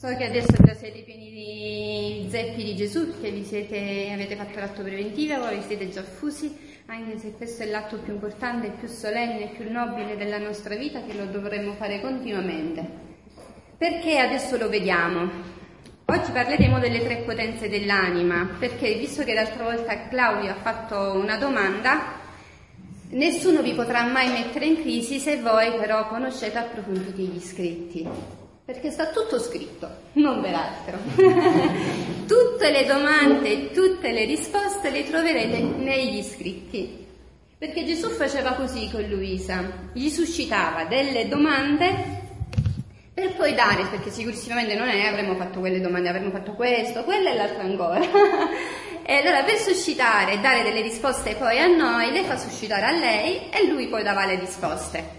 So che adesso già siete pieni di zeppi di Gesù perché vi siete, avete fatto l'atto preventivo, voi vi siete già fusi, anche se questo è l'atto più importante, più solenne, più nobile della nostra vita che lo dovremmo fare continuamente. Perché adesso lo vediamo. Oggi parleremo delle tre potenze dell'anima, perché visto che l'altra volta Claudio ha fatto una domanda, nessuno vi potrà mai mettere in crisi se voi però conoscete approfonditi gli scritti perché sta tutto scritto, non peraltro. tutte le domande, tutte le risposte le troverete negli scritti. Perché Gesù faceva così con Luisa, gli suscitava delle domande per poi dare, perché sicuramente non è avremmo fatto quelle domande, avremmo fatto questo, quello e l'altro ancora. e allora per suscitare e dare delle risposte poi a noi, le fa suscitare a lei e lui poi dava le risposte.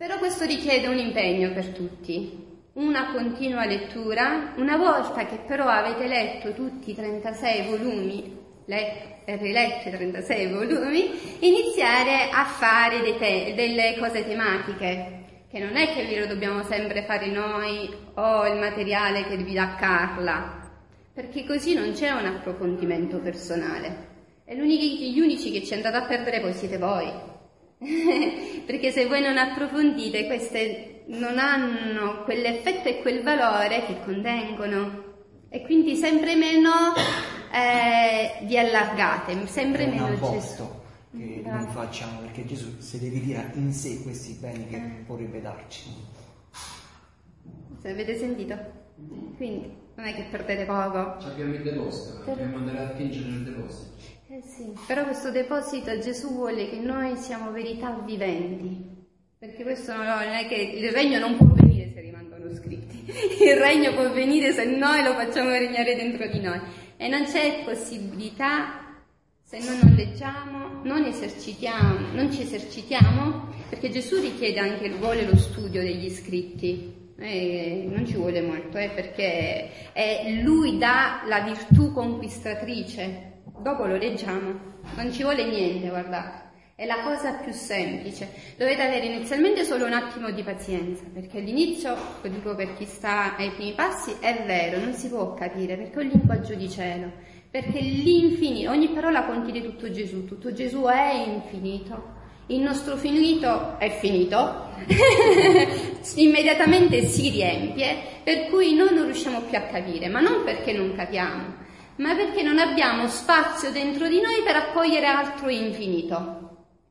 Però questo richiede un impegno per tutti, una continua lettura. Una volta che però avete letto tutti i 36 volumi, letto, riletto i 36 volumi, iniziare a fare delle cose tematiche, che non è che ve lo dobbiamo sempre fare noi o il materiale che vi dà Carla, perché così non c'è un approfondimento personale. E gli unici che ci andate a perdere poi siete voi. perché se voi non approfondite queste non hanno quell'effetto e quel valore che contengono e quindi sempre meno eh, vi allargate, sempre È meno Gesù. che noi facciamo perché Gesù se deve dire in sé questi beni che eh. vorrebbe darci. Se avete sentito? Quindi non è che perdete poco. Ci abbiamo il deposito, dobbiamo andare a tingere nel deposito. Sì, però questo deposito Gesù vuole che noi siamo verità viventi, perché questo non è che il regno non può venire se rimangono scritti, il regno può venire se noi lo facciamo regnare dentro di noi. E non c'è possibilità se noi non leggiamo, non esercitiamo, non ci esercitiamo, perché Gesù richiede anche, vuole lo studio degli scritti, eh, non ci vuole molto, eh, perché eh, lui dà la virtù conquistatrice Dopo lo leggiamo, non ci vuole niente, guardate. È la cosa più semplice. Dovete avere inizialmente solo un attimo di pazienza, perché all'inizio, lo dico per chi sta ai primi passi, è vero, non si può capire, perché è un linguaggio di cielo. Perché l'infinito, ogni parola contiene tutto Gesù, tutto Gesù è infinito. Il nostro finito è finito, immediatamente si riempie, per cui noi non riusciamo più a capire, ma non perché non capiamo, ma perché non abbiamo spazio dentro di noi per accogliere altro infinito.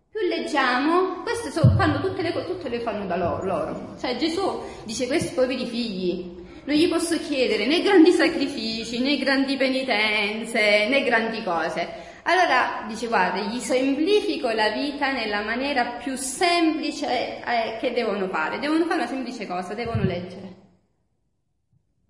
Più leggiamo, queste sono, fanno tutte le cose, tutte le fanno da loro, loro. Cioè Gesù dice questi poveri figli, non gli posso chiedere né grandi sacrifici, né grandi penitenze, né grandi cose. Allora dice guarda, gli semplifico la vita nella maniera più semplice eh, che devono fare. Devono fare una semplice cosa, devono leggere.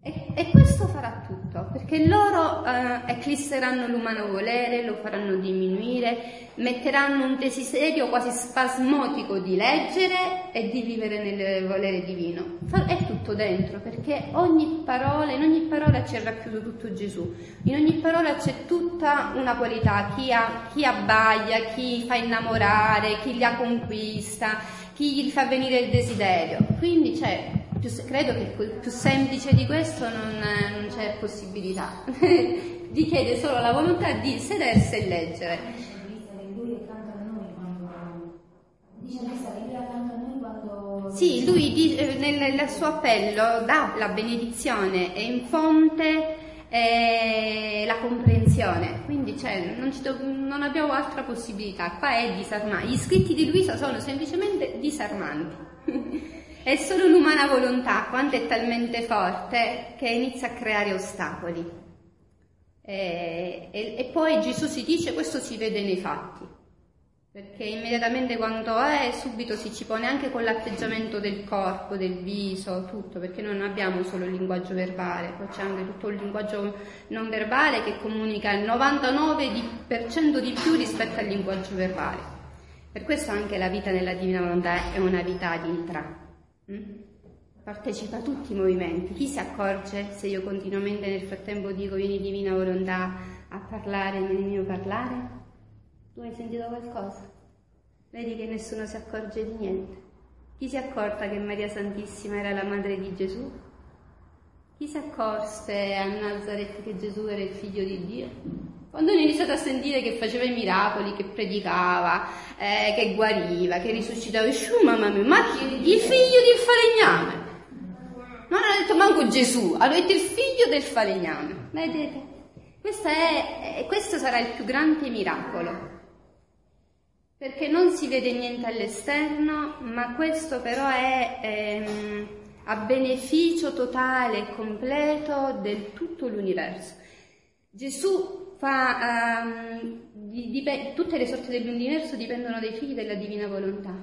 E, e, questo farà tutto, perché loro eh, eclisseranno l'umano volere, lo faranno diminuire, metteranno un desiderio quasi spasmodico di leggere e di vivere nel volere divino. È tutto dentro, perché ogni parola, in ogni parola c'è racchiuso tutto Gesù, in ogni parola c'è tutta una qualità, chi, ha, chi abbaia, chi fa innamorare, chi la conquista, chi gli fa venire il desiderio. Quindi c'è più, credo che più semplice di questo non, non c'è possibilità. Vi chiede solo la volontà di sedersi e leggere. Sì, lui nel, nel suo appello dà la benedizione e in fonte eh, la comprensione, quindi cioè, non, do, non, abbiamo altra possibilità, qua è disarmante, gli scritti di Luisa sono semplicemente disarmanti. È solo l'umana volontà, quando è talmente forte, che inizia a creare ostacoli. E, e, e, poi Gesù si dice, questo si vede nei fatti, perché immediatamente quando è, subito si ci pone anche con l'atteggiamento del corpo, del viso, tutto, perché non abbiamo solo il linguaggio verbale, poi c'è anche tutto il linguaggio non verbale che comunica il 99% di più rispetto al linguaggio verbale. Per questo anche la vita nella divina volontà è una vita di intra? Partecipa a tutti i movimenti. Chi si accorge se io continuamente nel frattempo dico vieni divina volontà a parlare nel mio parlare? Tu hai sentito qualcosa? Vedi che nessuno si accorge di niente. Chi si è accorta che Maria Santissima era la madre di Gesù? Chi si accorse a Nazareth che Gesù era il figlio di Dio? Quando hanno iniziato a sentire che faceva i miracoli, che predicava, eh, che guariva, che risuscitava, e mamma mia, ma chi? Il figlio del falegname. Non hanno detto manco Gesù, hanno detto il figlio del falegname. Vedete? È, questo sarà il più grande miracolo. Perché non si vede niente all'esterno, ma questo però è ehm, a beneficio totale e completo del tutto l'universo. Gesù fa, um, dip- tutte le sorti dell'universo dipendono dai figli della divina volontà.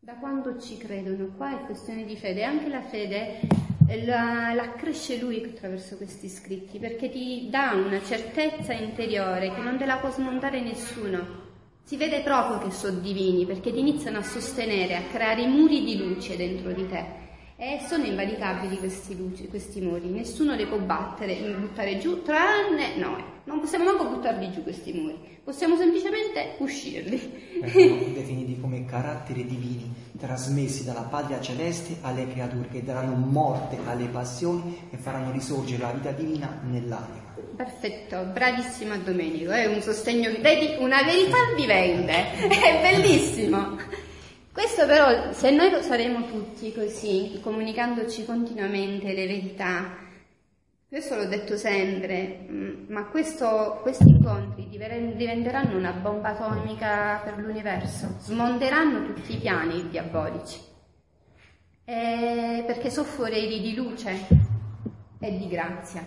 Da quando ci credono? Qua è questione di fede. Anche la fede la, la accresce lui attraverso questi scritti, perché ti dà una certezza interiore che non te la può smontare nessuno. Si vede proprio che sono divini, perché ti iniziano a sostenere, a creare muri di luce dentro di te. E sono invalicabili questi, luci, questi muri, nessuno li può battere, buttare giù, tranne noi. Non possiamo manco buttarli giù questi muri, possiamo semplicemente uscirli. Vengono definiti come caratteri divini, trasmessi dalla patria celeste alle creature che daranno morte alle passioni e faranno risorgere la vita divina nell'anima. Perfetto, bravissimo Domenico, è un sostegno, vedi, una verità vivente, è bellissimo. Questo però, se noi lo saremo tutti così, comunicandoci continuamente le verità, questo l'ho detto sempre, mm, ma questo, questi incontri diventeranno una bomba atomica per l'universo, smonteranno tutti i piani diabolici, eh, perché sono di luce e di grazia.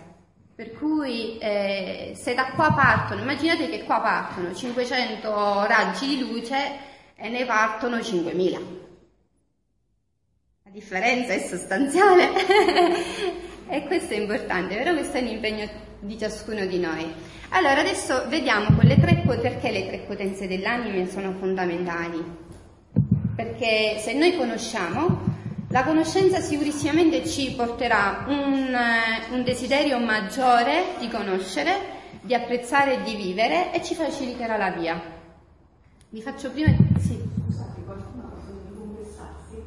Per cui eh, se da qua partono, immaginate che qua partono 500 raggi di luce, e ne partono 5.000. La differenza è sostanziale e questo è importante, però questo è un impegno di ciascuno di noi. Allora adesso vediamo con le tre, perché le tre potenze dell'anima sono fondamentali. Perché se noi conosciamo, la conoscenza sicuramente ci porterà un, un desiderio maggiore di conoscere, di apprezzare e di vivere e ci faciliterà la via. Vi faccio prima... Sì. Scusate, qualcuno ha bisogno di confessarsi?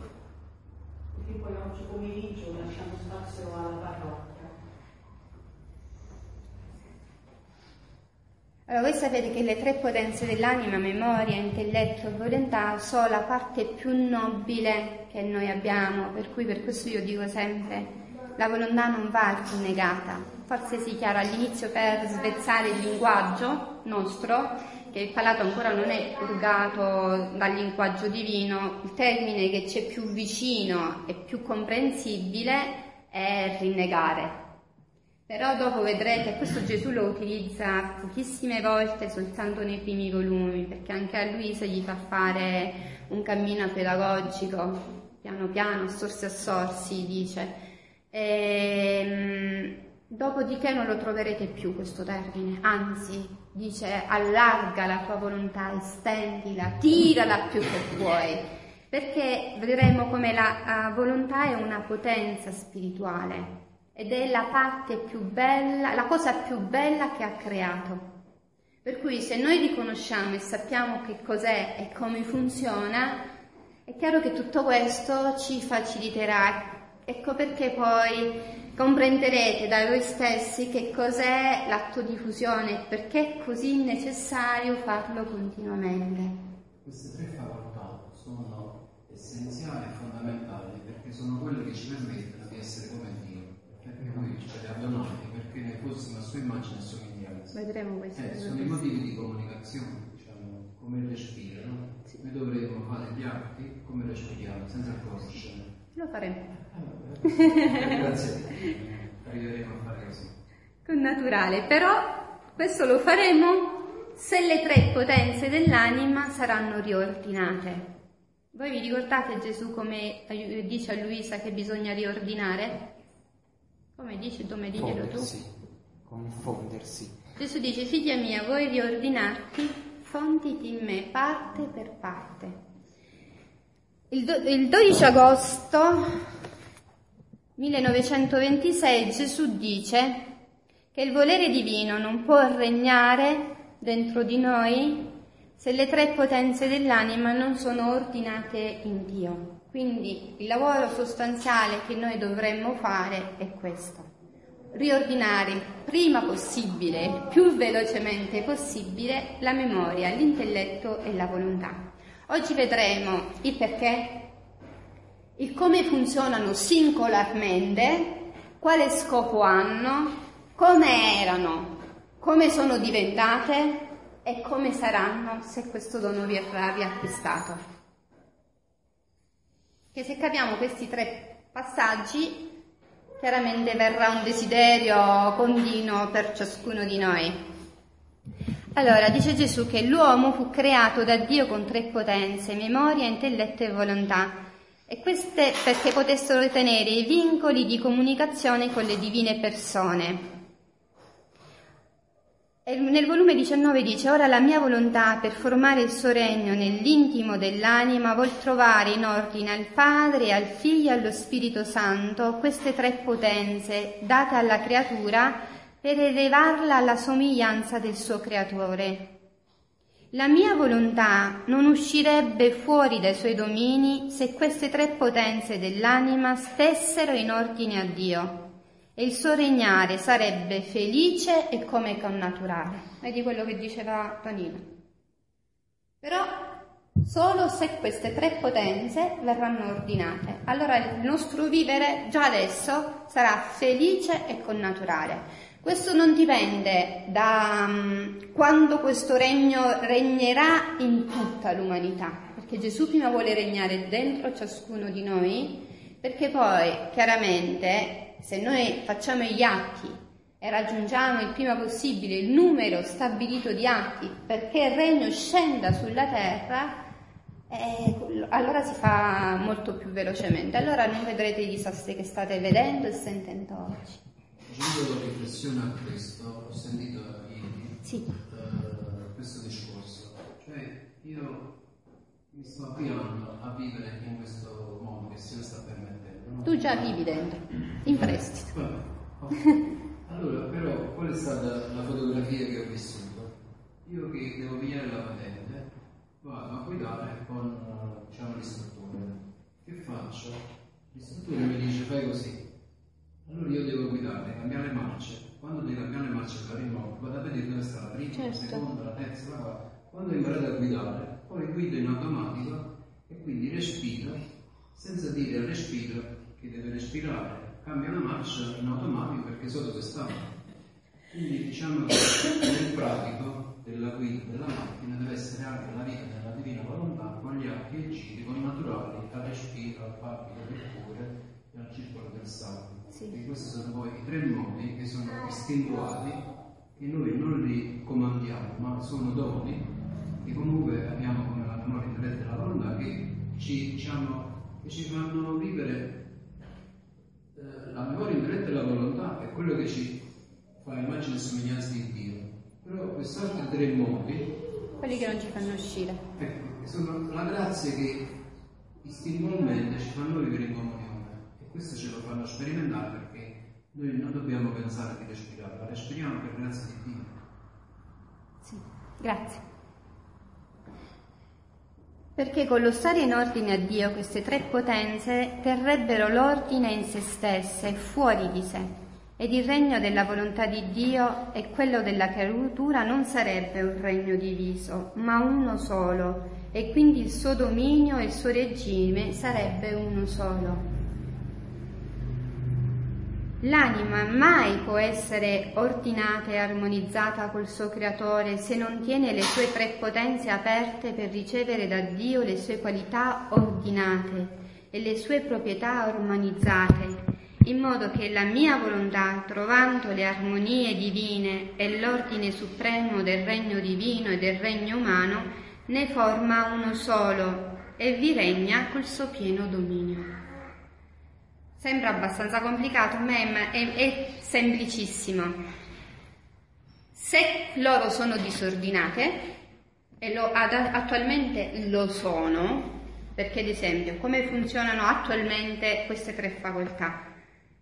Perché poi oggi pomeriggio lasciamo spazio alla parrocchia. Allora, voi sapete che le tre potenze dell'anima, memoria, intelletto e volontà, sono la parte più nobile che noi abbiamo, per cui per questo io dico sempre, la volontà non va rinnegata. Forse si chiara all'inizio per svezzare il linguaggio nostro, che il palato ancora non è purgato dal linguaggio divino, il termine che c'è più vicino e più comprensibile è rinnegare. Però dopo vedrete, questo Gesù lo utilizza pochissime volte soltanto nei primi volumi, perché anche a Luisa gli fa fare un cammino pedagogico, piano piano, a sorsi a sorsi, dice. E, ehm, dopodiché non lo troverete più questo termine, anzi dice allarga la tua volontà, estendila, tirala più che puoi, perché vedremo come la volontà è una potenza spirituale ed è la parte più bella, la cosa più bella che ha creato. Per cui se noi riconosciamo e sappiamo che cos'è e come funziona, è chiaro che tutto questo ci faciliterà. Ecco perché poi comprenderete da voi stessi che cos'è l'atto di fusione e perché è così necessario farlo continuamente. Queste tre facoltà sono essenziali e fondamentali perché sono quelle che ci permettono di essere come Dio, perché lui ci ha donati perché ne fossimo a sua immagine e somiglianza. Vedremo questo. Eh, sono i motivi di comunicazione, diciamo, come il respiro, no? Sì. Noi dovremmo fare gli atti come respiriamo, senza accorgercene. Lo faremo. Grazie. Arriveremo a fare così. Con naturale, però questo lo faremo se le tre potenze dell'anima saranno riordinate. Voi vi ricordate Gesù come dice a Luisa che bisogna riordinare? Come dice, diglielo tu? Confondersi. Gesù dice, figlia mia, vuoi riordinarti? Fonditi in me parte per parte. Il, do, il 12 agosto 1926 Gesù dice che il volere divino non può regnare dentro di noi se le tre potenze dell'anima non sono ordinate in Dio. Quindi il lavoro sostanziale che noi dovremmo fare è questo. riordinare prima possibile, il più velocemente possibile, la memoria, l'intelletto e la volontà. Oggi vedremo il perché, il come funzionano singolarmente, quale scopo hanno, come erano, come sono diventate e come saranno se questo dono verrà riacquistato. Che se capiamo questi tre passaggi chiaramente verrà un desiderio continuo per ciascuno di noi. Allora, dice Gesù che l'uomo fu creato da Dio con tre potenze, memoria, intelletto e volontà, e queste perché potessero tenere i vincoli di comunicazione con le divine persone. E nel volume 19 dice, ora la mia volontà per formare il suo regno nell'intimo dell'anima vuol trovare in ordine al Padre, al Figlio e allo Spirito Santo queste tre potenze date alla creatura per elevarla alla somiglianza del suo creatore. La mia volontà non uscirebbe fuori dai suoi domini se queste tre potenze dell'anima stessero in ordine a Dio e il suo regnare sarebbe felice e come connaturale. Vedi quello che diceva Tonino. Però solo se queste tre potenze verranno ordinate, allora il nostro vivere già adesso sarà felice e connaturale. Questo non dipende da um, quando questo regno regnerà in tutta l'umanità, perché Gesù prima vuole regnare dentro ciascuno di noi, perché poi chiaramente se noi facciamo gli atti e raggiungiamo il prima possibile il numero stabilito di atti perché il regno scenda sulla terra, eh, allora si fa molto più velocemente. Allora non vedrete i disastri che state vedendo e sentendo oggi. Facendo riflessione a questo, ho sentito ieri sì. uh, questo discorso, cioè io mi sto avviando a vivere in questo modo che si sta permettendo tu già vivi dentro, in prestito. Allora, però, qual è stata la fotografia che ho vissuto? Io che devo pigliare la patente, vado a guidare con diciamo, l'istruttore. Che faccio? L'istruttore mi dice fai così. Allora io devo guidare, cambiare marce. Quando devo cambiare marce per volta, vado a vedere dove sta la prima, certo. la seconda, la terza, la quarta. Quando ho imparato a guidare, poi guido in automatico e quindi respiro, senza dire respiro, che deve respirare, cambia la marcia in automatico perché so dove sta. Quindi diciamo che nel pratico della guida della macchina deve essere anche la vita della divina volontà con gli atti e giri connaturali al respiro, al palpito del cuore e al circolo del sangue. Sì. E questi sono poi i tre modi che sono istintuali che noi non li comandiamo, ma sono doni che comunque abbiamo come la memoria diretta della volontà che ci, diciamo, che ci fanno vivere la memoria indiretta è la volontà, è quello che ci fa immagine e somiglianza di Dio. Però questi altri tre modi, quelli che non ci fanno uscire, ecco, sono la grazia che istintualmente ci fanno vivere in comunione e questo ce lo fanno sperimentare perché noi non dobbiamo pensare di respirare, la respiriamo per grazia di Dio. Sì, grazie perché con lo stare in ordine a Dio queste tre potenze terrebbero l'ordine in se stesse, fuori di sé, ed il regno della volontà di Dio e quello della creatura non sarebbe un regno diviso, ma uno solo, e quindi il suo dominio e il suo regime sarebbe uno solo. L'anima mai può essere ordinata e armonizzata col suo creatore se non tiene le sue tre potenze aperte per ricevere da Dio le sue qualità ordinate e le sue proprietà armonizzate, in modo che la mia volontà, trovando le armonie divine e l'ordine supremo del regno divino e del regno umano, ne forma uno solo e vi regna col suo pieno dominio. Sembra abbastanza complicato, ma è, è, è semplicissimo. Se loro sono disordinate, e lo, ad, attualmente lo sono, perché ad esempio come funzionano attualmente queste tre facoltà?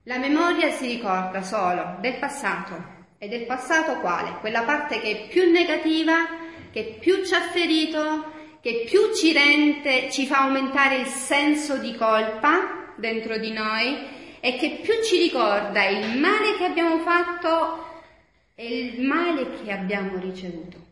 La memoria si ricorda solo del passato. E del passato quale? Quella parte che è più negativa, che più ci ha ferito, che più ci rende, ci fa aumentare il senso di colpa, dentro di noi e che più ci ricorda il male che abbiamo fatto e il male che abbiamo ricevuto.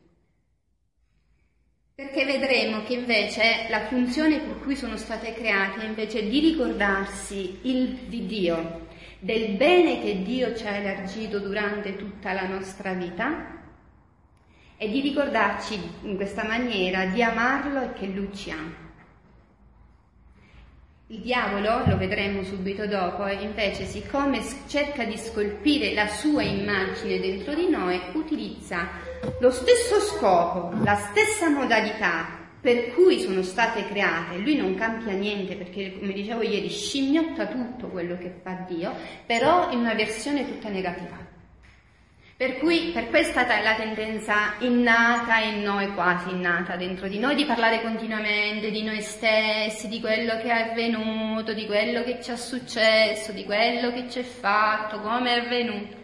Perché vedremo che invece la funzione per cui sono state create è invece di ricordarsi il, di Dio, del bene che Dio ci ha elargito durante tutta la nostra vita e di ricordarci in questa maniera di amarlo e che Lui ci ama. Il diavolo, lo vedremo subito dopo, invece siccome cerca di scolpire la sua immagine dentro di noi, utilizza lo stesso scopo, la stessa modalità per cui sono state create, lui non cambia niente perché come dicevo ieri scimmiotta tutto quello che fa Dio, però in una versione tutta negativa. Per cui per questa è la tendenza innata in noi, quasi innata dentro di noi, di parlare continuamente di noi stessi, di quello che è avvenuto, di quello che ci è successo, di quello che ci è fatto, come è avvenuto.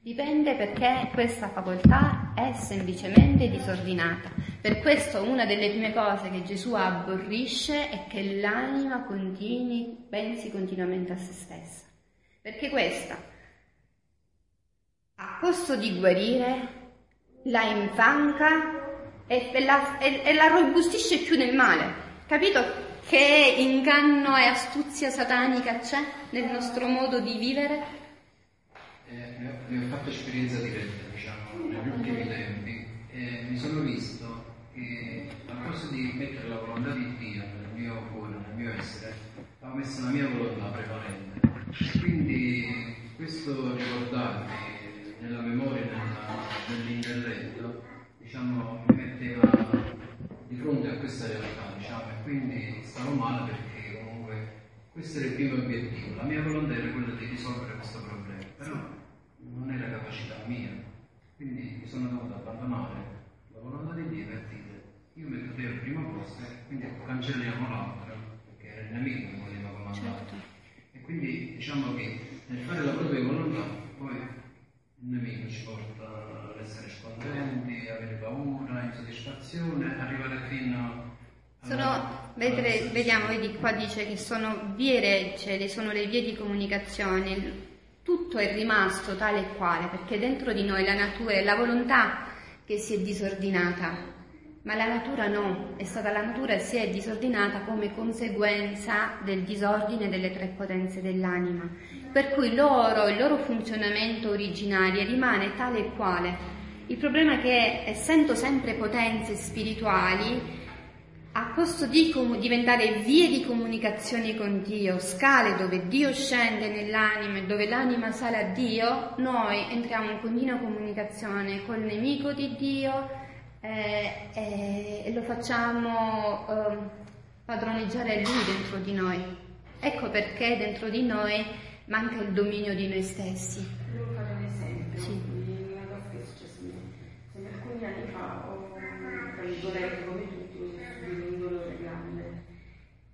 Dipende perché questa facoltà è semplicemente disordinata. Per questo una delle prime cose che Gesù aborrisce è che l'anima continui, pensi continuamente a se stessa. Perché questa a costo di guarire, la infanca e, la, e, e la robustisce più nel male. Capito che inganno e astuzia satanica c'è nel nostro modo di vivere? Eh, ne ho fatto esperienza diretta, diciamo, negli ultimi tempi e mi sono visto che al posto di mettere la volontà di Dio nel mio cuore, nel mio essere, ho messo la mia volontà prevalente. Quindi questo ricordarmi memoria, nella, nell'intelletto, diciamo, mi metteva di fronte a questa realtà, diciamo, e quindi stavo male perché comunque questo era il primo obiettivo. La mia volontà era quella di risolvere questo problema, però non era capacità mia. Quindi mi sono dovuto abbandonare la volontà di Dio per dire io metto te al primo posto e quindi cancelliamo l'altro, perché era il nemico che voleva comandare. Certo. E quindi diciamo che nel fare la propria volontà poi il nemico ci porta ad essere scontenti, avere paura, insoddisfazione, arrivare fino a... Sono, vedere, vediamo, vedi qua dice che sono vie regge, sono le vie di comunicazione, tutto è rimasto tale e quale, perché dentro di noi la natura è la volontà che si è disordinata, ma la natura no, è stata la natura e si è disordinata come conseguenza del disordine delle tre potenze dell'anima, per cui loro, il loro funzionamento originario rimane tale e quale. Il problema è che essendo sempre potenze spirituali, a costo di diventare vie di comunicazione con Dio, scale dove Dio scende nell'anima e dove l'anima sale a Dio, noi entriamo in continua comunicazione col nemico di Dio, eh, eh, e lo facciamo eh, padroneggiare lui dentro di noi. Ecco perché dentro di noi manca il dominio di noi stessi. Devo fare un esempio. Sì. Una cosa che è successa a me. alcuni anni fa ho, tra virgolette, come tutti, ho subito un dolore grande.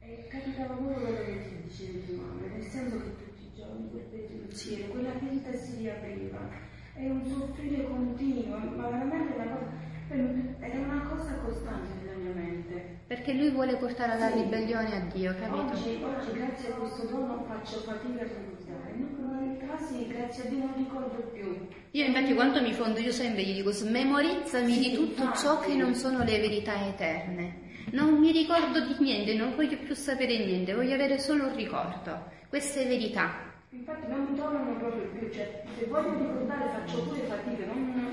E capitava proprio quello che ti dicevi tu, mamma, nel senso che tutti i giorni quel pensiero, quella ferita si riapriva. È un soffrire continuo, ma veramente una cosa era una cosa costante nella mia mente. Perché lui vuole portare alla sì. ribellione a Dio, capito? Oggi, oggi, grazie a questo dono faccio fatica a ricordare. In alcuni casi grazie a Dio non ricordo più. Io infatti quando mi fondo io sempre gli dico smemorizzami sì, di tutto infatti. ciò che non sono le verità eterne. Non mi ricordo di niente, non voglio più sapere niente, voglio avere solo un ricordo. Queste verità. Infatti non mi tornano proprio più, cioè se voglio ricordare faccio pure fatica, non...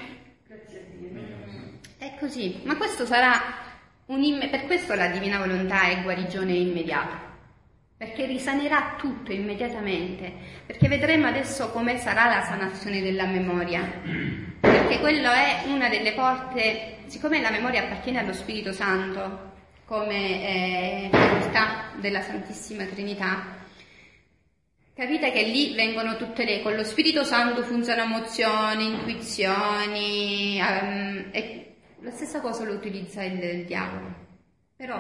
grazie a Dio. Non... Così, ma questo sarà un imme- per questo la divina volontà è guarigione immediata, perché risanerà tutto immediatamente, perché vedremo adesso come sarà la sanazione della memoria, perché quello è una delle porte, siccome la memoria appartiene allo Spirito Santo come eh, facoltà della Santissima Trinità, Capite che lì vengono tutte le, con lo Spirito Santo funzionano emozioni, intuizioni, um, e la stessa cosa lo utilizza il, diavolo. Però,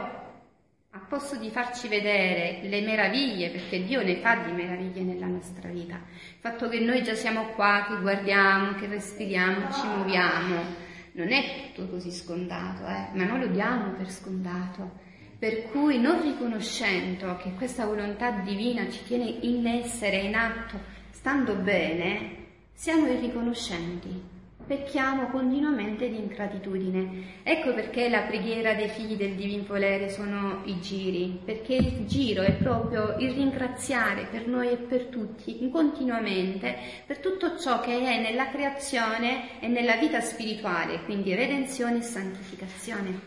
a posto di farci vedere le meraviglie, perché Dio ne fa di meraviglie nella nostra vita, il fatto che noi già siamo qua, che guardiamo, che respiriamo, ci muoviamo, non è tutto così scontato, eh? ma noi lo diamo per scontato Per cui non riconoscendo che questa volontà divina ci tiene in essere, in atto, stando bene, siamo irriconoscenti, pecchiamo continuamente di ingratitudine. Ecco perché la preghiera dei figli del divin volere sono i giri, perché il giro è proprio il ringraziare per noi e per tutti, continuamente, per tutto ciò che è nella creazione e nella vita spirituale, quindi redenzione e santificazione,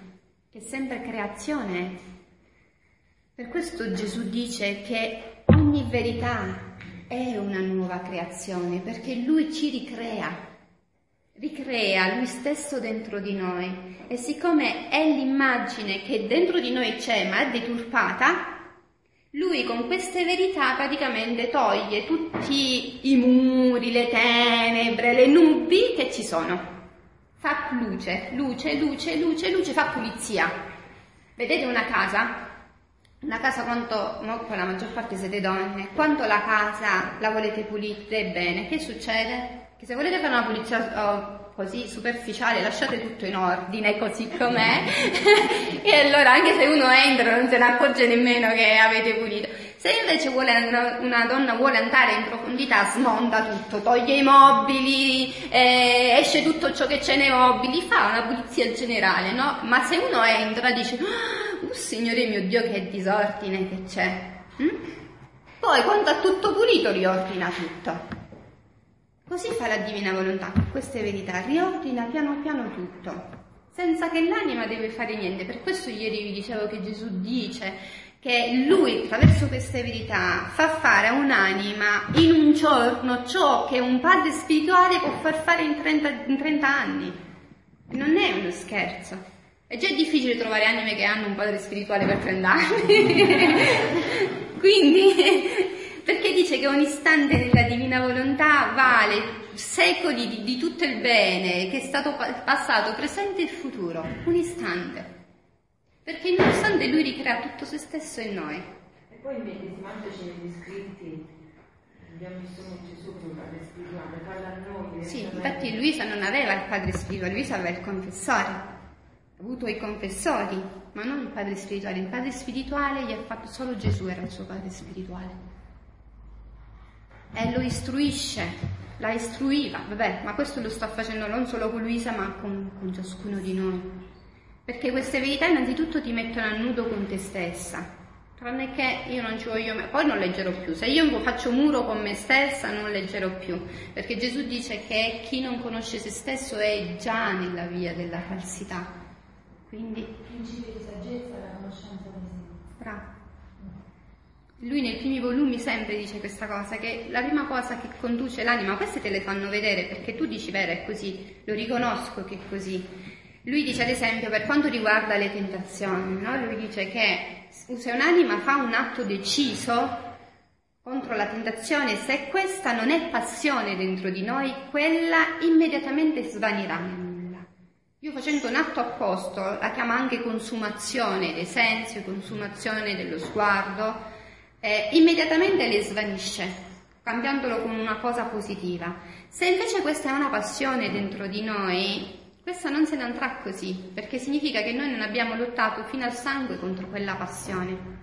che è sempre creazione. Per questo Gesù dice che ogni verità è una nuova creazione perché Lui ci ricrea, ricrea Lui stesso dentro di noi e siccome è l'immagine che dentro di noi c'è ma è deturpata, lui con queste verità praticamente toglie tutti i muri, le tenebre, le nubi che ci sono. Fa luce, luce, luce, luce, luce, fa pulizia. Vedete una casa? Una casa quanto, no, la maggior parte siete donne, quanto la casa la volete pulire bene, che succede? Che se volete fare una pulizia oh, così superficiale lasciate tutto in ordine così com'è e allora anche se uno entra non se ne accorge nemmeno che avete pulito. Se invece vuole, una, donna vuole andare in profondità smonta tutto, toglie i mobili, eh, esce tutto ciò che c'è nei mobili, fa una pulizia generale, no? Ma se uno entra dice... Oh, Signore mio Dio che disordine che c'è. Hm? Poi quando ha tutto pulito riordina tutto. Così fa la divina volontà, queste verità, riordina piano piano tutto, senza che l'anima deve fare niente. Per questo ieri vi dicevo che Gesù dice che lui attraverso queste verità fa fare a un'anima in un giorno ciò che un padre spirituale può far fare in 30, in 30 anni. Non è uno scherzo. È già difficile trovare anime che hanno un padre spirituale per 30 anni. Quindi, perché dice che un istante nella divina volontà vale secoli di, di, tutto il bene che è stato passato, presente e futuro. Un istante. Perché in un istante lui ricrea tutto se stesso in noi. E poi immedesimandoci negli scritti abbiamo visto Gesù come padre spirituale, parla a noi. Sì, infatti Luisa non aveva il padre spirituale, Luisa aveva il confessore avuto i confessori, ma non il padre spirituale. Il padre spirituale gli ha fatto solo Gesù, era il suo padre spirituale. E lo istruisce, la istruiva, vabbè, ma questo lo sta facendo non solo con Luisa, ma con, con ciascuno di noi. Perché queste verità innanzitutto ti mettono a nudo con te stessa. Tranne che io non ci voglio, poi non leggerò più. Se io faccio muro con me stessa, non leggerò più. Perché Gesù dice che chi non conosce se stesso è già nella via della falsità. Quindi il principio di saggezza è la conoscenza di sé. Bravo. Lui nei primi volumi sempre dice questa cosa, che la prima cosa che conduce l'anima, queste te le fanno vedere perché tu dici vero è così, lo riconosco che è così. Lui dice ad esempio per quanto riguarda le tentazioni, no? lui dice che se un'anima fa un atto deciso contro la tentazione, se questa non è passione dentro di noi, quella immediatamente svanirà. Io facendo un atto apposto, la chiamo anche consumazione dei sensi, consumazione dello sguardo, eh, immediatamente le svanisce, cambiandolo con una cosa positiva. Se invece questa è una passione dentro di noi, questa non se ne andrà così, perché significa che noi non abbiamo lottato fino al sangue contro quella passione.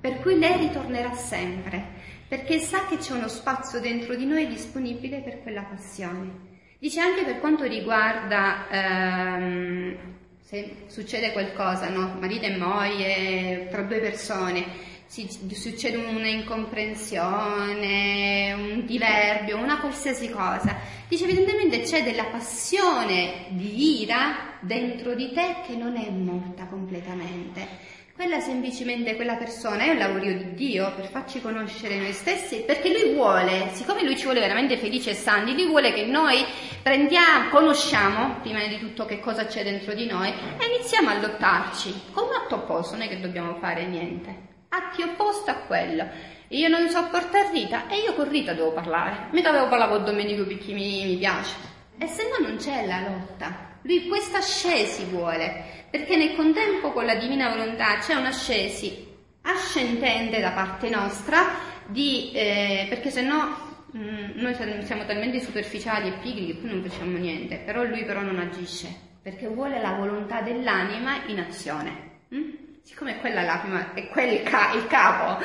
Per cui lei ritornerà sempre, perché sa che c'è uno spazio dentro di noi disponibile per quella passione. Dice anche per quanto riguarda ehm, se succede qualcosa, no? marito e moglie, tra due persone, si, succede una incomprensione, un diverbio, una qualsiasi cosa. Dice evidentemente c'è della passione di ira dentro di te che non è morta completamente. Quella semplicemente quella persona è un lavoro di Dio per farci conoscere noi stessi, perché Lui vuole, siccome Lui ci vuole veramente felici e santi, Lui vuole che noi prendiamo, conosciamo prima di tutto che cosa c'è dentro di noi e iniziamo a lottarci. Un atto opposto, non è che dobbiamo fare niente, atti opposti a quello. Io non sopporto Rita e io con Rita devo parlare, mica devo parlare con Domenico perché mi, mi piace. E se no non c'è la lotta, lui questa scesi vuole perché nel contempo con la divina volontà c'è un'ascesi ascendente da parte nostra, di, eh, perché se no mh, noi siamo talmente superficiali e pigri che poi non facciamo niente, però lui però non agisce, perché vuole la volontà dell'anima in azione. Mh? Siccome quella è la prima, è quel il, ca- il capo,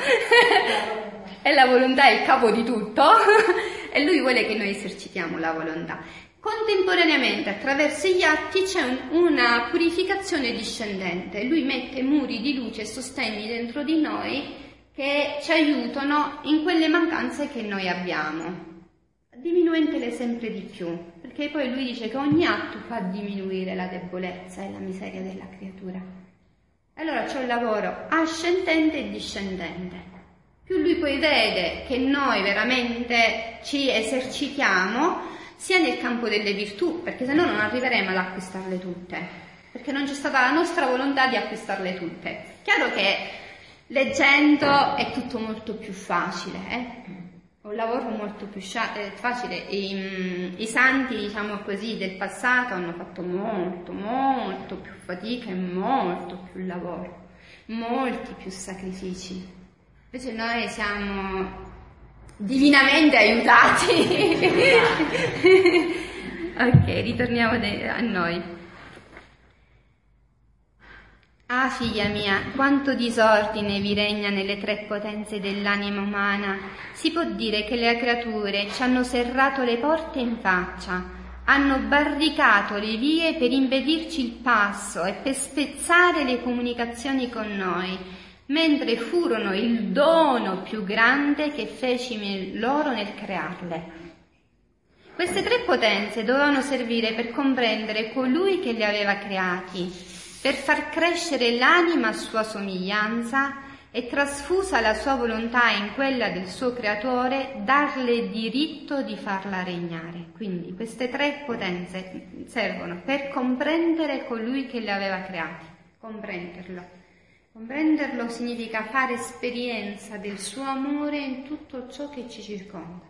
e la volontà è il capo di tutto, e lui vuole che noi esercitiamo la volontà. Contemporaneamente, attraverso gli atti, c'è un, una purificazione discendente. Lui mette muri di luce e sostegni dentro di noi che ci aiutano in quelle mancanze che noi abbiamo, diminuendole sempre di più, perché poi lui dice che ogni atto fa diminuire la debolezza e la miseria della creatura. Allora c'è un lavoro ascendente e discendente. Più lui poi vede che noi veramente ci esercitiamo, sia nel campo delle virtù, perché se no non arriveremo ad acquistarle tutte, perché non c'è stata la nostra volontà di acquistarle tutte. Chiaro che Leggendo è tutto molto più facile, eh? Un lavoro molto più eh, facile. I, mm, I, santi, diciamo così, del passato hanno fatto molto, molto più fatica e molto più lavoro, molti più sacrifici. Invece noi siamo divinamente aiutati. ok, ritorniamo a noi. Ah, figlia mia, quanto disordine vi regna nelle tre potenze dell'anima umana. Si può dire che le creature ci hanno serrato le porte in faccia, hanno barricato le vie per impedirci il passo e per spezzare le comunicazioni con noi, mentre furono il dono più grande che feci loro nel crearle. Queste tre potenze dovevano servire per comprendere colui che li aveva creati per far crescere l'anima a sua somiglianza e trasfusa la sua volontà in quella del suo creatore, darle diritto di farla regnare. Quindi queste tre potenze servono per comprendere colui che le aveva create, comprenderlo. Comprenderlo significa fare esperienza del suo amore in tutto ciò che ci circonda.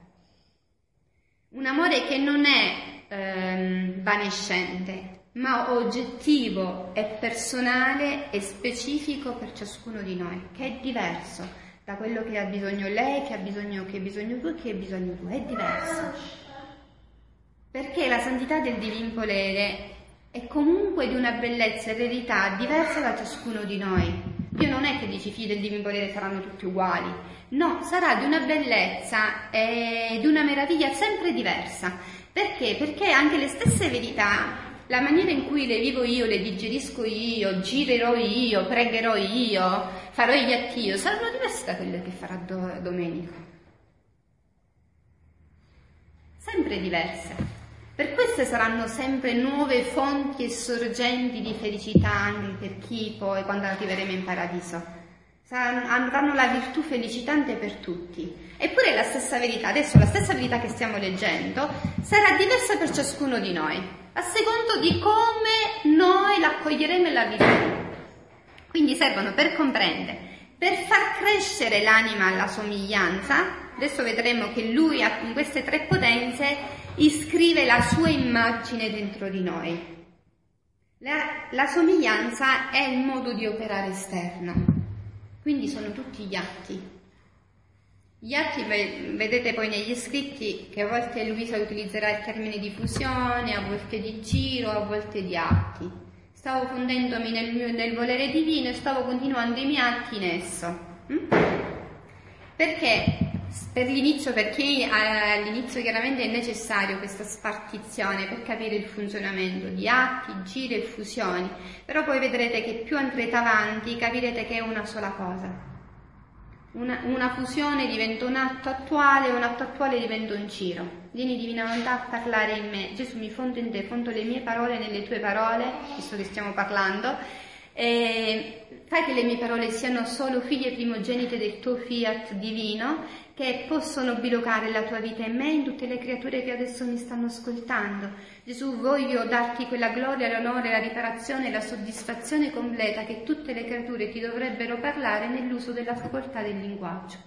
Un amore che non è ehm, vanescente, ma oggettivo e personale e specifico per ciascuno di noi, che è diverso da quello che ha bisogno lei, che ha bisogno, che bisogno tu, che hai bisogno tu, è diverso. Perché la santità del divin volere è comunque di una bellezza e verità diversa da ciascuno di noi. Dio non è che dici figli del divin volere saranno tutti uguali, no, sarà di una bellezza e di una meraviglia sempre diversa. Perché? Perché anche le stesse verità la maniera in cui le vivo io, le digerisco io, girerò io, pregherò io, farò gli atti io, saranno diverse da quelle che farà do- Domenico. Sempre diverse. Per queste saranno sempre nuove fonti e sorgenti di felicità anche per chi poi, quando arriveremo in paradiso. Avranno la virtù felicitante per tutti. Eppure la stessa verità, adesso la stessa verità che stiamo leggendo, sarà diversa per ciascuno di noi a secondo di come noi l'accoglieremo e la vivremo. Quindi servono per comprendere, per far crescere l'anima alla somiglianza, adesso vedremo che lui in queste tre potenze iscrive la sua immagine dentro di noi. La, la somiglianza è il modo di operare esterno, quindi sono tutti gli atti, gli atti vedete poi negli scritti che a volte Luisa utilizzerà il termine di fusione, a volte di giro, a volte di atti. Stavo fondendomi nel, mio, nel volere divino e stavo continuando i miei atti in esso. Mm? Perché per l'inizio, perché all'inizio chiaramente è necessario questa spartizione per capire il funzionamento di atti, giri e fusioni, però poi vedrete che più andrete avanti capirete che è una sola cosa. Una, una, fusione diventa un atto attuale, un atto attuale diventa un ciro. Vieni divina volontà a parlare in me. Gesù mi fondo in te, fondo le mie parole nelle tue parole, visto che stiamo parlando, e fai che le mie parole siano solo figlie primogenite del tuo fiat divino che possono bilocare la tua vita in me in tutte le creature che adesso mi stanno ascoltando. Gesù, voglio darti quella gloria, l'onore, la riparazione e la soddisfazione completa che tutte le creature ti dovrebbero parlare nell'uso della facoltà del linguaggio.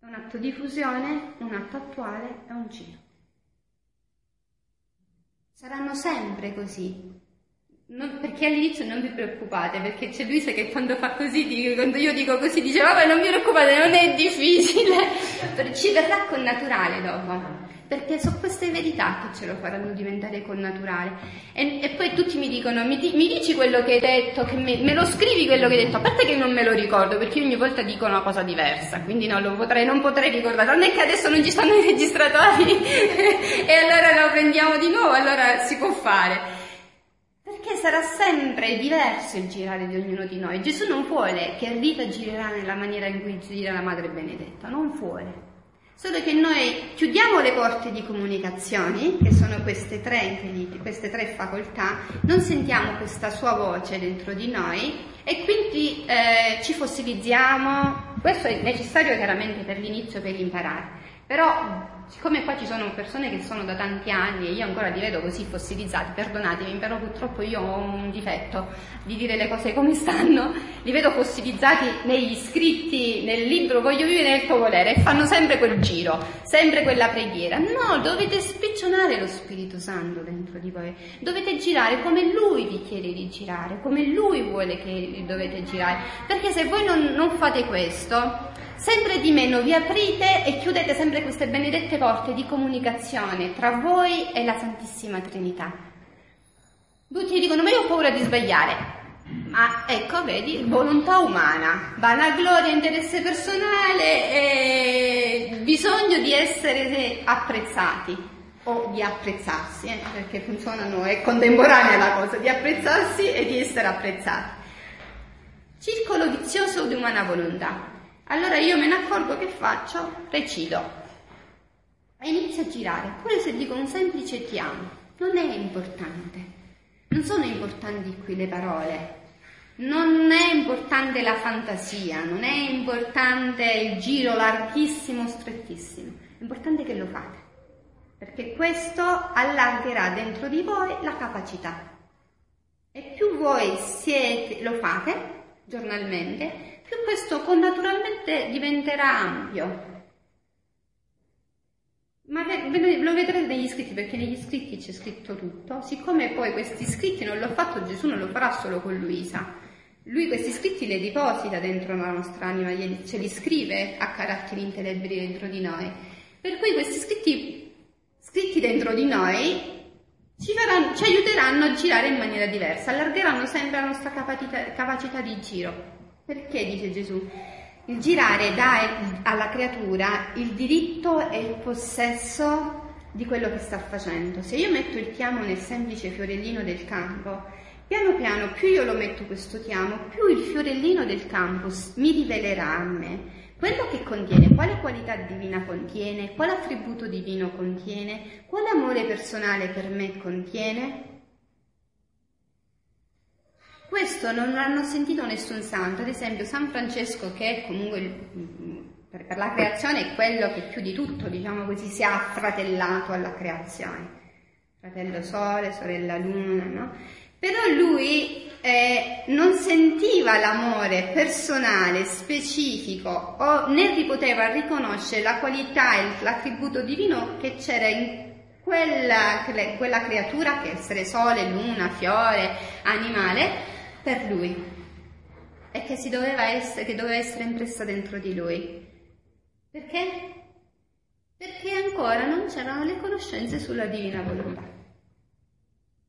È un atto di fusione, un atto attuale e un giro. Saranno sempre così. Non, perché all'inizio non vi preoccupate, perché c'è Luisa che quando fa così, quando io dico così, dice vabbè non vi preoccupate, non è difficile, ci verrà con naturale dopo perché sono queste verità che ce lo faranno diventare connaturale. E, e poi tutti mi dicono, mi, mi, dici quello che hai detto, che me, me, lo scrivi quello che hai detto, a parte che non me lo ricordo, perché ogni volta dico una cosa diversa, quindi no, potrei, non potrei ricordare, non è che adesso non ci stanno i registratori e allora lo prendiamo di nuovo, allora si può fare. Sarà sempre diverso il girare di ognuno di noi. Gesù non vuole che Rita girerà nella maniera in cui gira la Madre Benedetta, non vuole. Solo che noi chiudiamo le porte di comunicazioni, che sono queste tre, queste tre facoltà, non sentiamo questa sua voce dentro di noi e quindi eh, ci fossilizziamo. Questo è necessario chiaramente per l'inizio, per imparare. Però siccome qua ci sono persone che sono da tanti anni e io ancora li vedo così fossilizzati, perdonatemi, però purtroppo io ho un difetto di dire le cose come stanno, li vedo fossilizzati negli scritti, nel libro Voglio vivere nel tuo volere e fanno sempre quel giro, sempre quella preghiera. No, dovete spiccionare lo Spirito Santo dentro di voi, dovete girare come Lui vi chiede di girare, come Lui vuole che dovete girare, perché se voi non, non fate questo, sempre di meno vi aprite e chiudete sempre queste benedette porte di comunicazione tra voi e la Santissima Trinità. Tutti dicono, ma io ho paura di sbagliare. Ma ecco, vedi, volontà umana, vanagloria, interesse personale e bisogno di essere apprezzati o di apprezzarsi, eh, perché funzionano, è contemporanea la cosa, di apprezzarsi e di essere apprezzati. Circolo vizioso di umana volontà. Allora io me ne accorgo che faccio, recido. E inizio a girare, pure se dico un semplice ti amo, non è importante. Non sono importanti qui le parole, non è importante la fantasia, non è importante il giro larghissimo, strettissimo, è importante che lo fate, perché questo allargherà dentro di voi la capacità. E più voi siete, lo fate giornalmente, più questo naturalmente diventerà ampio. Ma lo vedrete negli scritti perché negli scritti c'è scritto tutto. Siccome poi questi scritti non l'ho fatto Gesù, non lo farà solo con Luisa. Lui questi scritti li deposita dentro la nostra anima, ce li scrive a caratteri indelebili dentro di noi. Per cui questi scritti, scritti dentro di noi ci, faranno, ci aiuteranno a girare in maniera diversa, allargheranno sempre la nostra capacità, capacità di giro. Perché, dice Gesù, il girare dà alla creatura il diritto e il possesso di quello che sta facendo. Se io metto il chiamo nel semplice fiorellino del campo, piano piano più io lo metto questo chiamo, più il fiorellino del campo mi rivelerà a me quello che contiene, quale qualità divina contiene, quale attributo divino contiene, quale amore personale per me contiene. Questo non l'hanno sentito nessun santo, ad esempio San Francesco che è comunque per, la creazione è quello che più di tutto, diciamo così, si è affratellato alla creazione. Fratello Sole, sorella Luna, no? Però lui eh, non sentiva l'amore personale, specifico, o né poteva riconoscere la qualità e l'attributo divino che c'era in quella, quella creatura, che essere sole, luna, fiore, animale, per lui e che, doveva essere, che doveva essere impressa dentro di lui. Perché? Perché ancora non c'erano le conoscenze sulla divina volontà.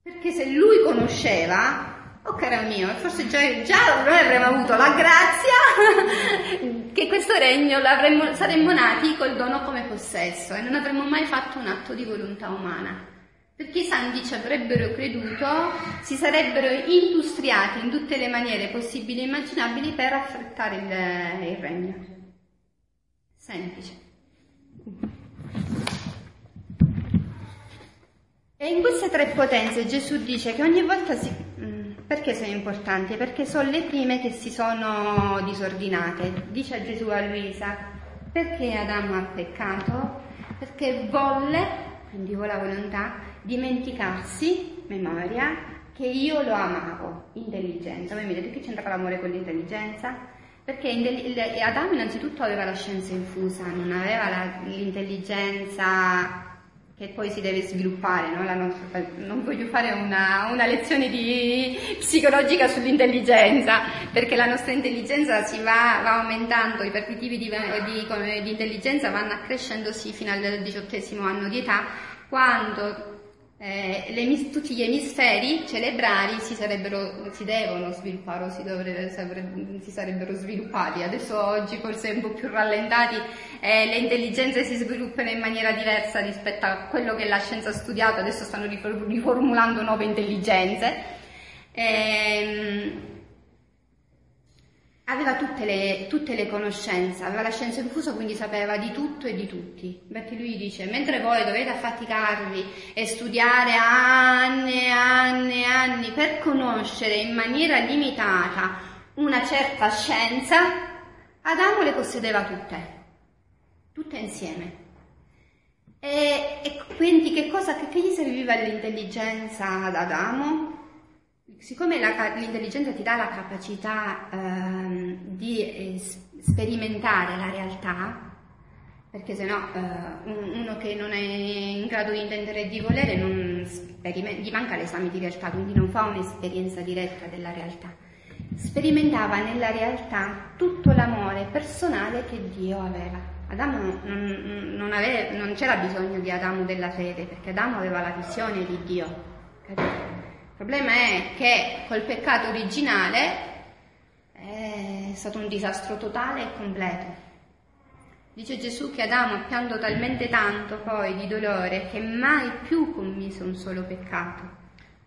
Perché se lui conosceva, oh caro mio, forse già, già noi avremmo avuto la grazia che questo regno saremmo nati col dono come possesso e non avremmo mai fatto un atto di volontà umana perché i santi ci avrebbero creduto, si sarebbero industriati in tutte le maniere possibili e immaginabili per affrettare il, il regno. Semplice. E in queste tre potenze Gesù dice che ogni volta si... Mm, perché sono importanti? Perché sono le prime che si sono disordinate. Dice Gesù a Luisa, perché Adamo ha peccato? Perché volle, quindi con la volontà, dimenticarsi, memoria, che io lo amavo, intelligenza. Voi mi dite che c'entra l'amore con l'intelligenza? Perché Adamo innanzitutto aveva la scienza infusa, non aveva l'intelligenza che poi si deve sviluppare, no? nostra, non voglio fare una, una lezione di psicologica sull'intelligenza, perché la nostra intelligenza si va, va aumentando, i partitivi di, di, di intelligenza vanno accrescendosi fino al diciottesimo anno di età, quando eh, le, tutti gli emisferi cerebrali si, si devono sviluppare o si, dovrebbe, si, sarebbero sviluppati. Adesso oggi forse un po' più rallentati eh, le intelligenze si sviluppano in maniera diversa rispetto a quello che la scienza ha studiato, adesso stanno riformulando nuove intelligenze. Ehm, aveva tutte le, tutte le, conoscenze, aveva la scienza infusa, quindi sapeva di tutto e di tutti. Infatti lui dice, mentre voi dovete affaticarvi e studiare anni e anni e anni per conoscere in maniera limitata una certa scienza, Adamo le possedeva tutte, tutte insieme. E, e quindi che cosa, che, gli serviva l'intelligenza ad Adamo? Siccome l'intelligenza ti dà la capacità ehm, di eh, sperimentare la realtà, perché se no eh, uno che non è in grado di intendere e di volere gli manca l'esame di realtà, quindi non fa un'esperienza diretta della realtà. Sperimentava nella realtà tutto l'amore personale che Dio aveva. Adamo non, non, aveva, non c'era bisogno di Adamo della fede, perché Adamo aveva la visione di Dio. Capito? Il problema è che col peccato originale è stato un disastro totale e completo. Dice Gesù che Adamo pianto talmente tanto poi di dolore che mai più commise un solo peccato.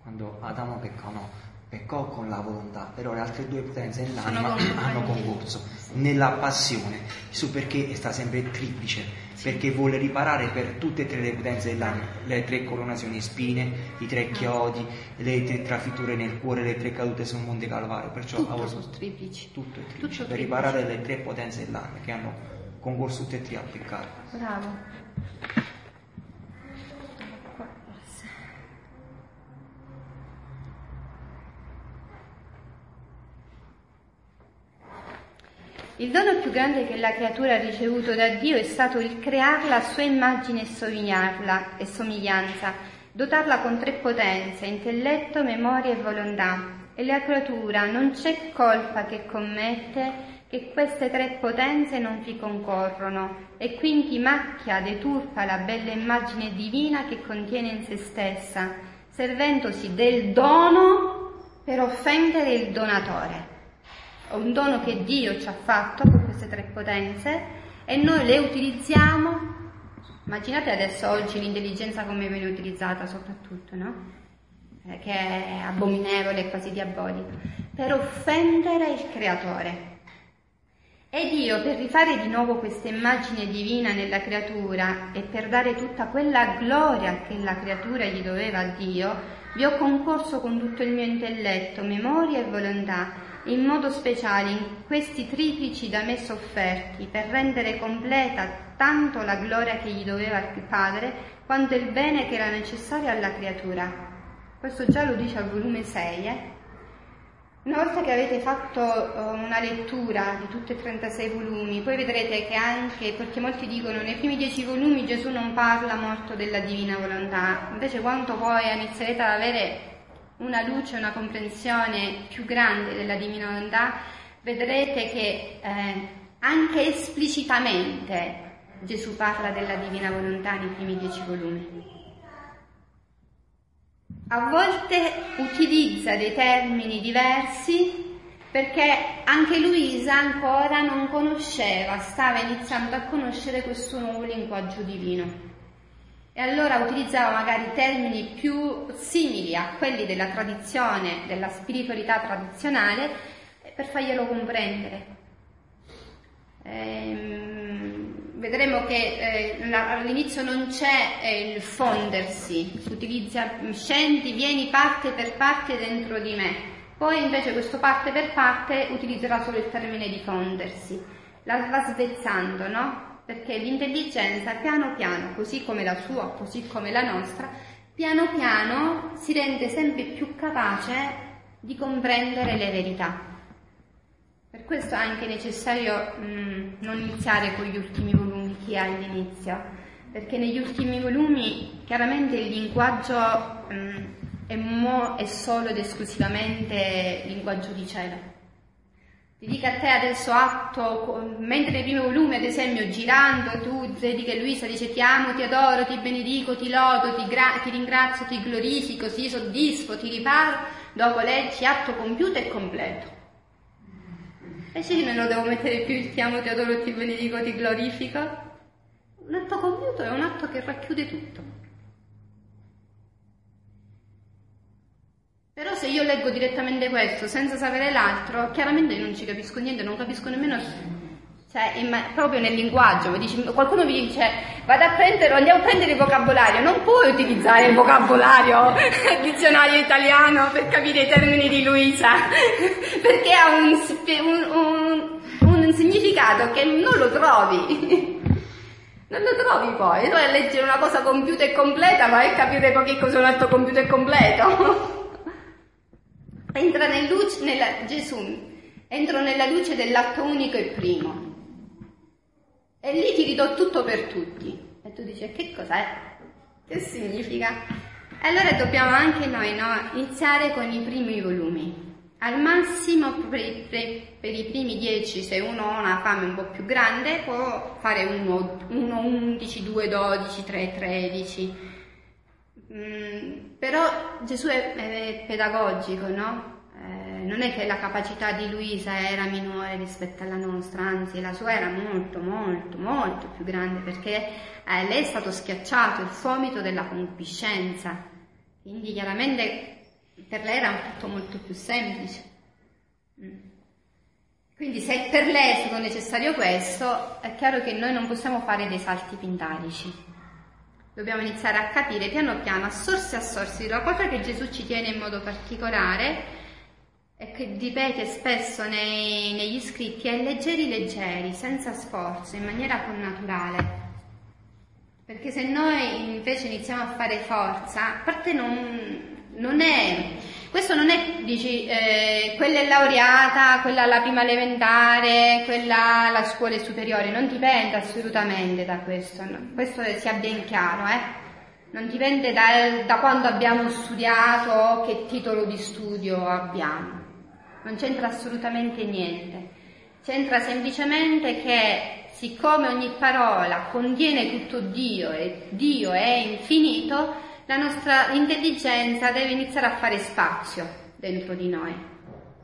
Quando Adamo peccò, no, peccò con la volontà, però le altre due potenze nell'anima hanno concorso nella passione, su perché sta sempre triplice perché vuole riparare per tutte e tre le potenze dell'anima, le tre coronazioni spine, i tre chiodi, le tre trafitture nel cuore, le tre cadute sul Monte Calvario, perciò tutto voluto triplici. Tutto è triplici, tutto per riparare le tre potenze dell'anima che hanno concorso tutte e tre a peccare. Bravo. Il dono più grande che la creatura ha ricevuto da Dio è stato il crearla a sua immagine e somiglianza, dotarla con tre potenze, intelletto, memoria e volontà. E la creatura non c'è colpa che commette che queste tre potenze non vi concorrono e quindi macchia, deturpa la bella immagine divina che contiene in se stessa, servendosi del dono per offendere il donatore un dono che Dio ci ha fatto con queste tre potenze e noi le utilizziamo. Immaginate adesso oggi l'intelligenza come viene utilizzata soprattutto, no? Eh, che è abominevole quasi diabolica, per offendere il creatore. E Dio, per rifare di nuovo questa immagine divina nella creatura e per dare tutta quella gloria che la creatura gli doveva a Dio, vi ho concorso con tutto il mio intelletto, memoria e volontà in modo speciale in questi triplici da me sofferti, per rendere completa tanto la gloria che gli doveva il Padre, quanto il bene che era necessario alla creatura. Questo già lo dice al volume 6. Eh? Una volta che avete fatto uh, una lettura di tutti e 36 volumi, poi vedrete che anche, perché molti dicono nei primi dieci volumi Gesù non parla molto della divina volontà, invece quanto poi inizierete ad avere una luce, una comprensione più grande della divina volontà, vedrete che eh, anche esplicitamente Gesù parla della divina volontà nei primi dieci volumi. A volte utilizza dei termini diversi perché anche Luisa ancora non conosceva, stava iniziando a conoscere questo nuovo linguaggio divino e allora utilizzava magari termini più simili a quelli della tradizione, della spiritualità tradizionale, per farglielo comprendere. Ehm, vedremo che eh, all'inizio non c'è eh, il fondersi, si utilizza scendi, vieni parte per parte dentro di me, poi invece questo parte per parte utilizzerà solo il termine di fondersi, la va svezzando, no? Perché l'intelligenza piano piano, così come la sua, così come la nostra, piano piano si rende sempre più capace di comprendere le verità. Per questo è anche necessario mh, non iniziare con gli ultimi volumi chi ha all'inizio, perché negli ultimi volumi chiaramente il linguaggio mh, è, mo, è solo ed esclusivamente linguaggio di cielo. Ti dico a te adesso atto, mentre nei primi volumi, ad esempio, girando, tu vedi che Luisa dice ti amo, ti adoro, ti benedico, ti lodo, ti, ti ringrazio, ti glorifico, ti soddisfo, ti riparo, dopo leggi atto compiuto e completo. E se io non lo devo mettere più il ti amo, ti adoro, ti benedico, ti glorifico? Un atto compiuto è un atto che racchiude tutto. Però se io leggo direttamente questo senza sapere l'altro, chiaramente io non ci capisco niente, non capisco nemmeno cioè, in, proprio nel linguaggio. Dici, qualcuno mi dice vado a prendere, andiamo a prendere il vocabolario, non puoi utilizzare il vocabolario il dizionario italiano per capire i termini di Luisa, perché ha un, un, un, un significato che non lo trovi. Non lo trovi poi, tu a leggere una cosa compiuta e completa vai a capire poi che cos'è un atto compiuto e completo entra nel luce, nella, Gesù, entro nella luce dell'atto unico e primo. E lì ti ridò tutto per tutti. E tu dici, che cos'è? Che significa? E allora dobbiamo anche noi no, iniziare con i primi volumi. Al massimo per, i primi dieci, se uno ha una fame un po' più grande, può fare 1, 11, 2, 12, 3, 13 Mm, però Gesù è, è pedagogico, no? Eh, non è che la capacità di Luisa era minore rispetto alla nostra, anzi la sua era molto, molto, molto più grande perché eh, lei è stato schiacciato il fomito della concupiscenza, quindi chiaramente per lei era tutto molto più semplice. Mm. Quindi se per lei è stato necessario questo, è chiaro che noi non possiamo fare dei salti pindarici dobbiamo iniziare a capire piano piano, a sorsi a sorsi, la cosa che Gesù ci tiene in modo particolare e che ripete spesso nei, negli scritti è leggeri leggeri, senza sforzo, in maniera connaturale. Perché se noi invece iniziamo a fare forza, a parte non, non è questo non è, dici, eh, quella è laureata, quella alla prima elementare, quella alla scuola superiore, non dipende assolutamente da questo, no? questo sia ben chiaro, eh? non dipende da, da quando abbiamo studiato, che titolo di studio abbiamo, non c'entra assolutamente niente, c'entra semplicemente che siccome ogni parola contiene tutto Dio e Dio è infinito, la nostra intelligenza deve iniziare a fare spazio dentro di noi.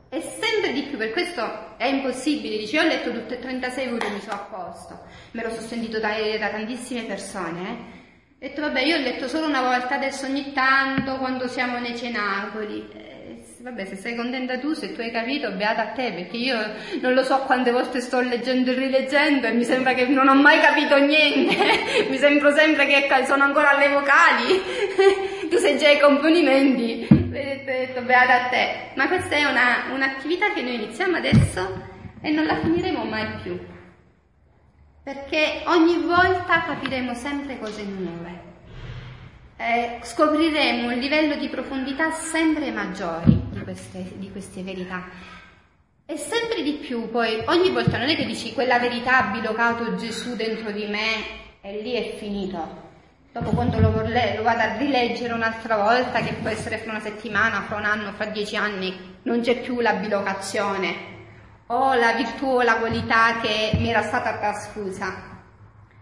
E sempre di più, per questo è impossibile, dice, io ho letto tutte e 36 volumi, sono a posto, me lo sono sentito da, da tantissime persone, eh. Ho detto, vabbè, io ho letto solo una volta, adesso ogni tanto, quando siamo nei cenacoli. Vabbè, se sei contenta tu, se tu hai capito, beata a te, perché io non lo so quante volte sto leggendo e rileggendo e mi sembra che non ho mai capito niente, mi sembra sempre che sono ancora alle vocali, tu sei già ai componimenti, ho detto beata a te, ma questa è una, un'attività che noi iniziamo adesso e non la finiremo mai più, perché ogni volta capiremo sempre cose nuove. Eh, scopriremo un livello di profondità sempre maggiori queste, di queste verità. E sempre di più, poi, ogni volta non è che dici quella verità ha bilocato Gesù dentro di me e lì è finito. Dopo quando lo, vorle, lo vado a rileggere un'altra volta, che può essere fra una settimana, fra un anno, fra dieci anni, non c'è più la bilocazione o la virtù o la qualità che mi era stata trasfusa.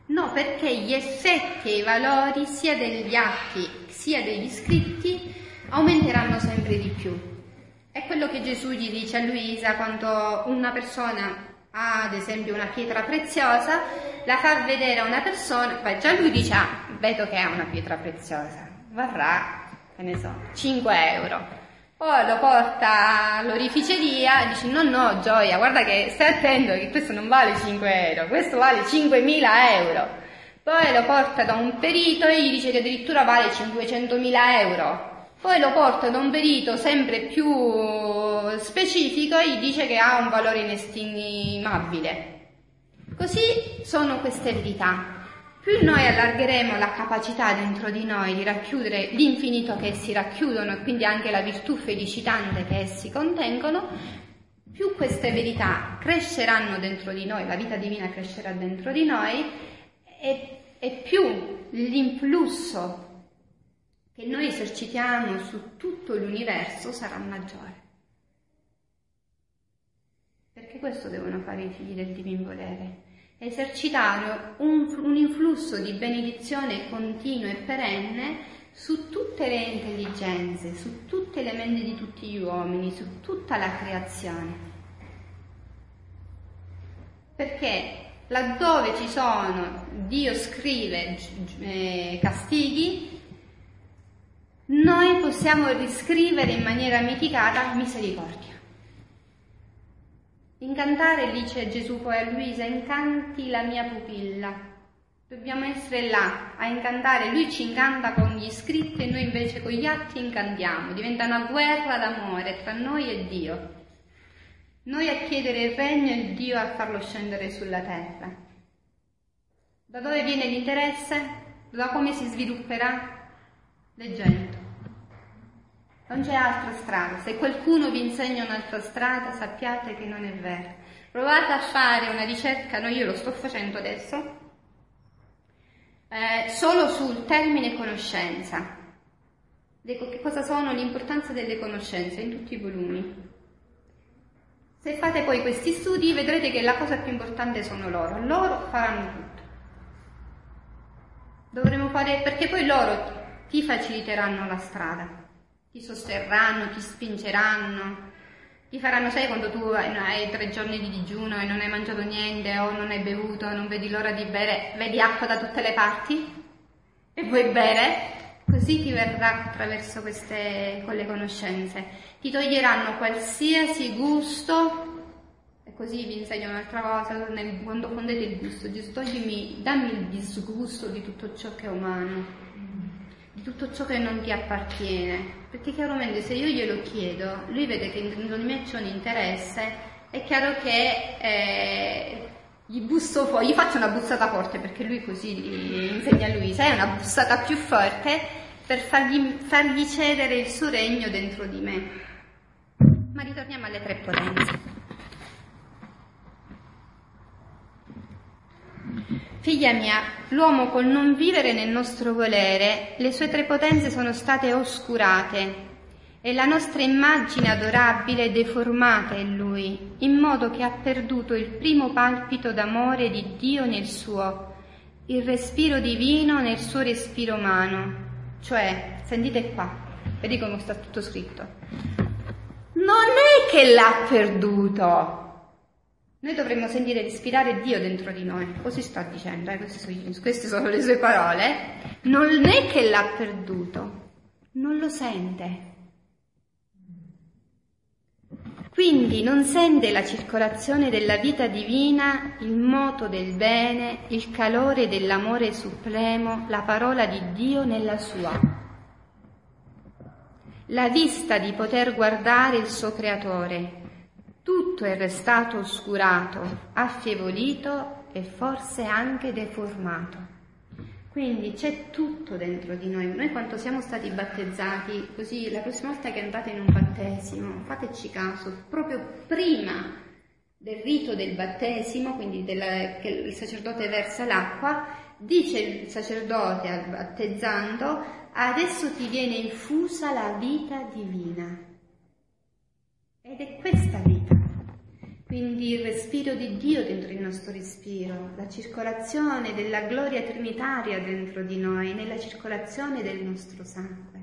No, perché gli effetti e i valori sia degli atti sia degli scritti aumenteranno sempre di più. È quello che Gesù gli dice a Luisa quando una persona ha ad esempio una pietra preziosa, la fa vedere a una persona, beh già lui dice ah, vedo che è una pietra preziosa, varrà, che ne so, 5 euro. Poi lo porta all'orificeria e dice no no Gioia, guarda che stai attento che questo non vale 5 euro, questo vale 5.000 euro. Poi lo porta da un perito e gli dice che addirittura vale 500.000 euro. Poi lo porta da un perito sempre più specifico e gli dice che ha un valore inestimabile. Così sono queste verità. Più noi allargheremo la capacità dentro di noi di racchiudere l'infinito che essi racchiudono e quindi anche la virtù felicitante che essi contengono, più queste verità cresceranno dentro di noi, la vita divina crescerà dentro di noi e e più l'influsso che noi esercitiamo su tutto l'universo sarà maggiore. Perché questo devono fare i figli del divin volere, esercitare un, un influsso di benedizione continuo e perenne su tutte le intelligenze, su tutte le menti di tutti gli uomini, su tutta la creazione. Perché laddove ci sono, Dio scrive eh, castighi, noi possiamo riscrivere in maniera mitigata misericordia. Incantare, dice Gesù poi a Luisa, incanti la mia pupilla, Dobbiamo essere là a incantare, lui ci incanta con gli scritti e noi invece con gli atti incantiamo, diventa una guerra d'amore tra noi e Dio. Noi a chiedere il regno e Dio a farlo scendere sulla terra. Da dove viene l'interesse? Da come si svilupperà? Leggendo. Non c'è altra strada. Se qualcuno vi insegna un'altra strada, sappiate che non è vero. Provate a fare una ricerca, no, io lo sto facendo adesso, eh, solo sul termine conoscenza. Dico che cosa sono l'importanza delle conoscenze in tutti i volumi. Se fate poi questi studi vedrete che la cosa più importante sono loro, loro faranno tutto. Dovremo fare, perché poi loro ti faciliteranno la strada, ti sosterranno, ti spingeranno, ti faranno, sai, quando tu hai tre giorni di digiuno e non hai mangiato niente o non hai bevuto, non vedi l'ora di bere, vedi acqua da tutte le parti? E vuoi bere, così ti verrà attraverso queste, con le conoscenze. Ti toglieranno qualsiasi gusto, e così vi insegno un'altra cosa, quando fondete il gusto, toglimi, dammi il disgusto di tutto ciò che è umano di tutto ciò che non ti appartiene, perché chiaramente se io glielo chiedo, lui vede che dentro di me c'è un interesse, è chiaro che eh, gli busso fuori, gli faccio una bussata forte perché lui così insegna a lui, sai, una bussata più forte per fargli, fargli cedere il suo regno dentro di me. Ma ritorniamo alle tre potenze. Figlia mia, l'uomo col non vivere nel nostro volere, le sue tre potenze sono state oscurate e la nostra immagine adorabile deformata in lui, in modo che ha perduto il primo palpito d'amore di Dio nel suo, il respiro divino nel suo respiro umano. Cioè, sentite qua, vedi come sta tutto scritto. Non è che l'ha perduto, noi dovremmo sentire respirare Dio dentro di noi, così sta dicendo, eh? queste, sono, queste sono le sue parole. Non è che l'ha perduto, non lo sente. Quindi non sente la circolazione della vita divina, il moto del bene, il calore dell'amore supremo, la parola di Dio nella sua. La vista di poter guardare il suo creatore, tutto è restato oscurato, affievolito e forse anche deformato. Quindi c'è tutto dentro di noi. Noi quanto siamo stati battezzati, così la prossima volta che andate in un battesimo, fateci caso, proprio prima del rito del battesimo, quindi della, che il sacerdote versa l'acqua, dice il sacerdote battezzando, adesso ti viene infusa la vita divina. Ed è questa vita. Quindi il respiro di Dio dentro il nostro respiro, la circolazione della gloria trinitaria dentro di noi, nella circolazione del nostro sangue.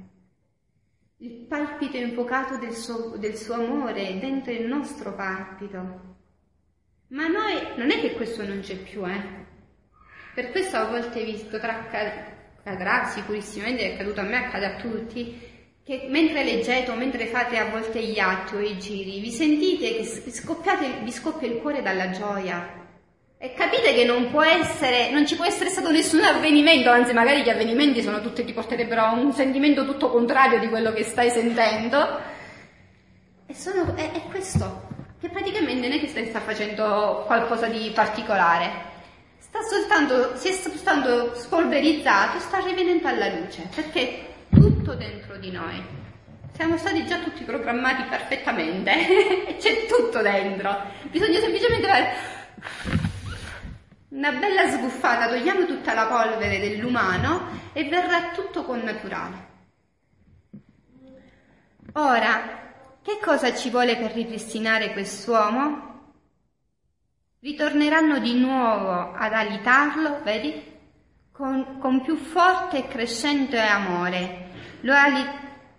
Il palpito infuocato del suo, del suo amore dentro il nostro palpito. Ma noi non è che questo non c'è più, eh? Per questo a volte visto tra cadrà, sicurissimamente è accaduto a me, accade a tutti, che mentre leggete o mentre fate a volte gli atti o i giri, vi sentite che vi scoppia il cuore dalla gioia. E capite che non può essere, non ci può essere stato nessun avvenimento, anzi magari gli avvenimenti sono tutti, ti porterebbero a un sentimento tutto contrario di quello che stai sentendo. E sono, è, è questo, che praticamente non è che stai sta facendo qualcosa di particolare, sta soltanto, si è soltanto spolverizzato, sta rivenendo alla luce, perché tutto dentro di noi. Siamo stati già tutti programmati perfettamente, c'è tutto dentro. Bisogna semplicemente fare una bella sbuffata, togliamo tutta la polvere dell'umano e verrà tutto connaturale. Ora, che cosa ci vuole per ripristinare quest'uomo? Ritorneranno di nuovo ad alitarlo, vedi? Con, con più forte e crescente amore. Lo, ali,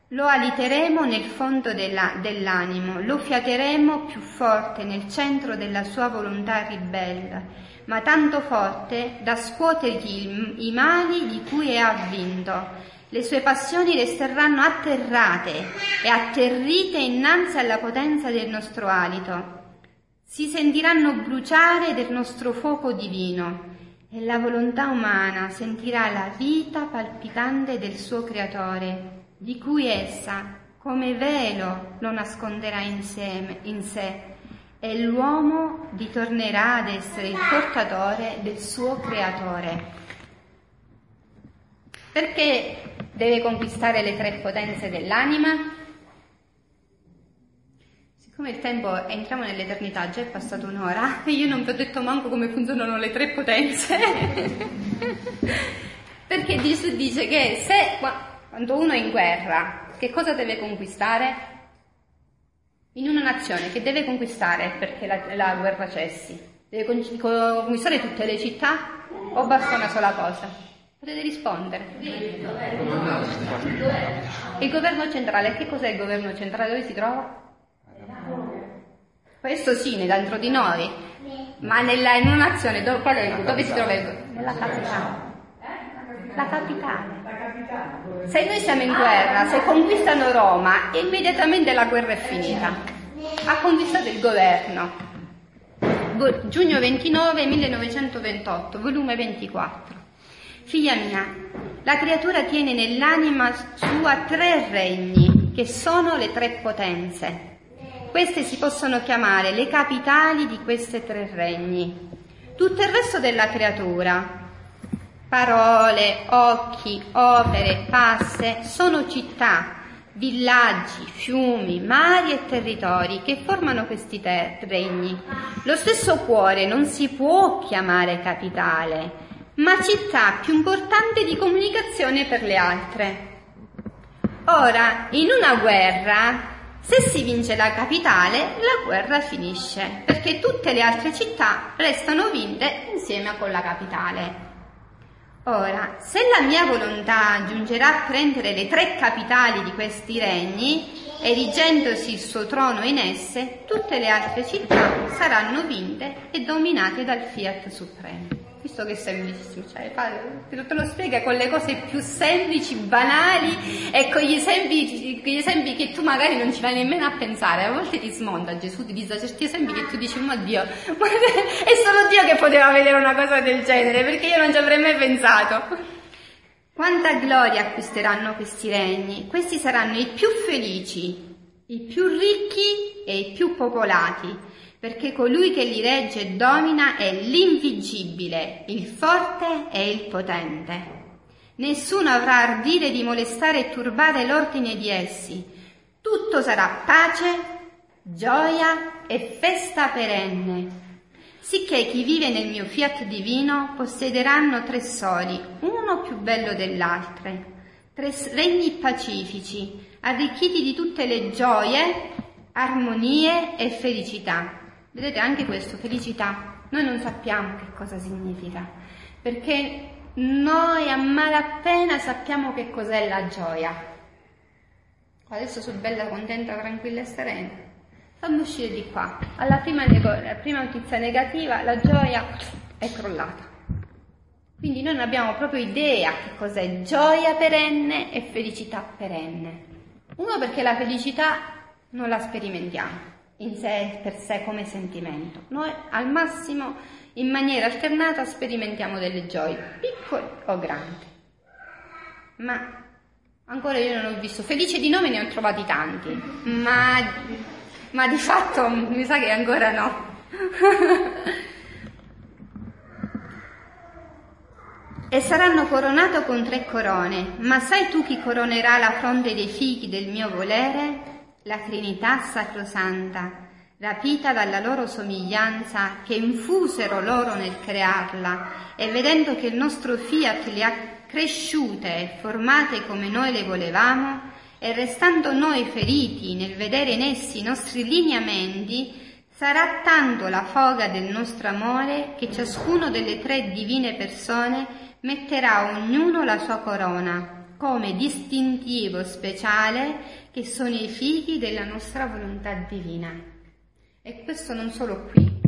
lo aliteremo nel fondo della, dell'animo, lo fiateremo più forte nel centro della sua volontà ribella, ma tanto forte da scuotergli i mali di cui è avvinto. Le sue passioni resteranno atterrate e atterrite innanzi alla potenza del nostro alito si sentiranno bruciare del nostro fuoco divino e la volontà umana sentirà la vita palpitante del suo creatore, di cui essa, come velo, lo nasconderà insieme, in sé e l'uomo ritornerà ad essere il portatore del suo creatore. Perché deve conquistare le tre potenze dell'anima? Come il tempo, entriamo nell'eternità, già è passata un'ora e io non vi ho detto manco come funzionano le tre potenze. Perché Gesù dice che se quando uno è in guerra, che cosa deve conquistare? In una nazione che deve conquistare perché la, la guerra cessi? Deve conquistare tutte le città o basta una sola cosa? Potete rispondere. Il governo centrale, che cos'è il governo centrale? Dove si trova? Questo sì, dentro di noi, ma nella, in una nazione dove, è, dove si trova il Nella capitale. La capitale. Se noi siamo in guerra, se conquistano Roma, immediatamente la guerra è finita. Ha conquistato il governo. Giugno 29 1928, volume 24. Figlia mia, la creatura tiene nell'anima sua tre regni, che sono le tre potenze queste si possono chiamare le capitali di questi tre regni. Tutto il resto della creatura, parole, occhi, opere, passe, sono città, villaggi, fiumi, mari e territori che formano questi te- regni. Lo stesso cuore non si può chiamare capitale, ma città più importante di comunicazione per le altre. Ora, in una guerra se si vince la capitale, la guerra finisce, perché tutte le altre città restano vinte insieme con la capitale. Ora, se la mia volontà giungerà a prendere le tre capitali di questi regni, erigendosi il suo trono in esse, tutte le altre città saranno vinte e dominate dal Fiat Supremo visto che è semplicissimo, cioè, te lo spiega con le cose più semplici, banali e con gli esempi, gli esempi che tu magari non ci vai nemmeno a pensare. A volte ti smonta Gesù, ti dice certi esempi che tu dici, ma Dio, ma è solo Dio che poteva vedere una cosa del genere, perché io non ci avrei mai pensato. Quanta gloria acquisteranno questi regni? Questi saranno i più felici, i più ricchi e i più popolati perché colui che li regge e domina è l'invincibile, il forte e il potente. Nessuno avrà ardire di molestare e turbare l'ordine di essi. Tutto sarà pace, gioia e festa perenne. Sicché chi vive nel mio fiat divino possederanno tre soli, uno più bello dell'altro, tre regni pacifici, arricchiti di tutte le gioie, armonie e felicità Vedete anche questo, felicità. Noi non sappiamo che cosa significa, perché noi a malapena sappiamo che cos'è la gioia. Adesso sono bella, contenta, tranquilla e serena. Fammi uscire di qua. Alla prima, alla prima notizia negativa la gioia è crollata. Quindi noi non abbiamo proprio idea che cos'è gioia perenne e felicità perenne. Uno perché la felicità non la sperimentiamo in sé per sé come sentimento. Noi al massimo in maniera alternata sperimentiamo delle gioie, piccole o grandi. Ma ancora io non ho visto, felice di nome ne ho trovati tanti, ma, ma di fatto mi sa che ancora no. e saranno coronato con tre corone, ma sai tu chi coronerà la fronte dei figli del mio volere? La Trinità Sacrosanta, rapita dalla loro somiglianza che infusero loro nel crearla e vedendo che il nostro fiat le ha cresciute e formate come noi le volevamo e restando noi feriti nel vedere in essi i nostri lineamenti, sarà tanto la foga del nostro amore che ciascuno delle tre divine persone metterà ognuno la sua corona come distintivo speciale che sono i figli della nostra volontà divina. E questo non solo qui.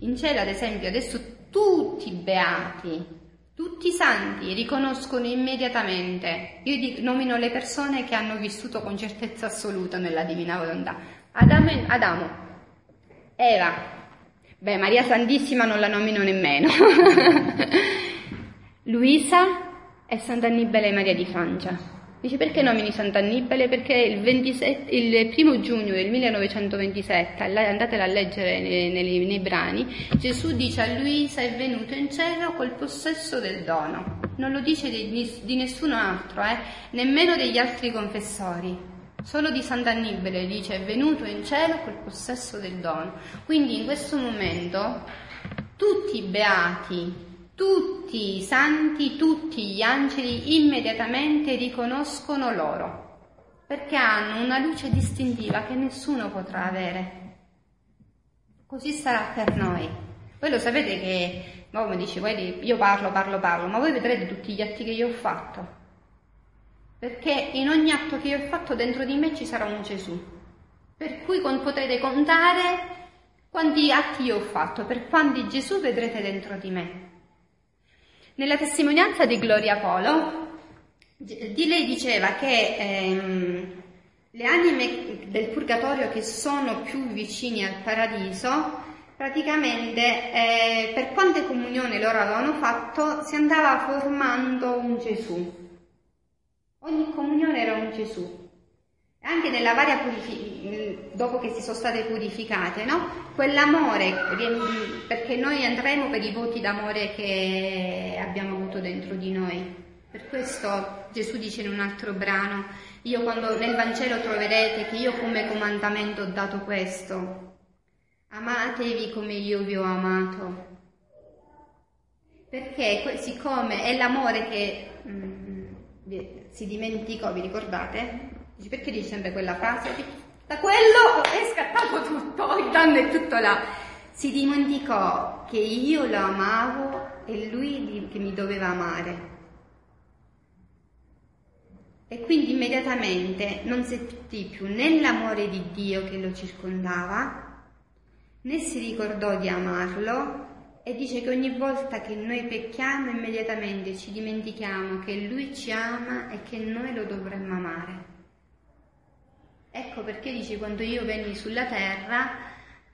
In cielo, ad esempio, adesso tutti i beati, tutti i santi riconoscono immediatamente, io nomino le persone che hanno vissuto con certezza assoluta nella divina volontà. Adamo, Adamo Eva, beh Maria Santissima non la nomino nemmeno, Luisa e Sant'Annibale Maria di Francia. Dice perché nomini Sant'Annibale? Perché il, 27, il primo giugno del 1927, andatela a leggere nei, nei, nei, brani, Gesù dice a Luisa è venuto in cielo col possesso del dono. Non lo dice di, di nessun altro, eh? nemmeno degli altri confessori. Solo di Sant'Annibale dice è venuto in cielo col possesso del dono. Quindi in questo momento tutti i beati tutti i santi, tutti gli angeli immediatamente riconoscono loro, perché hanno una luce distintiva che nessuno potrà avere. Così sarà per noi. Voi lo sapete che, come dice, io parlo, parlo, parlo, ma voi vedrete tutti gli atti che io ho fatto. Perché in ogni atto che io ho fatto dentro di me ci sarà un Gesù. Per cui potrete contare quanti atti io ho fatto, per quanti Gesù vedrete dentro di me. Nella testimonianza di Gloria Polo, di lei diceva che ehm, le anime del purgatorio che sono più vicini al paradiso, praticamente eh, per quante comunioni loro avevano fatto, si andava formando un Gesù. Ogni comunione era un Gesù anche nella varia dopo che si sono state purificate, no? Quell'amore, perché noi andremo per i voti d'amore che abbiamo avuto dentro di noi. Per questo Gesù dice in un altro brano, io quando nel Vangelo troverete che io come comandamento ho dato questo, amatevi come io vi ho amato. Perché siccome è l'amore che mm, si dimenticò, vi ricordate? Dici, perché dici sempre quella frase? Da quello è scattato tutto, il danno è tutto là. Si dimenticò che io lo amavo e lui che mi doveva amare. E quindi immediatamente non sentì più né l'amore di Dio che lo circondava, né si ricordò di amarlo e dice che ogni volta che noi pecchiamo immediatamente ci dimentichiamo che Lui ci ama e che noi lo dovremmo amare. Ecco perché dici quando io venni sulla terra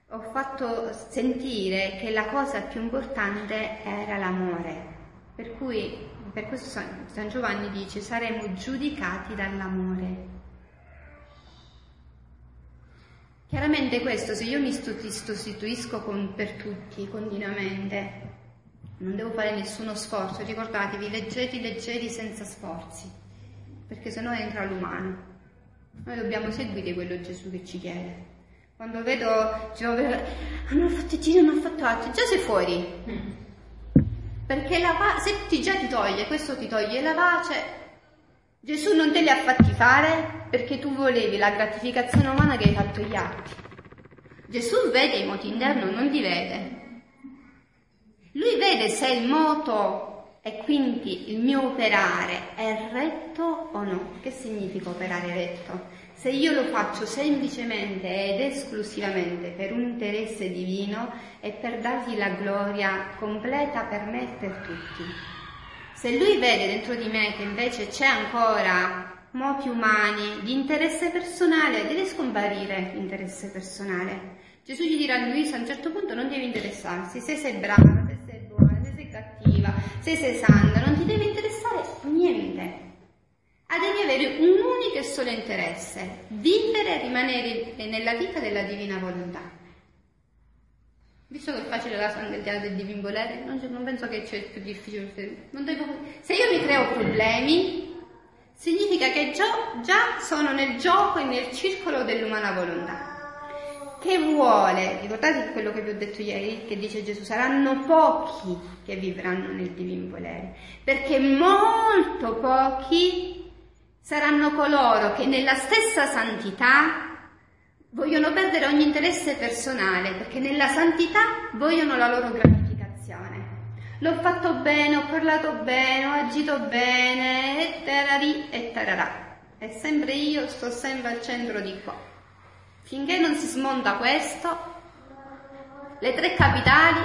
ho fatto sentire che la cosa più importante era l'amore. Per cui per questo San Giovanni dice saremo giudicati dall'amore. Chiaramente questo, se io mi sostituisco con, per tutti continuamente, non devo fare nessuno sforzo, ricordatevi, leggeri, leggeri senza sforzi, perché sennò entra l'umano. Noi dobbiamo seguire quello Gesù che ci chiede. Quando vedo, dicevo, hanno fatto giro, hanno fatto altro, già sei fuori. Perché la pace, se ti già ti toglie, questo ti toglie la pace, Gesù non te li ha fatti fare perché tu volevi la gratificazione umana che hai fatto gli altri. Gesù vede i moti interni, non li vede. Lui vede se il moto e quindi il mio operare è retto o no? Che significa operare retto? Se io lo faccio semplicemente ed esclusivamente per un interesse divino e per dargli la gloria completa per me e per tutti. Se lui vede dentro di me che invece c'è ancora moti umani di interesse personale, deve scomparire l'interesse personale. Gesù gli dirà a Luisa a un certo punto non devi interessarsi, se sei brava, cattiva, se sei santa, non ti deve interessare niente. Ah, devi avere un unico e solo interesse, vivere e rimanere nella vita della divina volontà. Visto che è facile la santità del divin volere, non, non, penso che c'è più difficile. Devo, se io mi creo problemi, significa che già, già sono nel gioco e nel circolo dell'umana volontà. Che vuole, ricordate quello che vi ho detto ieri, che dice Gesù, saranno pochi che vivranno nel divin volere, perché molto pochi saranno coloro che nella stessa santità vogliono perdere ogni interesse personale, perché nella santità vogliono la loro gratificazione. L'ho fatto bene, ho parlato bene, ho agito bene, e tararì e tararà. E sempre io sto sempre al centro di qua. Finché non si smonta questo, le tre capitali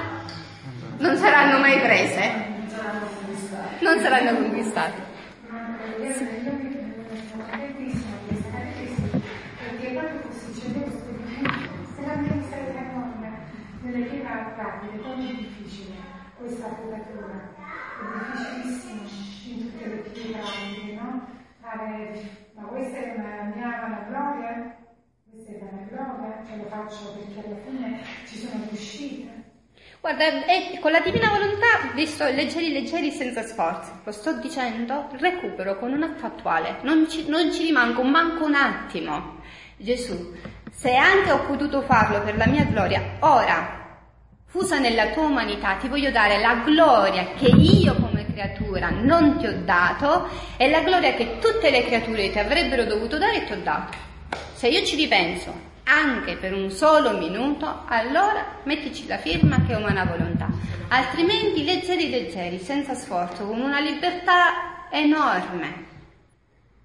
non saranno mai prese, non saranno conquistate. questa avvocatura, è difficilissimo in tutte le pietà, no? Ma questa è una mia gloria? Questa è ce lo faccio perché alla fine ci sono riuscita. Guarda, è, con la divina volontà, visto leggeri leggeri senza sforzi, lo sto dicendo, recupero con un atto attuale, non ci, non ci rimango manco un attimo. Gesù, se anche ho potuto farlo per la mia gloria, ora, fusa nella tua umanità, ti voglio dare la gloria che io come creatura non ti ho dato e la gloria che tutte le creature ti avrebbero dovuto dare e ti ho dato. Se io ci ripenso anche per un solo minuto, allora mettici la firma che è umana volontà. Altrimenti leggeri leggeri, senza sforzo, con una libertà enorme,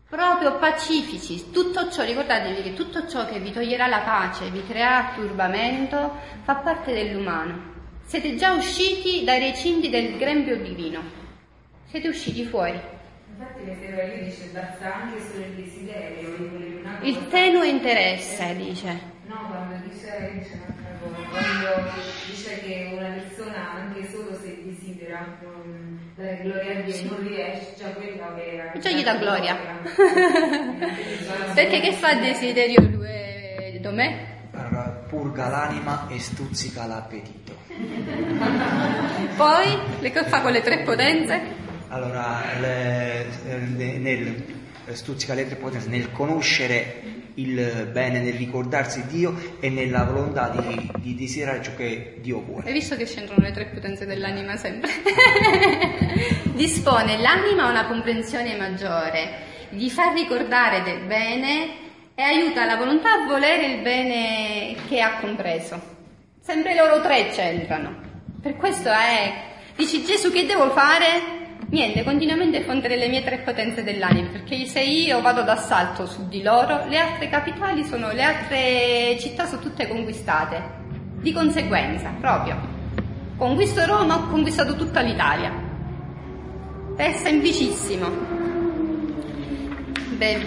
proprio pacifici. Tutto ciò, ricordatevi che tutto ciò che vi toglierà la pace, vi creerà turbamento, fa parte dell'umano. Siete già usciti dai recinti del grembo divino. Siete usciti fuori. Infatti lì dice basta anche solo il desiderio. Il tenue interesse, dice. No, quando dice, dice un'altra cosa, quando dice che una persona anche solo se desidera dare gloria a Dio non riesce, già quello che era... Già gli dà gloria. Perché che fa il desiderio lui? Dom'è? Purga l'anima e stuzzica l'appetito. Poi, le che fa con le tre potenze? Allora, le, le, nel stuzzica le tre potenze, nel conoscere il bene, nel ricordarsi di Dio e nella volontà di, di desiderare ciò che Dio vuole. Hai visto che c'entrano le tre potenze dell'anima sempre? Dispone l'anima a una comprensione maggiore, gli fa ricordare del bene e aiuta la volontà a volere il bene che ha compreso. Sempre loro tre c'entrano. Per questo è... Dici Gesù che devo fare? Niente, continuamente fondere le mie tre potenze dell'anima, perché se io vado d'assalto su di loro, le altre capitali sono, le altre città sono tutte conquistate. Di conseguenza, proprio. Conquisto Roma, ho conquistato tutta l'Italia. È semplicissimo. Beh,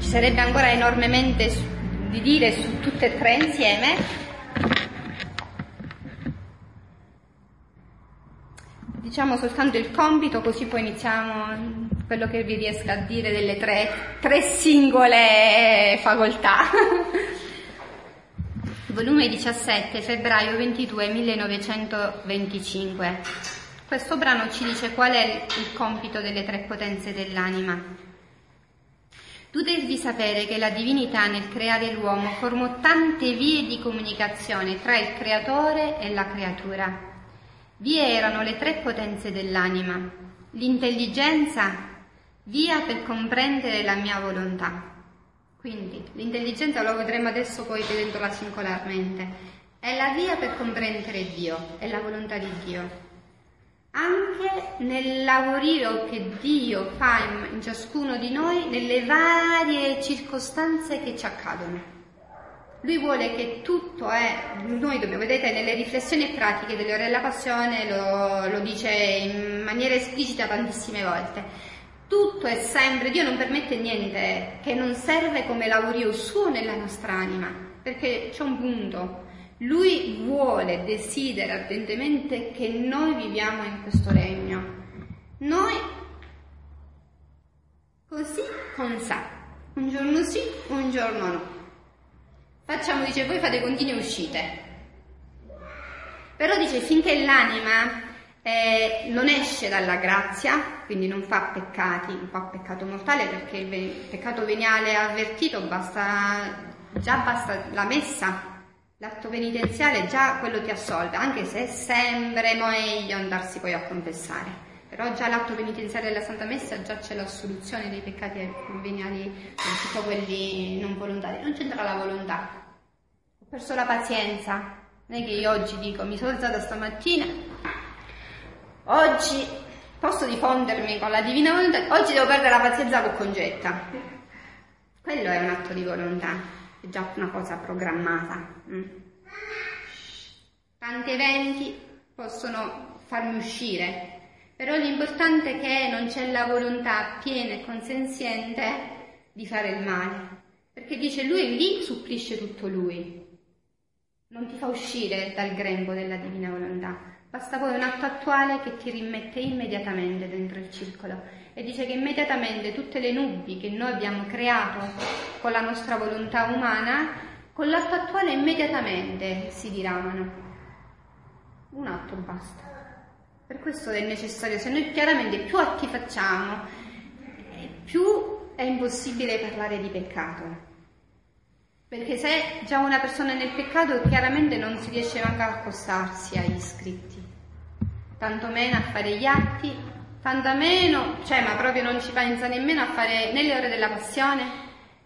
ci sarebbe ancora enormemente di dire su tutte e tre insieme, diciamo soltanto il compito, così poi iniziamo quello che vi riesco a dire delle tre, tre singole facoltà. Volume 17, febbraio 22, 1925. Questo brano ci dice qual è il compito delle tre potenze dell'anima. Tu devi sapere che la divinità nel creare l'uomo formò tante vie di comunicazione tra il creatore e la creatura vi erano le tre potenze dell'anima, l'intelligenza, via per comprendere la mia volontà. Quindi l'intelligenza lo vedremo adesso poi vedendola singolarmente. È la via per comprendere Dio, è la volontà di Dio. Anche nel lavoro che Dio fa in ciascuno di noi, nelle varie circostanze che ci accadono. Lui vuole che tutto è, noi dobbiamo, vedete, nelle riflessioni pratiche delle ore della passione lo, lo dice in maniera esplicita tantissime volte. Tutto è sempre, Dio non permette niente che non serve come lavorio suo nella nostra anima, perché c'è un punto. Lui vuole, desidera ardentemente che noi viviamo in questo regno. Noi così con sa, un giorno sì, un giorno no. Facciamo, dice, voi fate continue uscite. Però dice, finché l'anima eh, non esce dalla grazia, quindi non fa peccati, non fa peccato mortale perché il peccato veniale avvertito basta, già basta la messa L'atto penitenziale già quello ti assolve, anche se è sempre meglio andarsi poi a confessare. Però già l'atto penitenziale della Santa Messa già c'è l'assoluzione dei peccati veniali, soprattutto quelli non volontari. Non c'entra la volontà. Ho perso la pazienza. Non è che io oggi dico, mi sono alzata stamattina, oggi posso diffondermi con la divina volontà, oggi devo perdere la pazienza con Concetta. Quello è un atto di volontà, è già una cosa programmata. Mm. Tanti eventi possono farmi uscire però l'importante è che non c'è la volontà piena e consenziente di fare il male, perché dice lui lì supplisce tutto lui, non ti fa uscire dal grembo della divina volontà, basta poi un atto attuale che ti rimette immediatamente dentro il circolo e dice che immediatamente tutte le nubi che noi abbiamo creato con la nostra volontà umana, con l'atto attuale immediatamente si diramano. Un atto basta. Per questo è necessario, se noi chiaramente più atti facciamo, più è impossibile parlare di peccato. Perché se già una persona è nel peccato, chiaramente non si riesce neanche a accostarsi agli scritti, tanto meno a fare gli atti, tanto meno, cioè ma proprio non ci pensa nemmeno a fare né le ore della passione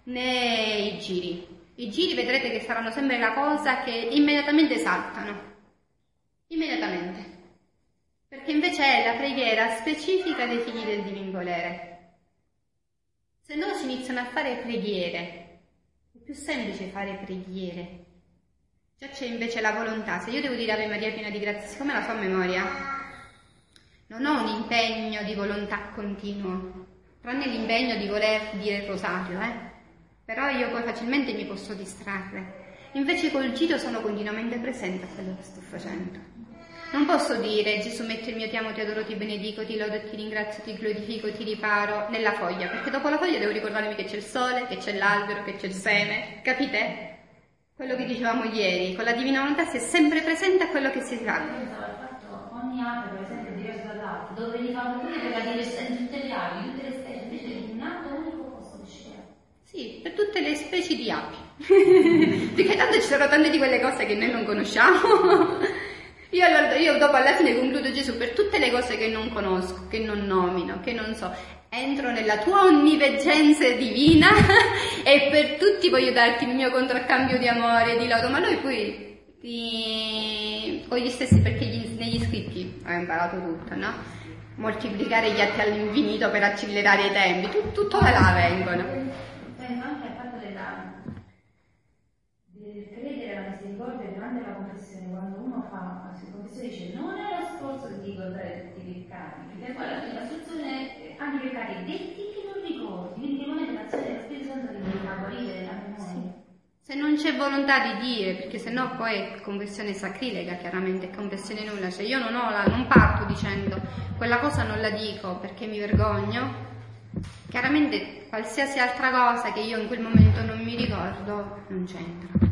né i giri. I giri vedrete che saranno sempre la cosa che immediatamente saltano. Immediatamente perché invece è la preghiera specifica dei figli del divin volere. Se no si iniziano a fare preghiere, è più semplice fare preghiere. Già c'è invece la volontà, se io devo dire Ave Maria piena di grazia, siccome la so a memoria, non ho un impegno di volontà continuo, tranne l'impegno di voler dire il rosario, eh? però io poi facilmente mi posso distrarre. Invece col giro sono continuamente presente a quello che sto facendo. Non posso dire Gesù metto il mio ti amo, ti adoro, ti benedico, ti lodo, ti ringrazio, ti glorifico, ti riparo nella foglia, perché dopo la foglia devo ricordarmi che c'è il sole, che c'è l'albero, che c'è il seme, capite? Quello che dicevamo ieri, con la divina volontà si è sempre presente a quello che si fa. Ogni atto, per esempio, è diverso dall'altro, dove li fanno tutti per la diversità di tutte le api, tutte le specie, invece di un atto unico posso uscire. Sì, per tutte le specie di api. perché tanto ci sono tante di quelle cose che noi non conosciamo. Io, allora, io dopo alla fine concludo Gesù per tutte le cose che non conosco, che non nomino, che non so. Entro nella tua onniveggenza divina e per tutti voglio darti il mio contraccambio di amore e di lodo. Ma noi poi ti... con gli stessi, perché gli, negli scritti ho imparato tutto, no? Moltiplicare gli atti all'infinito per accelerare i tempi, tutto, tutto da là vengono. Anche il fatto della, del credere alla misericordia durante la confessione, quando uno fa questo dice non è lo sforzo di ricordare tutti i peccati, perché poi la soluzione anche i peccati detti che non ricordi, quindi rimane l'azione dello Spirito Santo che devi favorire la memoria. Se non c'è volontà di dire, perché sennò poi è confessione sacrilega, chiaramente è confessione nulla, cioè io non, la, non parto dicendo quella cosa non la dico perché mi vergogno, chiaramente qualsiasi altra cosa che io in quel momento non mi ricordo non c'entra.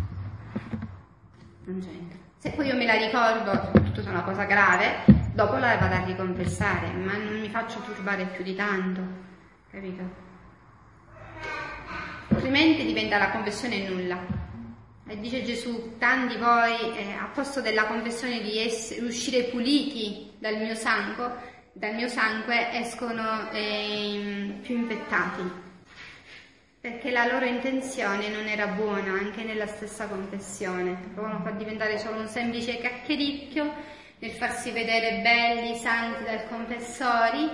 Non c'entra. Se poi io me la ricordo, soprattutto se è una cosa grave, dopo la vado a riconfessare, ma non mi faccio turbare più di tanto, capito? Altrimenti diventa la confessione nulla. E dice Gesù, tanti voi, eh, a posto della confessione di essere, uscire puliti dal mio sangue, dal mio sangue escono eh, più infettati perché la loro intenzione non era buona anche nella stessa confessione, provano a far diventare solo un semplice cacchericchio nel farsi vedere belli, santi dal confessori,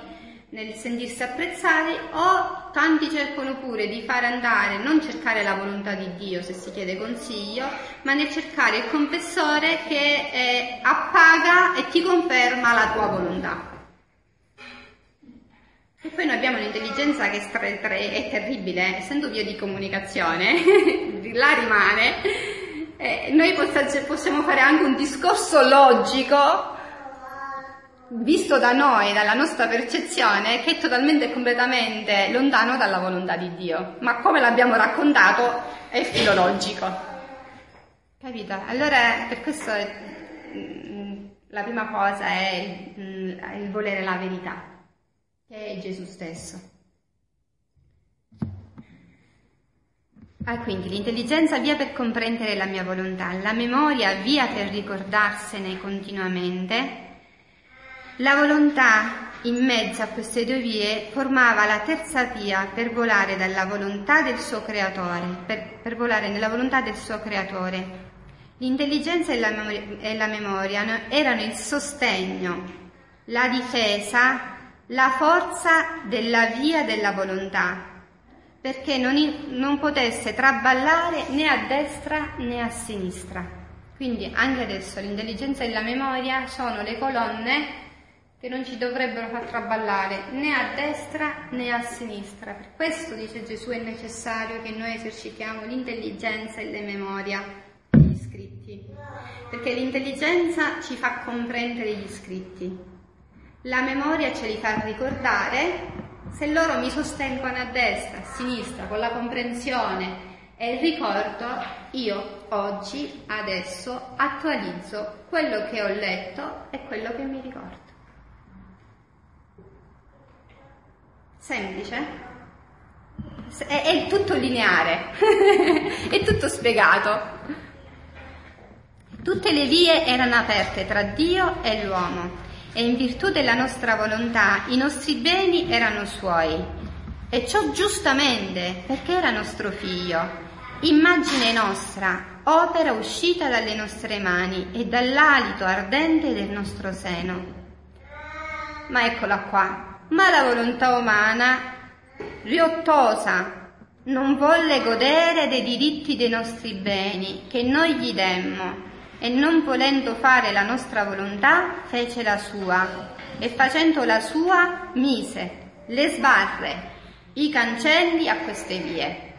nel sentirsi apprezzati o tanti cercano pure di fare andare, non cercare la volontà di Dio se si chiede consiglio, ma nel cercare il confessore che eh, appaga e ti conferma la tua volontà. E poi noi abbiamo un'intelligenza che è, terribile, essendo via di comunicazione, là rimane. Eh, noi possiamo fare anche un discorso logico, visto da noi, dalla nostra percezione, che è totalmente e completamente lontano dalla volontà di Dio. Ma come l'abbiamo raccontato è filologico. Capito? Allora, per questo mm, la prima cosa è mm, il volere la verità che è Gesù stesso. Ah, quindi l'intelligenza via per comprendere la mia volontà, la memoria via per ricordarsene continuamente, la volontà in mezzo a queste due vie formava la terza via per volare dalla volontà del suo creatore, per, per volare nella volontà del suo creatore. L'intelligenza e la, memoria, e la memoria erano il sostegno, la difesa, la forza della via della volontà, perché non, non potesse traballare né a destra né a sinistra. Quindi anche adesso l'intelligenza e la memoria sono le colonne che non ci dovrebbero far traballare né a destra né a sinistra. Per questo, dice Gesù, è necessario che noi esercitiamo l'intelligenza e la memoria degli scritti, perché l'intelligenza ci fa comprendere gli scritti, la memoria ce li fa ricordare, se loro mi sostengono a destra, a sinistra, con la comprensione e il ricordo, io oggi, adesso, attualizzo quello che ho letto e quello che mi ricordo. Semplice? È, è tutto lineare, è tutto spiegato. Tutte le vie erano aperte tra Dio e l'uomo e in virtù della nostra volontà i nostri beni erano suoi. E ciò giustamente perché era nostro figlio, immagine nostra, opera uscita dalle nostre mani e dall'alito ardente del nostro seno. Ma eccola qua, ma la volontà umana, riottosa, non volle godere dei diritti dei nostri beni che noi gli demmo e non volendo fare la nostra volontà fece la sua e facendo la sua mise le sbarre, i cancelli a queste vie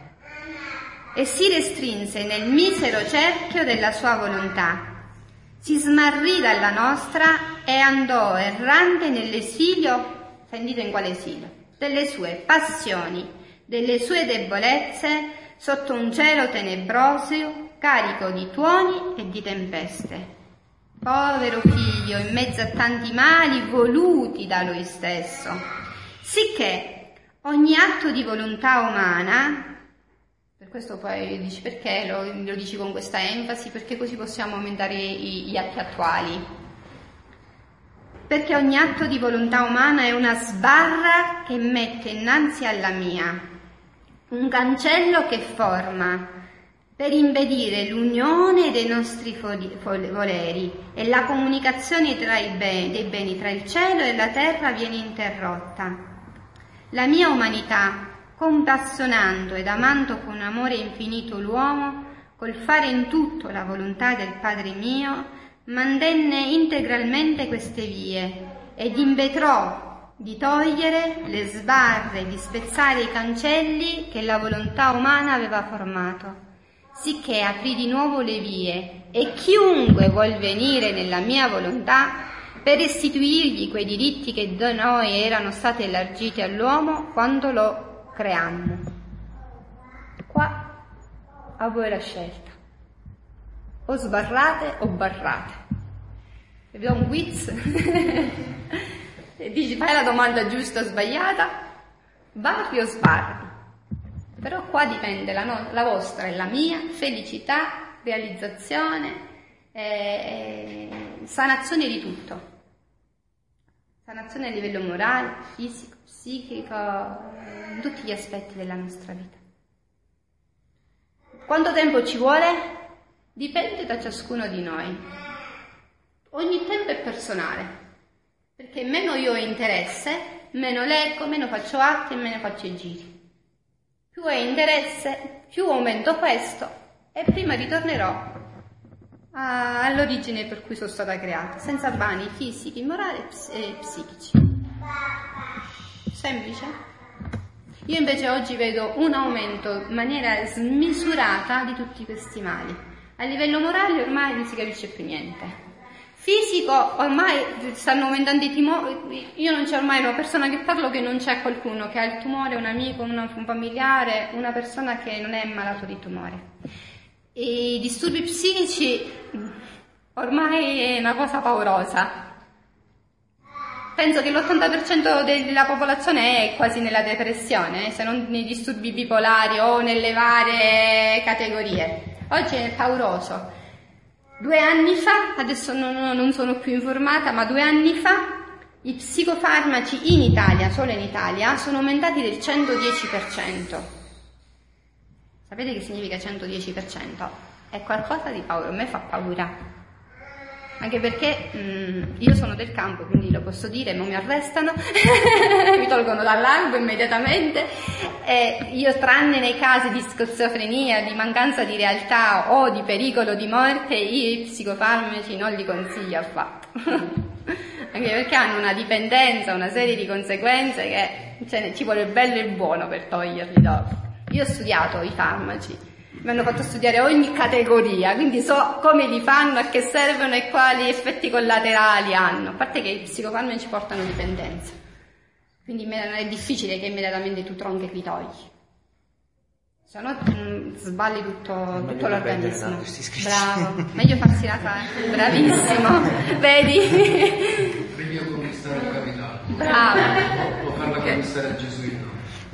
e si restrinse nel misero cerchio della sua volontà. Si smarrì dalla nostra e andò errante nell'esilio sentite in quale esilio, delle sue passioni, delle sue debolezze, sotto un cielo tenebroso, carico di tuoni e di tempeste. Povero figlio, in mezzo a tanti mali voluti da lui stesso, sicché ogni atto di volontà umana, per questo poi dici perché lo, lo dici con questa enfasi, perché così possiamo aumentare i, gli atti attuali, perché ogni atto di volontà umana è una sbarra che mette innanzi alla mia, un cancello che forma per impedire l'unione dei nostri voleri e la comunicazione beni, dei beni tra il cielo e la terra viene interrotta. La mia umanità, compassionando ed amando con amore infinito l'uomo, col fare in tutto la volontà del Padre mio, mantenne integralmente queste vie ed impetrò di togliere le sbarre, di spezzare i cancelli che la volontà umana aveva formato, sicché aprì di nuovo le vie e chiunque vuol venire nella mia volontà per restituirgli quei diritti che da noi erano stati elargiti all'uomo quando lo creammo. Qua a voi la scelta o sbarrate o barrate. Abbiamo un quiz e dici fai la domanda giusta o sbagliata, barri o sbarri. Però qua dipende la, no- la vostra e la mia felicità, realizzazione, eh, sanazione di tutto. Sanazione a livello morale, fisico, psichico, in tutti gli aspetti della nostra vita. Quanto tempo ci vuole? Dipende da ciascuno di noi. Ogni tempo è personale, perché meno io ho interesse, meno leggo, meno faccio atti e meno faccio i giri. Più ho interesse, più aumento questo e prima ritornerò all'origine per cui sono stata creata, senza bani fisici, morali e psichici. Semplice? Io invece oggi vedo un aumento in maniera smisurata di tutti questi mali. A livello morale ormai non si capisce più niente. Fisico, ormai stanno aumentando i tumori. Io non c'è ormai una persona che parlo che non c'è qualcuno che ha il tumore, un amico, un familiare, una persona che non è malato di tumore. I disturbi psichici ormai è una cosa paurosa. penso che l'80% della popolazione è quasi nella depressione, eh, se non nei disturbi bipolari o nelle varie categorie. Oggi è pauroso. Due anni fa, adesso non, non sono più informata, ma due anni fa i psicofarmaci in Italia, solo in Italia, sono aumentati del 110%. Sapete che significa 110%? È qualcosa di paura, a me fa paura anche perché mh, mm, io sono del campo, quindi lo posso dire, non mi arrestano, mi tolgono dall'albo immediatamente. E io, tranne nei casi di schizofrenia, di mancanza di realtà o di pericolo di morte, io i psicofarmaci non li consiglio affatto. anche perché hanno una dipendenza, una serie di conseguenze che cioè, ci vuole il bello e il buono per toglierli dopo. Io ho studiato i farmaci mi hanno fatto studiare ogni categoria, quindi so come li fanno, a che servono e quali effetti collaterali hanno, a parte che i psicofarmaci portano dipendenza, quindi è difficile che immediatamente tu tronchi li togli. Se no mm, sballi tutto, tutto l'organismo. Bravo, meglio farsi la faccia, bravissimo, vedi? Meglio conquistare il capitale. Bravo. O farla conquistare il gesuita.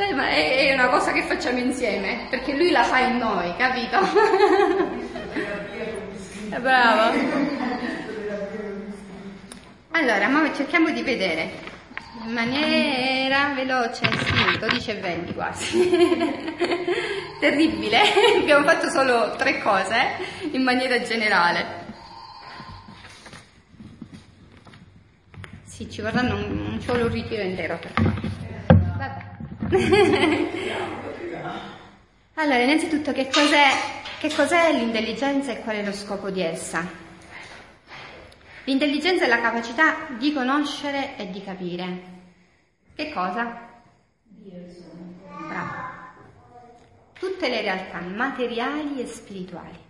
Beh, ma è, è, una cosa che facciamo insieme, perché lui la fa in noi, capito? È bravo. Allora, ma cerchiamo di vedere in maniera veloce, sì, 12 e 20 quasi. Terribile, abbiamo fatto solo tre cose in maniera generale. Sì, ci vorranno un, ci vuole un ritiro intero per fare. allora, innanzitutto che cos'è, che cos'è l'intelligenza e qual è lo scopo di essa? L'intelligenza è la capacità di conoscere e di capire. Che cosa? Bravo. Tutte le realtà materiali e spirituali.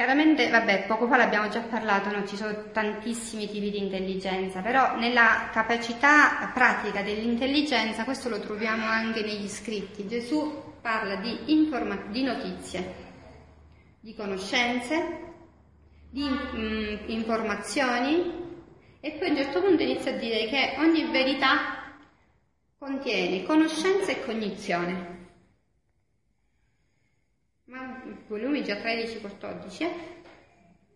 Chiaramente, vabbè, poco fa l'abbiamo già parlato, no? ci sono tantissimi tipi di intelligenza, però nella capacità pratica dell'intelligenza, questo lo troviamo anche negli scritti. Gesù parla di, informa- di notizie, di conoscenze, di mm, informazioni e poi a un certo punto inizia a dire che ogni verità contiene conoscenza e cognizione ma volumi già 13-14,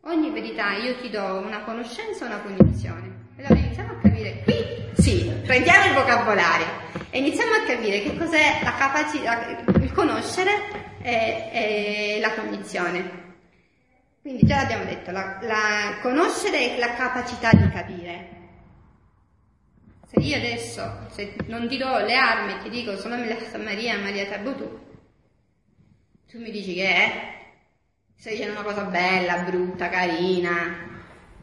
ogni verità io ti do una conoscenza e una cognizione. Allora iniziamo a capire, qui sì, prendiamo il vocabolario e iniziamo a capire che cos'è la capacità, il conoscere e, e la cognizione. Quindi già l'abbiamo detto, la, la, conoscere è la capacità di capire. Se io adesso, se non ti do le armi e ti dico sono Maria, Maria Tabutu, tu mi dici che è? Stai dicendo una cosa bella, brutta, carina.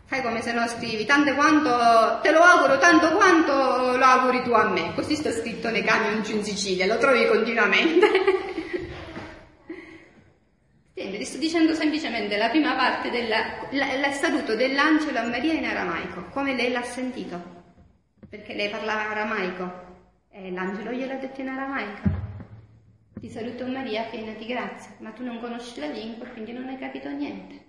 Fai come se non scrivi, tanto quanto te lo auguro, tanto quanto lo auguri tu a me. Così sta scritto nei camion giù in Sicilia, lo trovi continuamente. Niente, ti sto dicendo semplicemente la prima parte del saluto dell'angelo a Maria in aramaico, come lei l'ha sentito, perché lei parlava aramaico e l'angelo gliel'ha detto in aramaico. Ti saluto Maria, piena di grazia, ma tu non conosci la lingua, quindi non hai capito niente.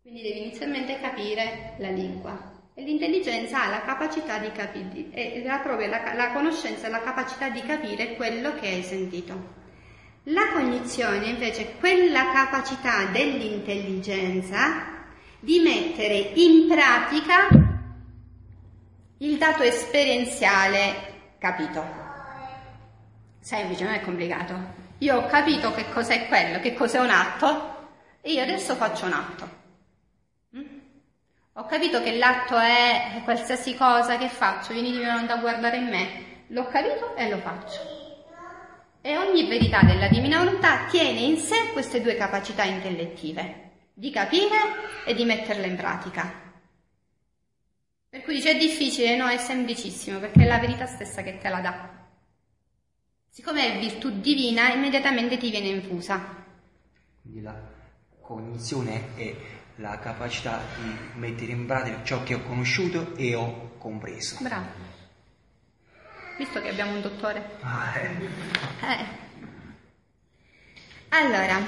Quindi devi inizialmente capire la lingua. E l'intelligenza ha la capacità di capire, è proprio la, la conoscenza, la capacità di capire quello che hai sentito. La cognizione invece è quella capacità dell'intelligenza di mettere in pratica il dato esperienziale capito semplice, non è complicato. Io ho capito che cos'è quello, che cos'è un atto, e io adesso faccio un atto. Mm? Ho capito che l'atto è qualsiasi cosa che faccio, vieni di a guardare in me, l'ho capito e lo faccio. E ogni verità della divina volontà tiene in sé queste due capacità intellettive, di capire e di metterle in pratica. Per cui dice è difficile, no, è semplicissimo, perché è la verità stessa che te la dà. Siccome è virtù divina, immediatamente ti viene infusa. Quindi la cognizione è la capacità di mettere in pratica ciò che ho conosciuto e ho compreso. Bravo. Visto che abbiamo un dottore. Ah, eh. eh. Allora,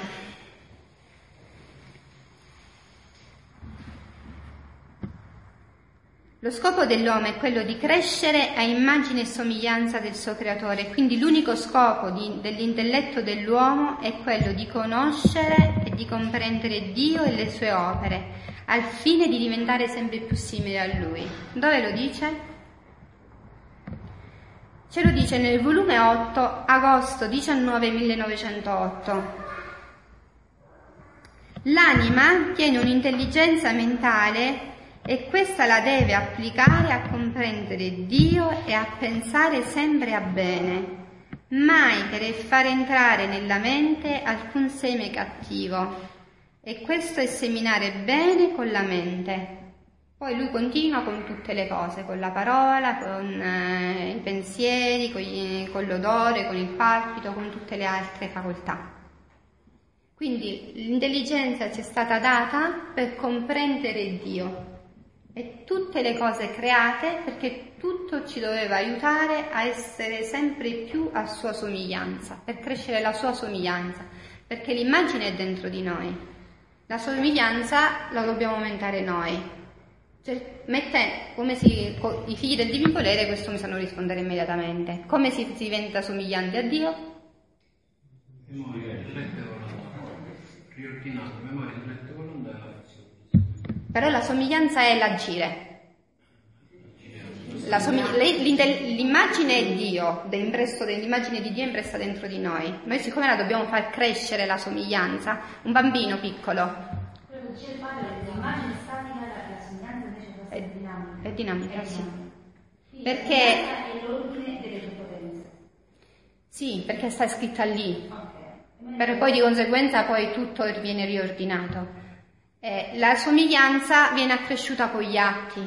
Lo scopo dell'uomo è quello di crescere a immagine e somiglianza del suo creatore, quindi l'unico scopo di, dell'intelletto dell'uomo è quello di conoscere e di comprendere Dio e le sue opere, al fine di diventare sempre più simile a Lui. Dove lo dice? Ce lo dice nel volume 8, agosto 19 1908. L'anima tiene un'intelligenza mentale e questa la deve applicare a comprendere Dio e a pensare sempre a bene, mai per far entrare nella mente alcun seme cattivo. E questo è seminare bene con la mente. Poi lui continua con tutte le cose, con la parola, con eh, i pensieri, con, gli, con l'odore, con il palpito, con tutte le altre facoltà. Quindi l'intelligenza ci è stata data per comprendere Dio e tutte le cose create perché tutto ci doveva aiutare a essere sempre più a sua somiglianza, per crescere la sua somiglianza, perché l'immagine è dentro di noi, la somiglianza la dobbiamo aumentare noi. Cioè, mette, come si, i figli del divin volere, questo mi sanno rispondere immediatamente. Come si, si diventa somiglianti a Dio? Memoria, riordinato, memoria, intelletto, volontà però la somiglianza è l'agire. La somigli- l'immagine è Dio, l'immagine di Dio è impressa dentro di noi. Noi siccome la dobbiamo far crescere la somiglianza, un bambino piccolo. È dinamica. È dinamica, è sì. Perché... Sì, perché sta scritta lì. Ok. Per poi di conseguenza poi tutto viene riordinato. Eh, la somiglianza viene accresciuta con gli atti,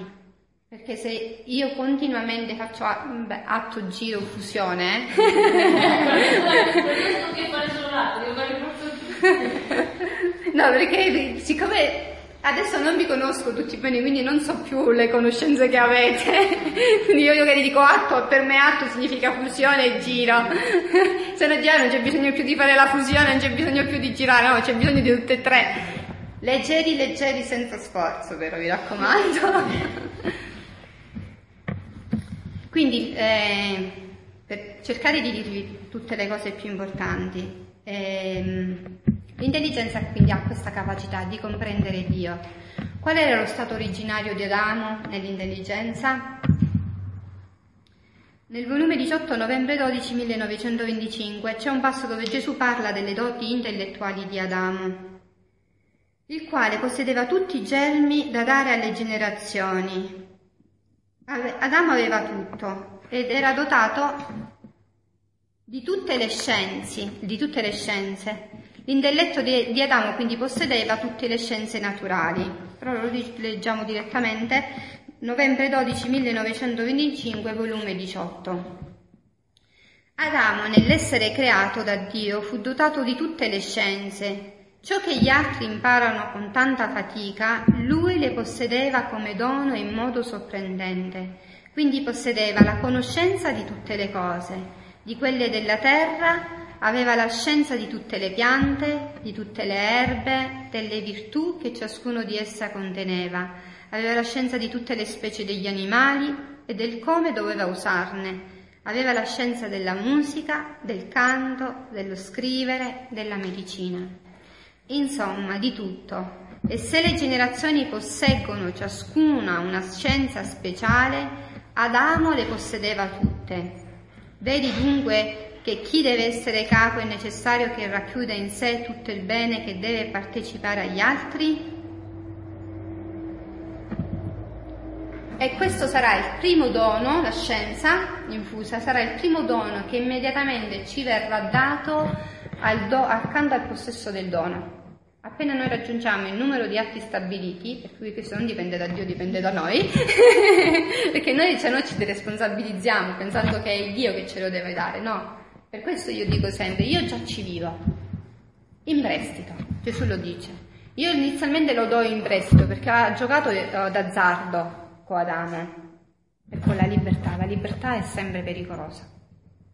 perché se io continuamente faccio beh, atto, giro, fusione, no, perché siccome adesso non vi conosco tutti bene, quindi non so più le conoscenze che avete, quindi io magari dico atto, per me atto significa fusione e giro, se no girare non c'è bisogno più di fare la fusione, non c'è bisogno più di girare, no, c'è bisogno di tutte e tre. Leggeri, leggeri, senza sforzo, però vi raccomando. Quindi, eh, per cercare di dirvi tutte le cose più importanti, ehm, l'intelligenza quindi ha questa capacità di comprendere Dio. Qual era lo stato originario di Adamo nell'intelligenza? Nel volume 18 novembre 12 1925 c'è un passo dove Gesù parla delle doti intellettuali di Adamo il quale possedeva tutti i germi da dare alle generazioni. Adamo aveva tutto ed era dotato di tutte le scienze, di tutte le scienze. L'intelletto di, Adamo quindi possedeva tutte le scienze naturali. Però lo leggiamo direttamente, novembre 12 1925, volume 18. Adamo, nell'essere creato da Dio, fu dotato di tutte le scienze, Ciò che gli altri imparano con tanta fatica, lui le possedeva come dono in modo sorprendente. Quindi possedeva la conoscenza di tutte le cose, di quelle della terra, aveva la scienza di tutte le piante, di tutte le erbe, delle virtù che ciascuno di essa conteneva, aveva la scienza di tutte le specie degli animali e del come doveva usarne, aveva la scienza della musica, del canto, dello scrivere, della medicina insomma di tutto. E se le generazioni posseggono ciascuna una scienza speciale, Adamo le possedeva tutte. Vedi dunque che chi deve essere capo è necessario che racchiuda in sé tutto il bene che deve partecipare agli altri? E questo sarà il primo dono, la scienza infusa, sarà il primo dono che immediatamente ci verrà dato al do, accanto al possesso del dono. Appena noi raggiungiamo il numero di atti stabiliti, per cui questo non dipende da Dio, dipende da noi, perché noi, cioè, noi ci responsabilizziamo pensando che è Dio che ce lo deve dare, no? Per questo io dico sempre, io già ci vivo, in prestito, Gesù lo dice. Io inizialmente lo do in prestito perché ha giocato eh, d'azzardo con Adamo e con la libertà. La libertà è sempre pericolosa.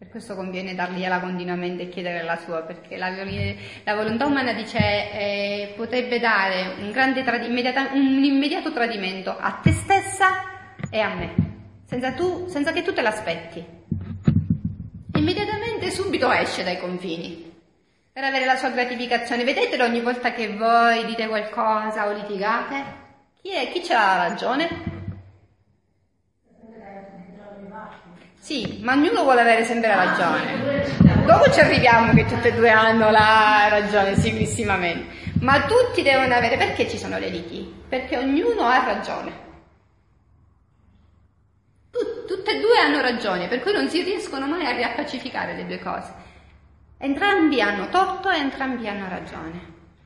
Per questo conviene dargliela continuamente e chiedere la sua, perché la, la volontà umana dice eh, potrebbe dare un, tradi- un, immediato tradimento a te stessa e a me, senza, tu, senza che tu te l'aspetti. Immediatamente, subito esce dai confini per avere la sua gratificazione. Vedete ogni volta che voi dite qualcosa o litigate? Chi, è, chi ce l'ha ragione? Sì, ma ognuno vuole avere sempre ragione. Dopo ci arriviamo che tutte e due hanno la ragione, sicuramente. Ma tutti devono avere, perché ci sono le liti? Perché ognuno ha ragione. Tut, tutte e due hanno ragione, per cui non si riescono mai a riappacificare le due cose. Entrambi hanno torto e entrambi hanno ragione,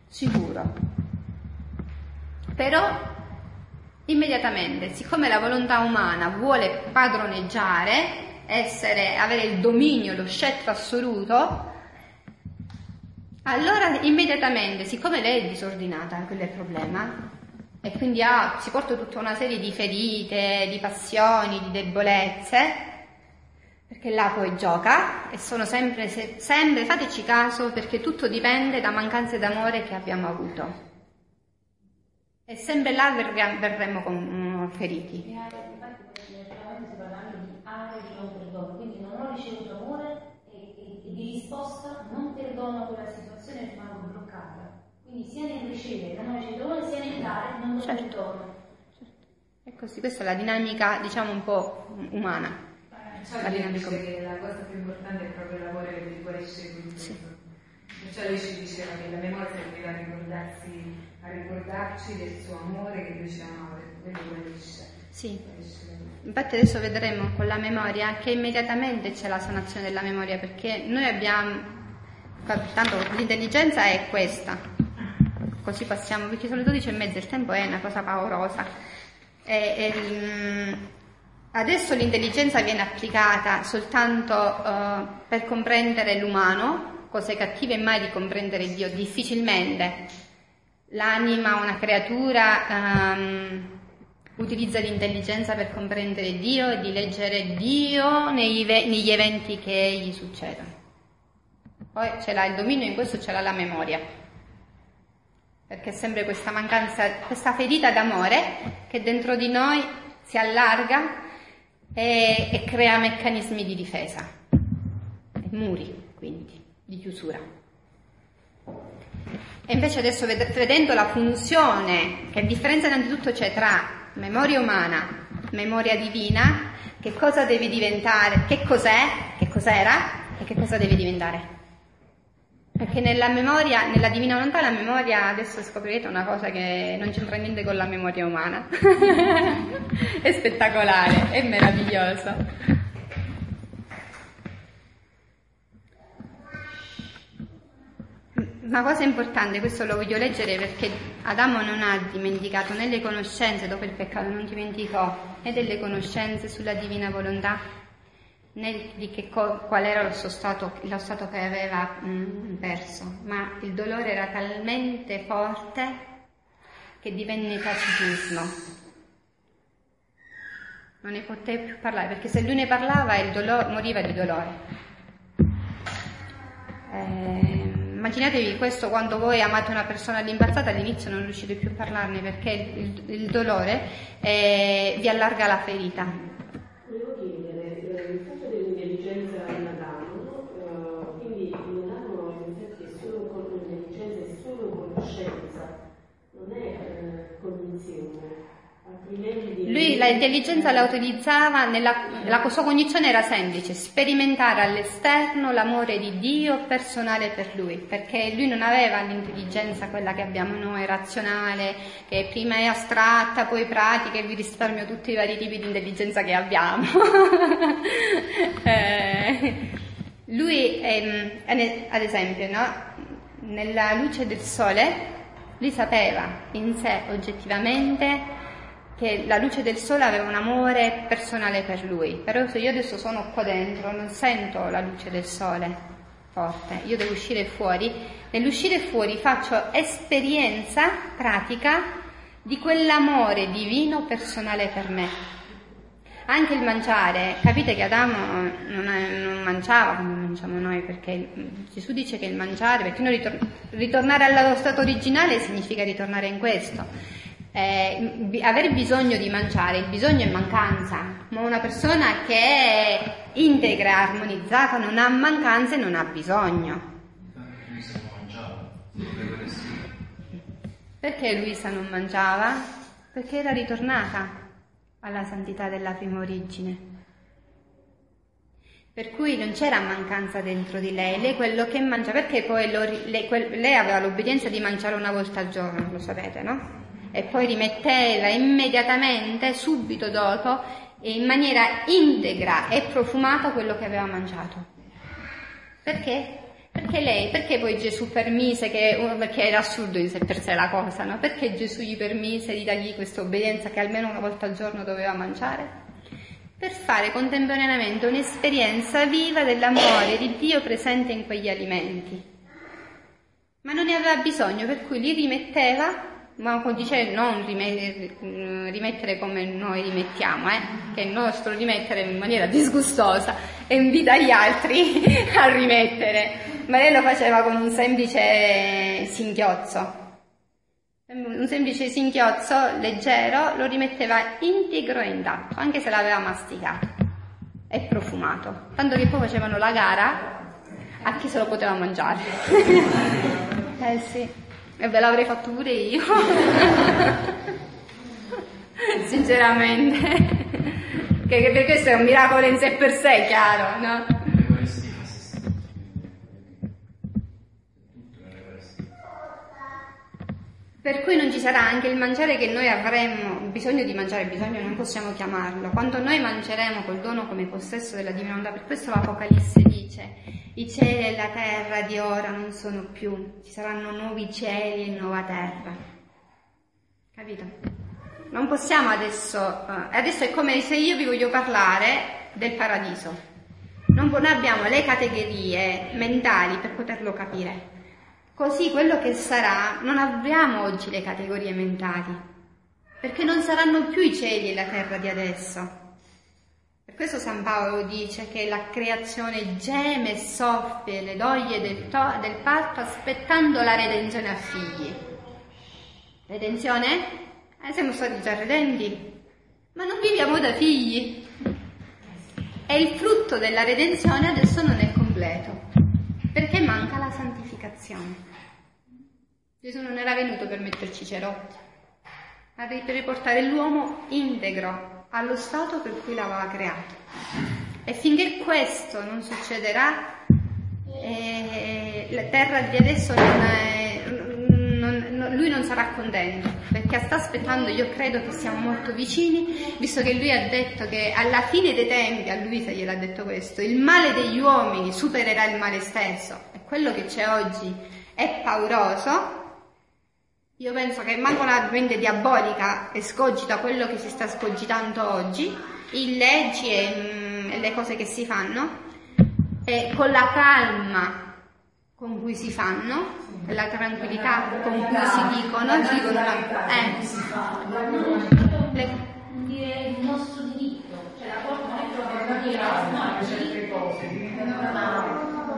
sicuro. Però immediatamente, siccome la volontà umana vuole padroneggiare, essere, avere il dominio, lo scettro assoluto, allora immediatamente, siccome lei è disordinata, quello è il problema, e quindi ha, si porta tutta una serie di ferite, di passioni, di debolezze, perché là poi gioca e sono sempre, sempre, fateci caso perché tutto dipende da mancanze d'amore che abbiamo avuto. E sempre là verremo con, feriti. ricevuto amore e, e, e, di risposta non perdono quella situazione e rimango bloccata. Quindi sia nel ricevere non ho ricevuto amore, sia nel dare non lo certo. perdono. Certo. E così, questa è la dinamica, diciamo, un po' umana. Eh, la, dinamica... che la cosa più importante è proprio il lavoro che può essere. Perciò lei ci diceva che la memoria serviva a ricordarsi, a ricordarci del suo amore che lui ci amava, quello essere. Sì. Infatti adesso vedremo con la memoria che immediatamente c'è la sanazione della memoria perché noi abbiamo, tanto l'intelligenza è questa, così passiamo, perché sono le 12 e mezza, il tempo è una cosa paurosa. E, e, adesso l'intelligenza viene applicata soltanto uh, per comprendere l'umano, cose cattive e mai di comprendere Dio, difficilmente. L'anima, una creatura... Um, utilizza l'intelligenza per comprendere Dio e di leggere Dio negli eventi che gli succedono. Poi ce l'ha il dominio, in questo ce l'ha la memoria, perché è sempre questa mancanza, questa ferita d'amore che dentro di noi si allarga e, e crea meccanismi di difesa, muri quindi, di chiusura. E invece adesso vedendo la funzione, che differenza innanzitutto c'è tra memoria umana, memoria divina, che cosa deve diventare, che cos'è, che cos'era e che cosa deve diventare. Perché nella memoria, nella divina volontà, la memoria, adesso scoprirete una cosa che non c'entra niente con la memoria umana. è spettacolare, è meraviglioso. Una cosa importante, questo lo voglio leggere perché Adamo non ha dimenticato né le conoscenze, dopo il peccato non dimenticò, né delle conoscenze sulla divina volontà, né di che, qual era lo stato, lo stato che aveva mh, perso, ma il dolore era talmente forte che divenne tacitismo. Non ne poteva più parlare, perché se lui ne parlava dolore, moriva di dolore. Eh, immaginatevi questo quando voi amate una persona all'impazzata, all'inizio non riuscite più a parlarne perché il, il dolore eh, vi allarga la ferita. Volevo chiedere, eh, il fatto dell'intelligenza in Adamo, eh, quindi in Adamo in effetti è solo con l'intelligenza, è solo conoscenza, non è eh, cognizione. Lui l'intelligenza la utilizzava, nella, la sua cognizione era semplice, sperimentare all'esterno l'amore di Dio personale per lui, perché lui non aveva l'intelligenza quella che abbiamo noi, razionale, che prima è astratta, poi pratica e vi risparmio tutti i vari tipi di intelligenza che abbiamo. eh, lui, ehm, ad esempio, no? nella luce del sole, lui sapeva in sé oggettivamente che la luce del sole aveva un amore personale per lui, però se io adesso sono qua dentro non sento la luce del sole forte, io devo uscire fuori, nell'uscire fuori faccio esperienza pratica di quell'amore divino personale per me. Anche il mangiare, capite che Adamo non, è, non mangiava come mangiamo noi, perché Gesù dice che il mangiare, perché ritor- ritornare allo stato originale significa ritornare in questo Eh, avere bisogno di mangiare, il bisogno è mancanza, ma una persona che è integra, armonizzata, non ha mancanze, non ha bisogno. Perché Luisa non mangiava? Perché era ritornata alla santità della prima origine. Per cui non c'era mancanza dentro di lei, lei quello che mangia, perché poi lo, lei, lei aveva l'obbedienza di mangiare una volta al giorno, lo sapete, no? E poi rimetteva immediatamente, subito dopo, in maniera integra e profumata quello che aveva mangiato. Perché? Perché lei, perché poi Gesù permise che, perché era assurdo in sé per sé la cosa, no? Perché Gesù gli permise di dargli questa obbedienza che almeno una volta al giorno doveva mangiare? Per fare contemporaneamente un'esperienza viva dell'amore di Dio presente in quegli alimenti. Ma non ne aveva bisogno, per cui li rimetteva ma dice non rimettere come noi rimettiamo, eh? che è il nostro rimettere in maniera disgustosa e invita gli altri a rimettere ma lei lo faceva con un semplice singhiozzo. Un semplice singhiozzo leggero lo rimetteva integro e intatto, anche se l'aveva masticato e profumato. Tanto che poi facevano la gara a chi se lo poteva mangiare. eh sì, e ve l'avrei fatto pure io. Sinceramente. Che, per questo è un miracolo in sé per sé, chiaro, no? Per cui non ci sarà anche il mangiare che noi avremmo bisogno di mangiare, bisogno non possiamo chiamarlo. Quando noi mangeremo col dono come possesso della divina volontà, per questo l'Apocalisse dice i cieli e la terra di ora non sono più, ci saranno nuovi cieli e nuova terra. Capito? Non possiamo adesso, eh, adesso è come se io vi voglio parlare del paradiso. Non, abbiamo le categorie mentali per poterlo capire. Così quello che sarà, non abbiamo oggi le categorie mentali, perché non saranno più i cieli e la terra di adesso. Per questo San Paolo dice che la creazione geme e soffie le doglie del, to- del parto aspettando la redenzione a figli. Redenzione? Eh, siamo stati già redenti, ma non viviamo da figli. E il frutto della redenzione adesso non è completo, perché manca la santificazione. Gesù non era venuto per metterci cerotti, ma per riportare l'uomo integro allo stato per cui l'aveva creato. E finché questo non succederà, eh, la terra di adesso non è, non, non, lui non sarà contento, perché sta aspettando, io credo che siamo molto vicini, visto che lui ha detto che alla fine dei tempi, a Luisa gliel'ha detto questo, il male degli uomini supererà il male stesso, e quello che c'è oggi. È pauroso, io penso che manco la mente diabolica escogita quello che si sta scogitando oggi, in leggi e, mm, e le cose che si fanno, e con la calma con cui si fanno, la tranquillità con cui si dicono, si dicono eh, le, dire il nostro diritto, cioè la porta non è proprio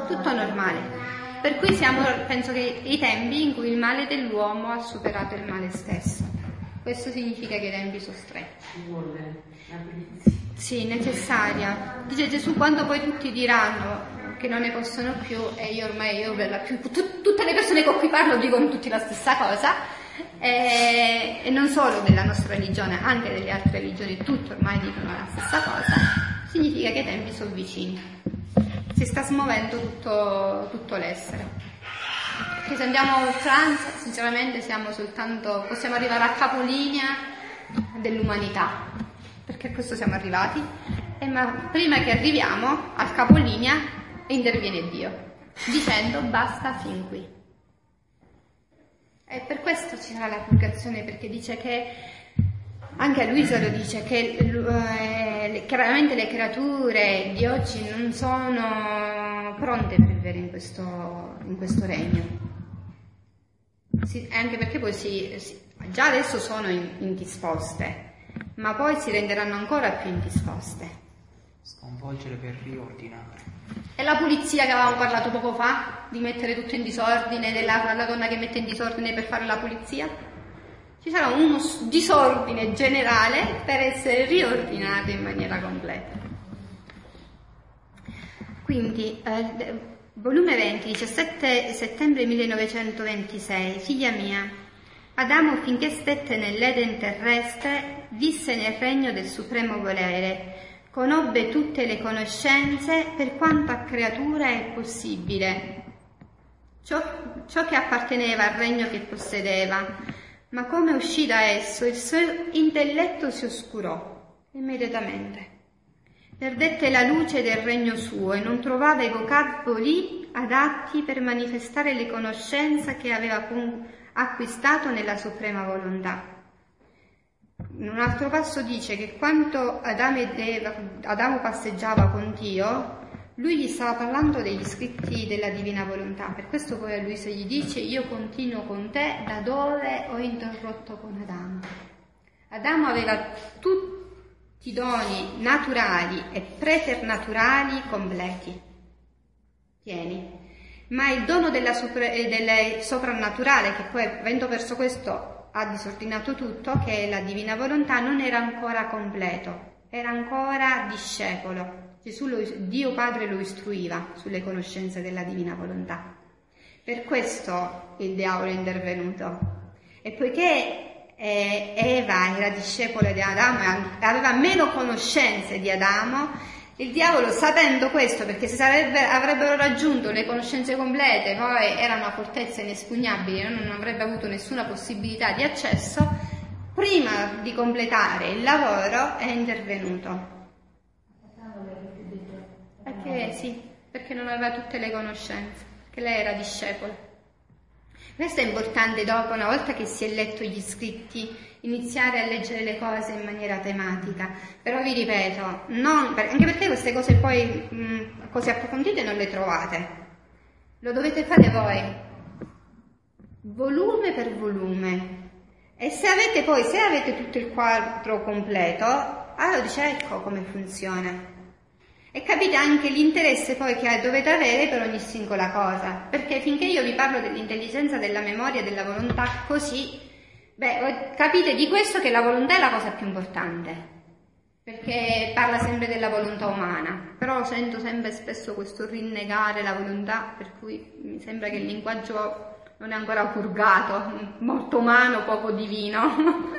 tutto normale. Per cui siamo, penso che, i tempi in cui il male dell'uomo ha superato il male stesso. Questo significa che i tempi sono stretti. Sì, necessaria. Dice Gesù, quando poi tutti diranno che non ne possono più, e io ormai io per la più, tu, tutte le persone con cui parlo dicono tutti la stessa cosa, e, e, non solo della nostra religione, anche delle altre religioni, tutti ormai dicono la stessa cosa, significa che i tempi sono vicini si sta smuovendo tutto, tutto l'essere. Se andiamo oltranza, sinceramente siamo soltanto, possiamo arrivare a capolinea dell'umanità, perché a questo siamo arrivati, e ma prima che arriviamo al capolinea interviene Dio, dicendo basta fin qui. E per questo ci sarà la purgazione, perché dice che anche Luisa lo dice che eh, chiaramente le creature di oggi non sono pronte per vivere in questo, in questo regno. Si, anche perché poi si, si, già adesso sono in, indisposte, ma poi si renderanno ancora più indisposte. Sconvolgere per riordinare. E la pulizia che avevamo parlato poco fa, di mettere tutto in disordine, della donna che mette in disordine per fare la pulizia? Ci sarà uno disordine generale per essere riordinato in maniera completa. Quindi, eh, volume 20, 17 settembre 1926, figlia mia, Adamo finché stette nell'Eden terrestre visse nel regno del supremo volere, conobbe tutte le conoscenze per quanto a creatura è possibile, ciò, ciò che apparteneva al regno che possedeva, ma come uscì da esso il suo intelletto si oscurò immediatamente. Perdette la luce del regno suo e non trovava i vocaboli adatti per manifestare le conoscenze che aveva acquistato nella suprema volontà. In un altro passo dice che quando Adamo, passeggiava con Dio, lui gli stava parlando degli scritti della divina volontà, per questo poi a lui se gli dice io continuo con te da dove ho interrotto con Adamo. Adamo aveva tutti i doni naturali e preternaturali completi, pieni. Ma il dono della sopra, eh, del soprannaturale, che poi avendo perso questo ha disordinato tutto, che è la divina volontà, non era ancora completo, era ancora discepolo. Gesù, lo, Dio Padre lo istruiva sulle conoscenze della divina volontà. Per questo il diavolo è intervenuto. E poiché eh, Eva era discepola di Adamo e aveva meno conoscenze di Adamo, il diavolo sapendo questo, perché se sarebbe, avrebbero raggiunto le conoscenze complete, poi era una fortezza inespugnabile, non avrebbe avuto nessuna possibilità di accesso, prima di completare il lavoro è intervenuto. Perché sì, perché non aveva tutte le conoscenze, che lei era discepola. Questo è importante dopo, una volta che si è letto gli scritti, iniziare a leggere le cose in maniera tematica. Però vi ripeto, non, anche perché queste cose poi mh, così approfondite non le trovate. Lo dovete fare voi, volume per volume. E se avete poi, se avete tutto il quadro completo, allora dice ecco come funziona. E capite anche l'interesse poi che dovete avere per ogni singola cosa, perché finché io vi parlo dell'intelligenza, della memoria, della volontà così, beh, capite di questo che la volontà è la cosa più importante, perché parla sempre della volontà umana, però sento sempre spesso questo rinnegare la volontà, per cui mi sembra che il linguaggio non è ancora purgato, molto umano, poco divino.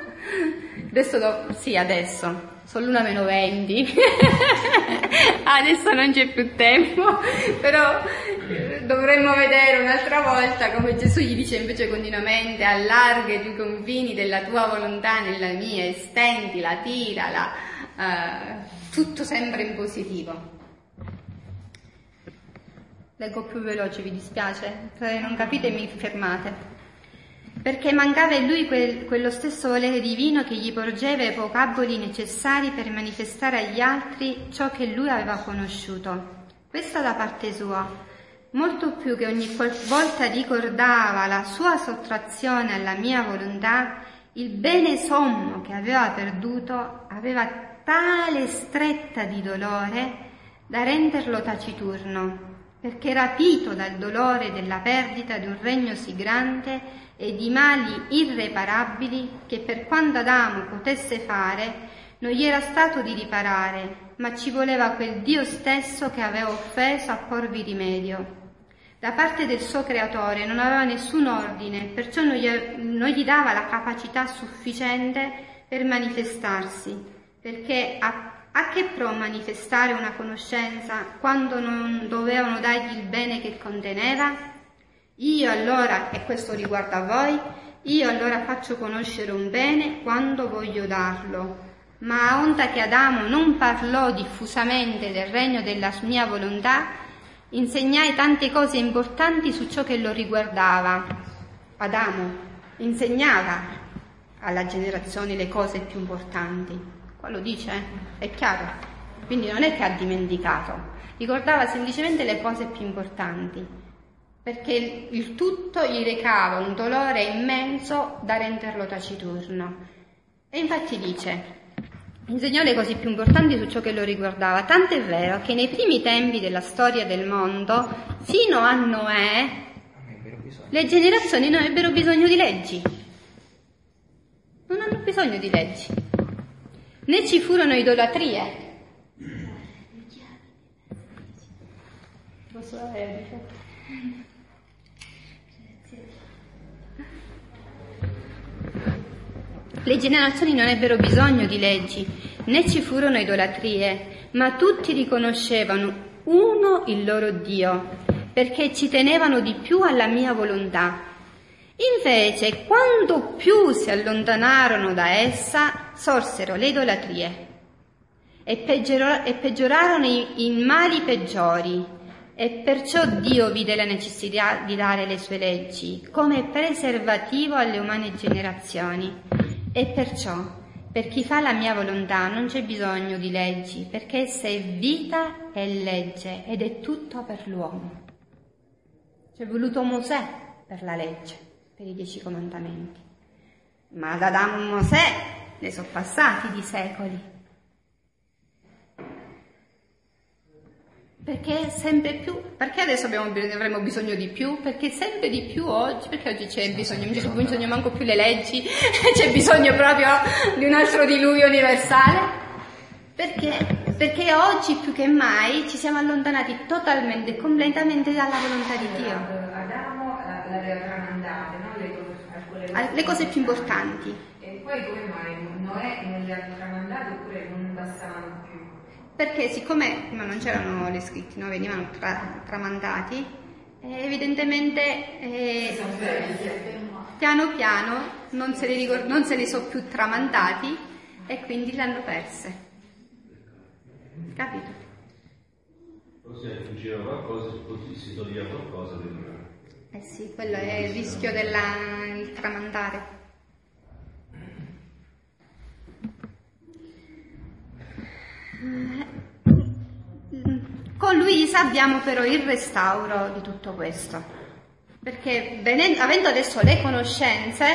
adesso, do... sì, adesso, sono l'una meno 20, adesso non c'è più tempo, però eh, dovremmo vedere un'altra volta come Gesù gli dice invece continuamente allarga i tuoi confini della tua volontà nella mia, estendila, tirala, uh, tutto sempre in positivo. Leggo più veloce, vi dispiace? Se non capite mi fermate perché mancava in lui quel, quello stesso volere divino che gli porgeva i vocaboli necessari per manifestare agli altri ciò che lui aveva conosciuto. Questo da parte sua, molto più che ogni volta ricordava la sua sottrazione alla mia volontà, il bene sommo che aveva perduto aveva tale stretta di dolore da renderlo taciturno, perché rapito dal dolore della perdita di un regno sì grande, e di mali irreparabili che per quanto Adamo potesse fare non gli era stato di riparare, ma ci voleva quel Dio stesso che aveva offeso a porvi rimedio. Da parte del suo creatore non aveva nessun ordine, perciò non gli, dava la capacità sufficiente per manifestarsi, perché a, a che pro manifestare una conoscenza quando non dovevano dargli il bene che conteneva? Io allora, e questo riguarda voi, io allora faccio conoscere un bene quando voglio darlo. Ma a onta che Adamo non parlò diffusamente del regno della mia volontà, insegnai tante cose importanti su ciò che lo riguardava. Adamo insegnava alla generazione le cose più importanti. Qua lo dice, è chiaro. Quindi non è che ha dimenticato, ricordava semplicemente le cose più importanti perché il tutto gli recava un dolore immenso da renderlo taciturno. E infatti dice, insegnò le cose più importanti su ciò che lo riguardava, tanto è vero che nei primi tempi della storia del mondo, fino a Noè, le generazioni non ebbero bisogno di leggi. ho bisogno di leggi. Né ci furono idolatrie. Le generazioni non ebbero bisogno di leggi, né ci furono idolatrie, ma tutti riconoscevano uno il loro Dio, perché ci tenevano di più alla mia volontà. Invece, quando più si allontanarono da essa, sorsero le idolatrie e, peggior- e peggiorarono i, i mali peggiori. E perciò Dio vide la necessità di dare le sue leggi come preservativo alle umane generazioni. E perciò per chi fa la mia volontà non c'è bisogno di leggi, perché essa è vita e legge ed è tutto per l'uomo. C'è voluto Mosè per la legge, per i dieci comandamenti. Ma da Adamo Mosè ne sono passati di secoli. Perché sempre più, perché adesso abbiamo, avremo bisogno di più? Perché sempre di più oggi, perché oggi c'è bisogno, non c'è bisogno manco più le leggi, c'è bisogno proprio di un altro diluvio universale? Perché? Perché oggi più che mai ci siamo allontanati totalmente e completamente dalla volontà di Dio. Adamo l'aveva tramandate, no? Le, cose, più importanti. E poi come mai Noè non le ha tramandate oppure non bastavano più? perché siccome non c'erano le scritti, no? venivano tra, tramandati, eh, evidentemente eh, piano piano non se, li non se li so più tramandati e quindi le hanno perse. Capito? Così aggiungeva qualcosa, si toglieva qualcosa del... Eh sì, quello è il rischio del tramandare. Con Luisa abbiamo però il restauro di tutto questo, perché venendo, avendo adesso le conoscenze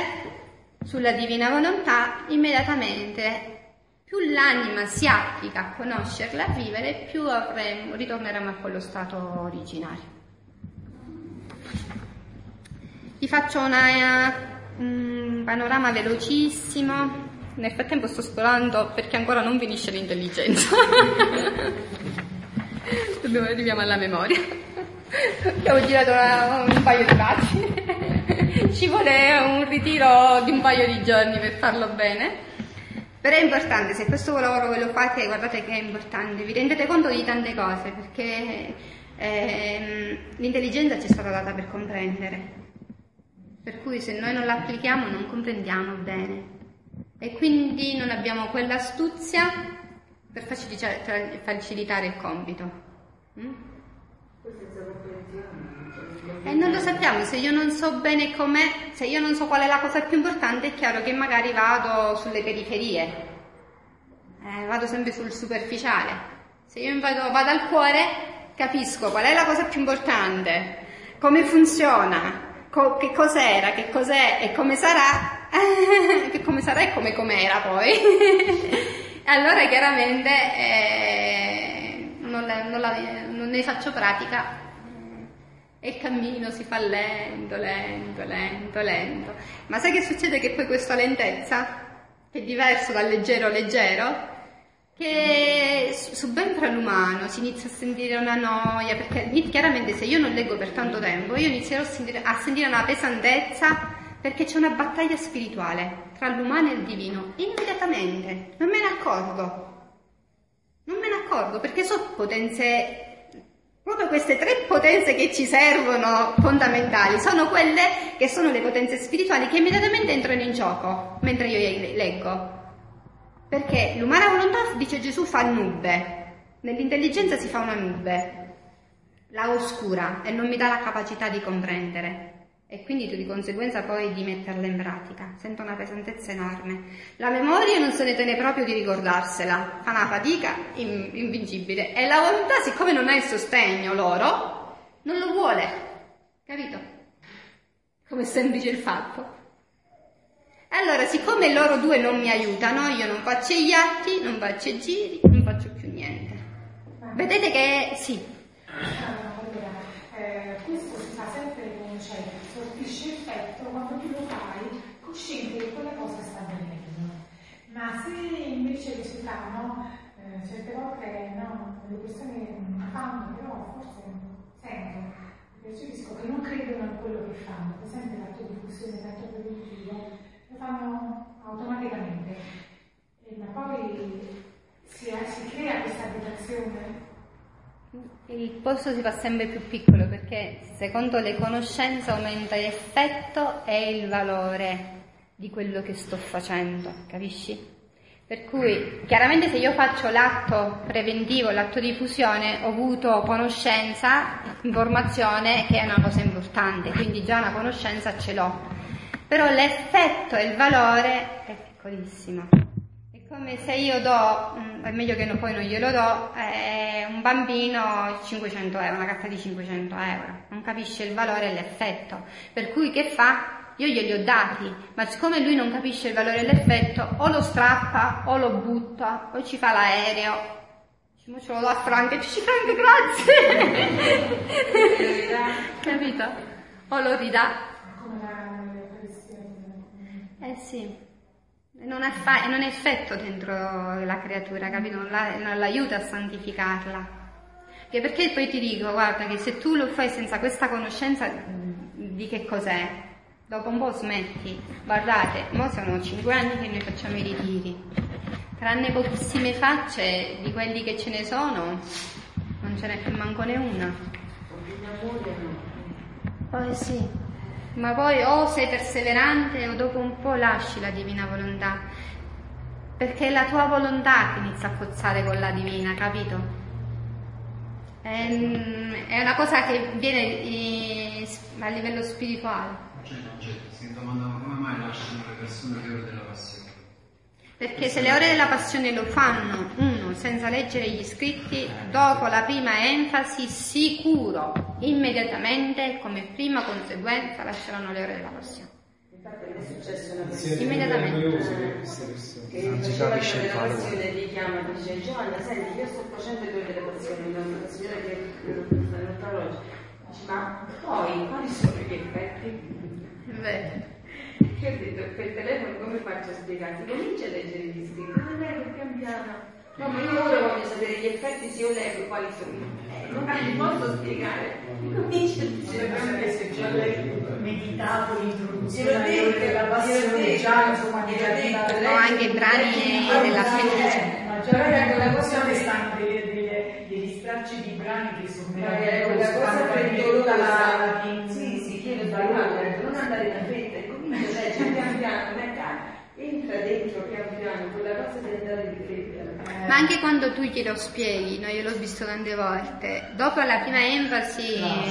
sulla divina volontà, immediatamente più l'anima si applica a conoscerla, a vivere, più avremo, ritorneremo a quello stato originario. Vi faccio un panorama velocissimo nel frattempo sto scolando perché ancora non finisce l'intelligenza. Dobbiamo, arriviamo alla memoria. Abbiamo girato una, un paio di pagine. Ci vuole un ritiro di un paio di giorni per farlo bene. Però è importante, se questo lavoro ve lo fate, guardate che è importante, vi rendete conto di tante cose, perché ehm, l'intelligenza ci è stata data per comprendere. Per cui se noi non la applichiamo non comprendiamo bene e quindi non abbiamo quell'astuzia per facilitare, facilitare il compito. Mm? E non lo sappiamo, se io non so bene com'è, se io non so qual è la cosa più importante, è chiaro che magari vado sulle periferie, eh, vado sempre sul superficiale. Se io vado, vado al cuore, capisco qual è la cosa più importante, come funziona, co- che cos'era, che cos'è e come sarà, che come sarà e come com'era poi. allora chiaramente eh, non, non, la, non, ne faccio pratica e il cammino si fa lento, lento, lento, lento. Ma sai che succede? Che poi questa lentezza, che è diverso dal leggero leggero, che subentra l'umano, si inizia a sentire una noia, perché chiaramente se io non leggo per tanto tempo, io inizierò a sentire, a sentire una pesantezza perché c'è una battaglia spirituale tra l'umano e il divino, immediatamente, non me ne accorgo. Non me ne accorgo perché sono potenze, proprio queste tre potenze che ci servono fondamentali, sono quelle che sono le potenze spirituali che immediatamente entrano in gioco mentre io leggo. Perché l'umana volontà, dice Gesù, fa nube, nell'intelligenza si fa una nube, la oscura e non mi dà la capacità di comprendere e quindi di conseguenza poi di metterla in pratica. Sento una pesantezza enorme. La memoria non se ne tiene proprio di ricordarsela, fa una fatica in, invincibile e la volontà, siccome non ha il sostegno loro, non lo vuole, capito? Come semplice il fatto. Allora, siccome loro due non mi aiutano, io non faccio gli atti, non faccio i giri, non faccio più niente. Vedete che sì. Allora, eh, questo si fa sempre con cioè, sortisce effetto quando tu lo fai cosciente che quella cosa sta avvenendo. Ma se invece risultano, eh, certe volte no, le persone fanno, però forse sento, percepisco che non credono a quello che fanno, per esempio l'atto di diffusione, l'atto produttivo, fanno automaticamente, e, ma poi si, si crea questa abitazione il posto si fa sempre più piccolo perché secondo le conoscenze aumenta l'effetto e il valore di quello che sto facendo, capisci? Per cui chiaramente se io faccio l'atto preventivo, l'atto di fusione, ho avuto conoscenza, informazione che è una cosa importante, quindi già una conoscenza ce l'ho. Però l'effetto e il valore è piccolissimo come se io do, è meglio che no, poi non glielo do, eh, un bambino 500 euro, una carta di 500 euro, non capisce il valore e l'effetto, per cui che fa? Io glieli ho dati, ma siccome lui non capisce il valore e l'effetto, o lo strappa, o lo butta, o ci fa l'aereo, Diciamo ce lo do a Frank ci Frank, grazie! Capito? O lo ridà. Eh sì non è, fa- non è effetto dentro la creatura, capito? Non, la, non l'aiuta a santificarla. Che perché poi ti dico, guarda, che se tu lo fai senza questa conoscenza di che cos'è, dopo un po' smetti. Guardate, ora sono cinque anni che noi facciamo i ritiri. Tranne pochissime facce di quelli che ce ne sono, non ce n'è più manco né una. Poi sì ma poi o sei perseverante o dopo un po' lasci la divina volontà, perché è la tua volontà che inizia a forzare con la divina, capito? È, una cosa che viene a livello spirituale. Cioè, cioè, si domandava come mai lasciano le persone le ore della passione. Perché se le ore della passione lo fanno, uno, senza leggere gli scritti, dopo la prima enfasi, sicuro, immediatamente, come prima conseguenza, lasceranno le ore della passione. Infatti è successo una persona immediatamente. Che non si capisce il passione gli chiama e dice Giovanna, senti, io sto facendo le ore della passione, una signora che sta in orologio. Dice, ma poi quali sono gli effetti? Beh. Che ho detto, per telefono come faccio a spiegarti? Comincia a leggere gli scritti, non leggo pian piano. No, ma io ora voglio sapere gli effetti se io leggo quali sono. Eh, non li posso spiegare. A dire se già meditato l'introduzione della passione, già insomma di No, anche i brani della fede. Ma già ecco, la passione stanno degli stracci di brani che sono meravigliosi. La cosa pericolosa, sì, sì, chiedo sbagliato, non andare da fretta comincia a leggere pian piano, entra dentro pian piano quella cosa di andare di fretta. Ma anche quando tu glielo spieghi, no, io l'ho visto tante volte, dopo la prima enfasi, no,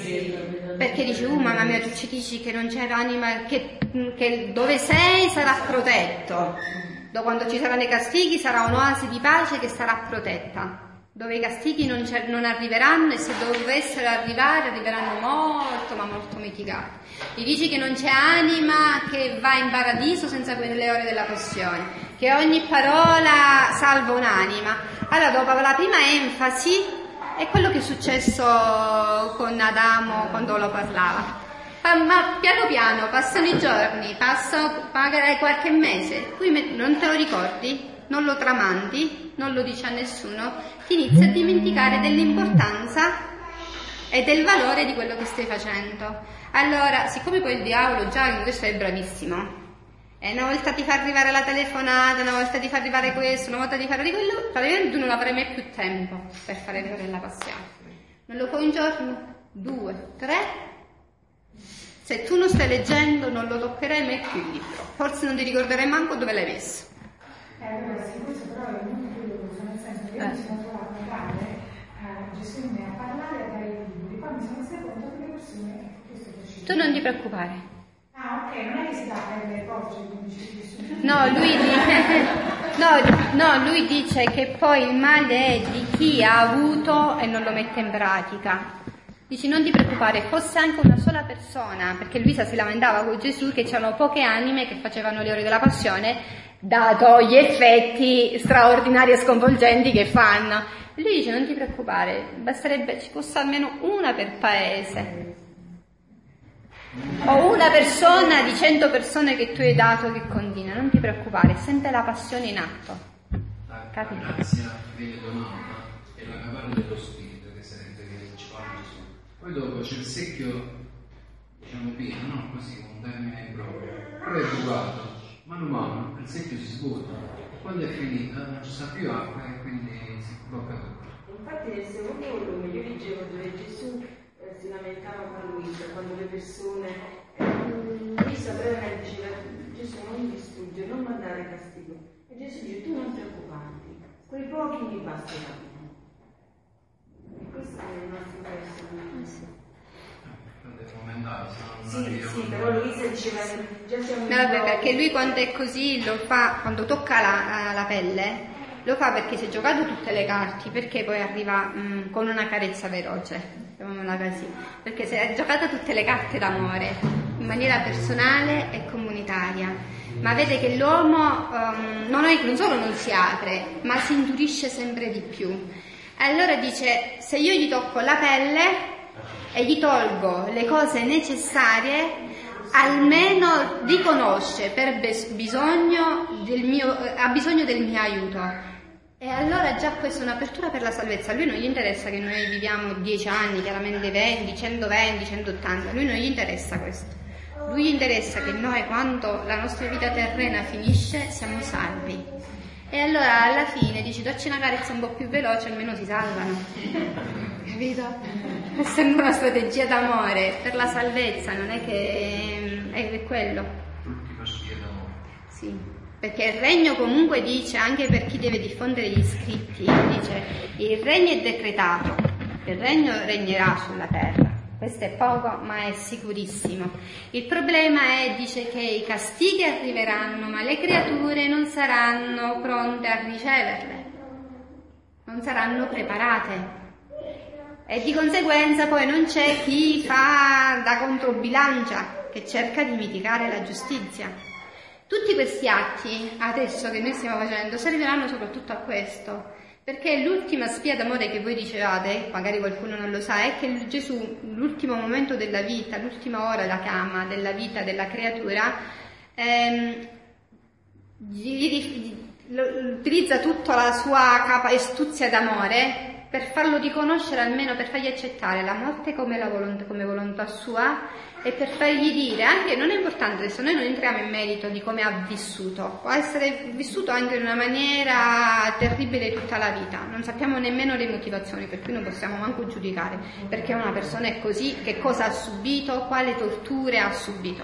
sì, perché dici, uh mamma mia, tu ci dici che non c'è l'anima, che, che dove sei sarà protetto, quando ci saranno i castighi sarà un'oasi di pace che sarà protetta. Dove i castighi non, non, arriveranno e se dovessero arrivare arriveranno molto ma molto mitigati. Gli dici che non c'è anima che va in paradiso senza quelle ore della passione, che ogni parola salva un'anima. Allora dopo la prima enfasi è quello che è successo con Adamo quando lo parlava. Ma piano piano passano i giorni, passa magari qualche mese, tu non te lo ricordi? non lo tramandi, non lo dici a nessuno, ti inizi a dimenticare dell'importanza e del valore di quello che stai facendo. Allora, siccome poi il diavolo già in questo è bravissimo, e una volta ti fa arrivare la telefonata, una volta ti fa arrivare questo, una volta ti fa arrivare quello, praticamente tu non avrai mai più tempo per fare l'ora della passione. Non lo fai un giorno, due, tre. Se tu non stai leggendo non lo toccherai mai più il libro. Forse non ti ricorderai manco dove l'hai messo. Eh, allora sì, questo però è molto curioso, nel senso che io mi sono trovata a fare eh, Gesù mi a parlare a dare i libri, poi mi sono resa conto che le persone, uscito. Tu non ti preoccupare. Ah, ok, non è che si dà a le porge come dice Gesù. No, lui dice, no, no, lui dice che poi il male è di chi ha avuto e non lo mette in pratica. Dici non ti preoccupare, fosse anche una sola persona, perché Luisa si lamentava con Gesù che c'erano poche anime che facevano le ore della passione dato gli effetti straordinari e sconvolgenti che fanno. E lui dice non ti preoccupare, basterebbe ci fosse almeno una per paese. O una persona di cento persone che tu hai dato che continua, non ti preoccupare, è sempre la passione in atto. La Capito? grazia viene donata è la caparra dello spirito che sarebbe che ci parla Gesù. Poi dopo c'è il secchio, diciamo pieno, no? Così con un termine proprio. Poi è bucato, mano a mano il secchio si svuota. Quando è finita non ci sta più acqua e quindi si blocca tutto. Infatti nel secondo volume io leggevo dove Gesù si lamentava con Luisa, quando le persone... eh, Luisa brevemente diceva Gesù non distrugge, non mandare castigo. E Gesù dice tu non preoccuparti, quei pochi mi basteranno. E questo è il nostro verso. Non Sì, sì, però Luisa diceva già siamo vabbè, perché lui quando è così lo fa, quando tocca la, la pelle, lo fa perché si è giocato tutte le carte, perché poi arriva mm, con una carezza veloce, chiamiamola così, perché si è giocata tutte le carte d'amore, in maniera personale e comunitaria. Ma vede che l'uomo ehm, non, è- non solo non si apre, ma si indurisce sempre di più. E allora dice, se io gli tocco la pelle e gli tolgo le cose necessarie, almeno riconosce per bisogno mio, ha bisogno del mio aiuto. E allora già questa è un'apertura per la salvezza. A lui non gli interessa che noi viviamo 10 anni, chiaramente 20, 120, 180, a lui non gli interessa questo. Lui gli interessa che noi quando la nostra vita terrena finisce siamo salvi. E allora alla fine dici dacci una carezza un po' più veloce, almeno si salvano. Capito? Questa è una strategia d'amore per la salvezza, non è che è, è quello. L'ultima scia d'amore. Sì, perché il regno comunque dice, anche per chi deve diffondere gli scritti, dice il regno è decretato, il regno regnerà sulla terra. Questo è poco, ma è sicurissimo. Il problema è, dice, che i castighi arriveranno, ma le creature non saranno pronte a riceverle, non saranno preparate. E di conseguenza poi non c'è chi fa da controbilancia, che cerca di mitigare la giustizia. Tutti questi atti adesso che noi stiamo facendo serviranno soprattutto a questo, perché l'ultima spia d'amore che voi ricevate, magari qualcuno non lo sa, è che Gesù, l'ultimo momento della vita, l'ultima ora la chiama della vita della creatura, ehm, gli- gli- utilizza tutta la sua capa astuzia d'amore per farlo riconoscere, almeno per fargli accettare la morte come, la volontà, come volontà sua e per fargli dire, anche non è importante adesso, noi non entriamo in merito di come ha vissuto, può essere vissuto anche in una maniera terribile tutta la vita, non sappiamo nemmeno le motivazioni, per cui non possiamo manco giudicare perché una persona è così, che cosa ha subito, quale torture ha subito.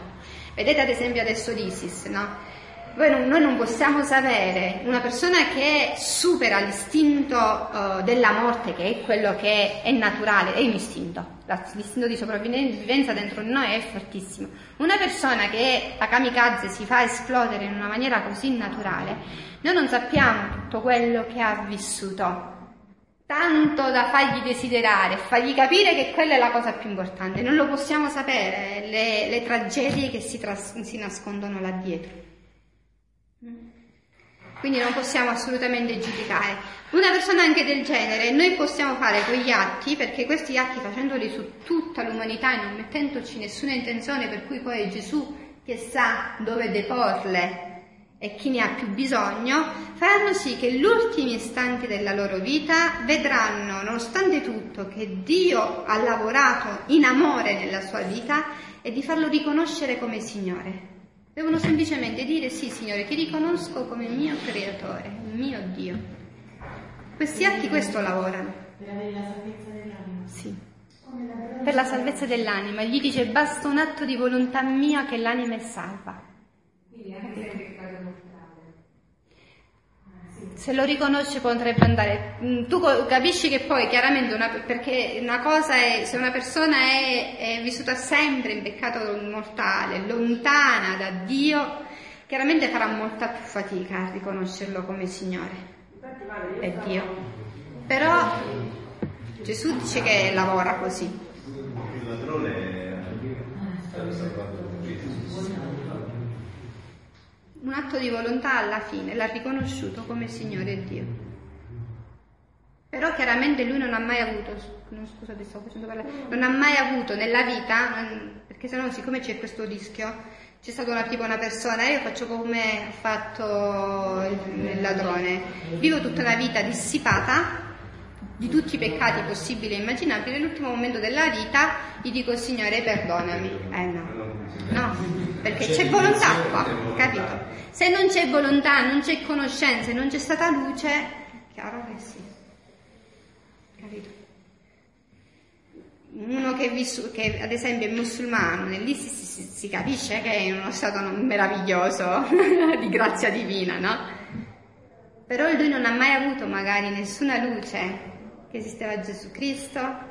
Vedete ad esempio adesso l'ISIS, no? Noi non possiamo sapere una persona che supera l'istinto eh, della morte, che è quello che è naturale, è un istinto, l'istinto di sopravvivenza dentro di noi è fortissimo. Una persona che la kamikaze si fa esplodere in una maniera così naturale, noi non sappiamo tutto quello che ha vissuto, tanto da fargli desiderare, fargli capire che quella è la cosa più importante. Non lo possiamo sapere, le, le tragedie che si, tras- si nascondono là dietro. Quindi non possiamo assolutamente giudicare. Una persona anche del genere, noi possiamo fare quegli atti, perché questi atti facendoli su tutta l'umanità e non mettendoci nessuna intenzione, per cui poi è Gesù che sa dove deporle e chi ne ha più bisogno, faranno sì che gli ultimi istanti della loro vita vedranno, nonostante tutto, che Dio ha lavorato in amore nella sua vita e di farlo riconoscere come Signore. Devono semplicemente dire sì, Signore, ti riconosco come mio creatore, mio Dio. Questi atti questo lavorano. Per avere la salvezza dell'anima. Sì. Per la salvezza dell'anima. Gli dice basta un atto di volontà mia che l'anima è salva. Quindi anche se è peccato mortale. Se lo riconosce potrebbe andare. Mm, Tu capisci che poi chiaramente una, perché una cosa è se una persona è, è vissuta sempre in peccato mortale, lontana da Dio, chiaramente farà molta più fatica a riconoscerlo come Signore stavo- Dio. Però Gesù dice che lavora così. Il ladrone è stato salvato da Gesù. Un atto di volontà alla fine l'ha riconosciuto come Signore Dio. Però chiaramente lui non ha mai avuto, no, scusate, stavo facendo parlare, non ha mai avuto nella vita, perché se no siccome c'è questo rischio, c'è stata una, tipo una persona, io faccio come ha fatto il, ladrone, vivo tutta la vita dissipata di tutti i peccati possibili e immaginabili, nell'ultimo momento della vita gli dico Signore perdonami. Eh no, no, perché c'è volontà qua, capito? Se non c'è volontà, non c'è conoscenza e non c'è stata luce, chiaro che sì, capito? uno che, vissu- che, ad esempio è musulmano, lì si, si, si, capisce che è in uno stato meraviglioso di grazia divina, no? Però lui non ha mai avuto magari nessuna luce che esisteva Gesù Cristo,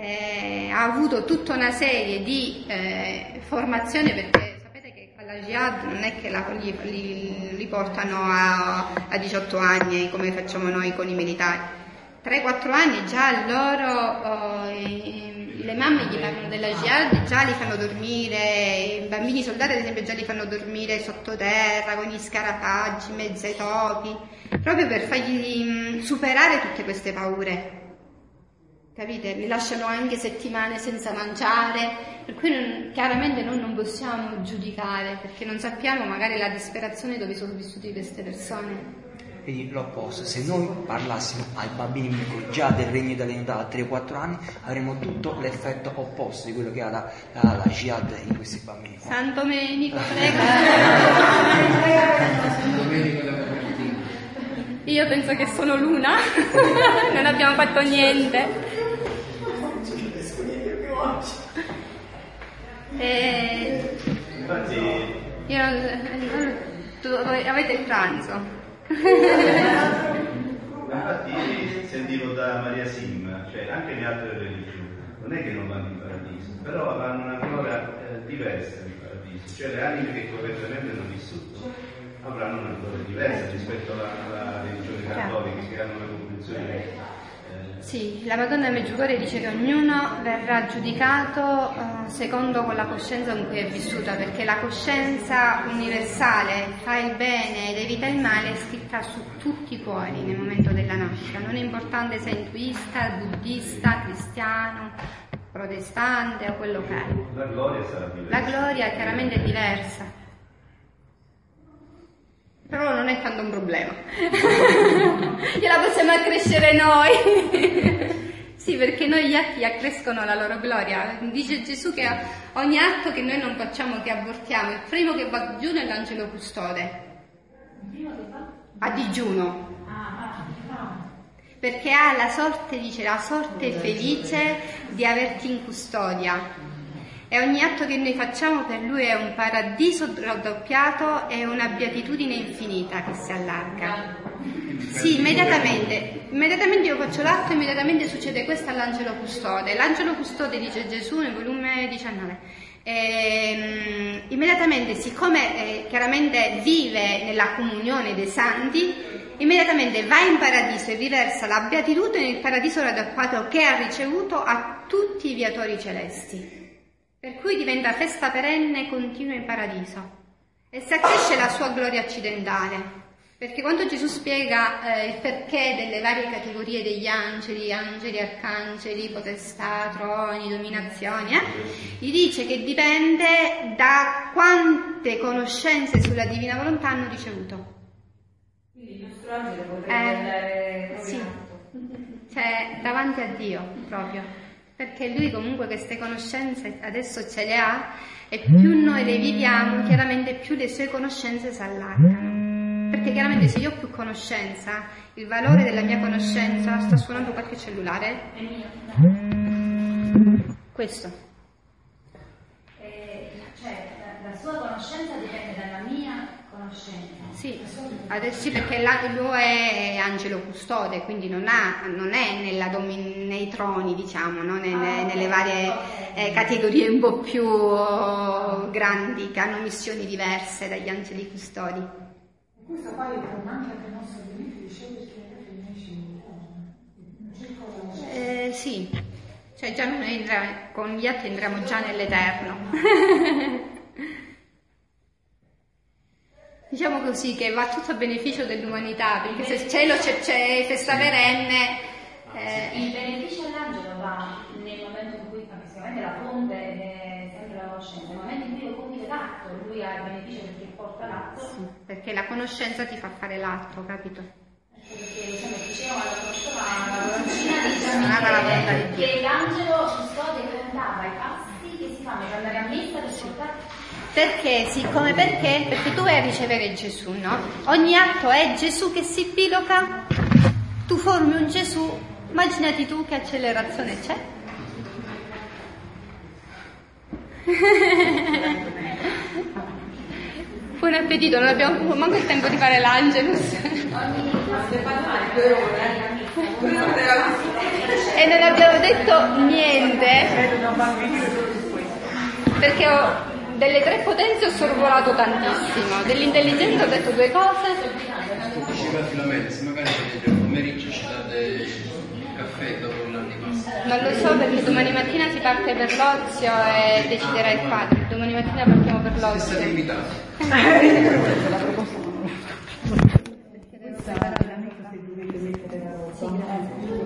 eh, ha avuto tutta una serie di eh, formazioni perché sapete che alla jihad non è che la, li, li, li, portano a, a 18 anni come facciamo noi con i militari 3-4 anni già loro, oh, i, le mamme gli parlano della jihad, già li fanno dormire, i bambini soldati ad esempio già li fanno dormire sottoterra con gli scarafaggi, mezzo ai topi, proprio per fargli mm, superare tutte queste paure. Capite? Li lasciano anche settimane senza mangiare, per cui non, chiaramente noi non possiamo giudicare perché non sappiamo magari la disperazione dove sono vissuti queste persone. Quindi l'opposto, se noi parlassimo ai bambini già del regno dell'età a 3-4 anni avremmo tutto l'effetto opposto di quello che ha la, la, la jihad in questi bambini. San Domenico, prego. San Domenico da Io penso che sono l'una, non abbiamo fatto niente. E... Infatti... Io, avete il pranzo. Infatti sentivo da Maria Sim, cioè anche le altre religioni, non è che non vanno in paradiso, però avranno una gloria eh, diversa in paradiso, cioè le anime che correttamente hanno vissuto avranno una gloria diversa rispetto alla, alla religione cattolica che hanno una comprensione sì, la Madonna Meggiugorje dice che ognuno verrà giudicato uh, secondo con la coscienza con cui è vissuta, perché la coscienza universale, fa il bene ed evita il male, è scritta su tutti i cuori nel momento della nascita. Non è importante se è induista, buddista, cristiano, protestante o quello che è. La gloria sarà diversa. La gloria chiaramente è diversa però non è tanto un problema. Gliela possiamo accrescere noi. sì, perché noi gli atti accrescono la loro gloria. Dice Gesù che ogni atto che noi non facciamo, che abortiamo, il primo che va digiuno è l'angelo custode. A digiuno. Perché ha la sorte, dice, la sorte felice di averti in custodia e ogni atto che noi facciamo per lui è un paradiso raddoppiato e una beatitudine infinita che si allarga. Sì, immediatamente, immediatamente io faccio l'atto, immediatamente succede questo all'angelo custode. L'angelo custode dice Gesù nel volume 19. E, um, immediatamente, siccome eh, chiaramente vive nella comunione dei santi, immediatamente va in paradiso e riversa la beatitudine nel paradiso raddoppiato che ha ricevuto a tutti i viatori celesti. Per cui diventa festa perenne continua in paradiso e si accresce la sua gloria accidentale. Perché quando Gesù spiega eh, il perché delle varie categorie degli angeli, angeli, arcangeli, potestà, troni, dominazioni, eh, gli dice che dipende da quante conoscenze sulla divina volontà hanno ricevuto. Quindi il nostro angelo potrebbe eh, andare sì. Cioè, davanti a Dio proprio perché lui comunque queste conoscenze adesso ce le ha e più noi le viviamo, chiaramente più le sue conoscenze si allargano. Perché chiaramente se io ho più conoscenza, il valore della mia conoscenza sta suonando qualche cellulare? Questo. Eh, cioè, la, la sua conoscenza dipende dalla mia conoscenza. Sì, adesso sì perché lui è angelo custode, quindi non, ha, non è domin- nei troni, diciamo, no? nelle, ah, nelle, varie eh, categorie un po' più grandi che hanno missioni diverse dagli angeli custodi. Questo poi è anche per il nostro beneficio perché eh, sì, cioè già noi entriamo, con gli atti entriamo già nell'Eterno. Diciamo così che va tutto a beneficio dell'umanità, perché se il cielo c'è, c'è festa perenne, Eh, il beneficio all'angelo va nel momento in cui, sicuramente la fonte è sempre la conoscenza, nel momento in cui lo compie l'atto, lui ha il beneficio perché porta l'atto. Sì, perché la conoscenza ti fa fare l'atto, capito? Perché diciamo, diceva quando conosceva la vicina Suonava la volontà di dice Dio. che l'angelo custode contava i passi che si fanno per andare a messa per portare Perché, siccome perché? Perché tu vai a ricevere Gesù, no? Ogni atto è Gesù che si biloca, tu formi un Gesù, immaginati tu che accelerazione c'è. Buon appetito, non abbiamo manco il tempo di fare l'Angelus. E non abbiamo detto niente. Perché ho, delle tre potenze ho sorvolato tantissimo, dell'intelligenza ho detto due cose. Non lo so perché domani mattina si parte per l'Ozio e deciderà il padre. Domani mattina partiamo per l'Ozio.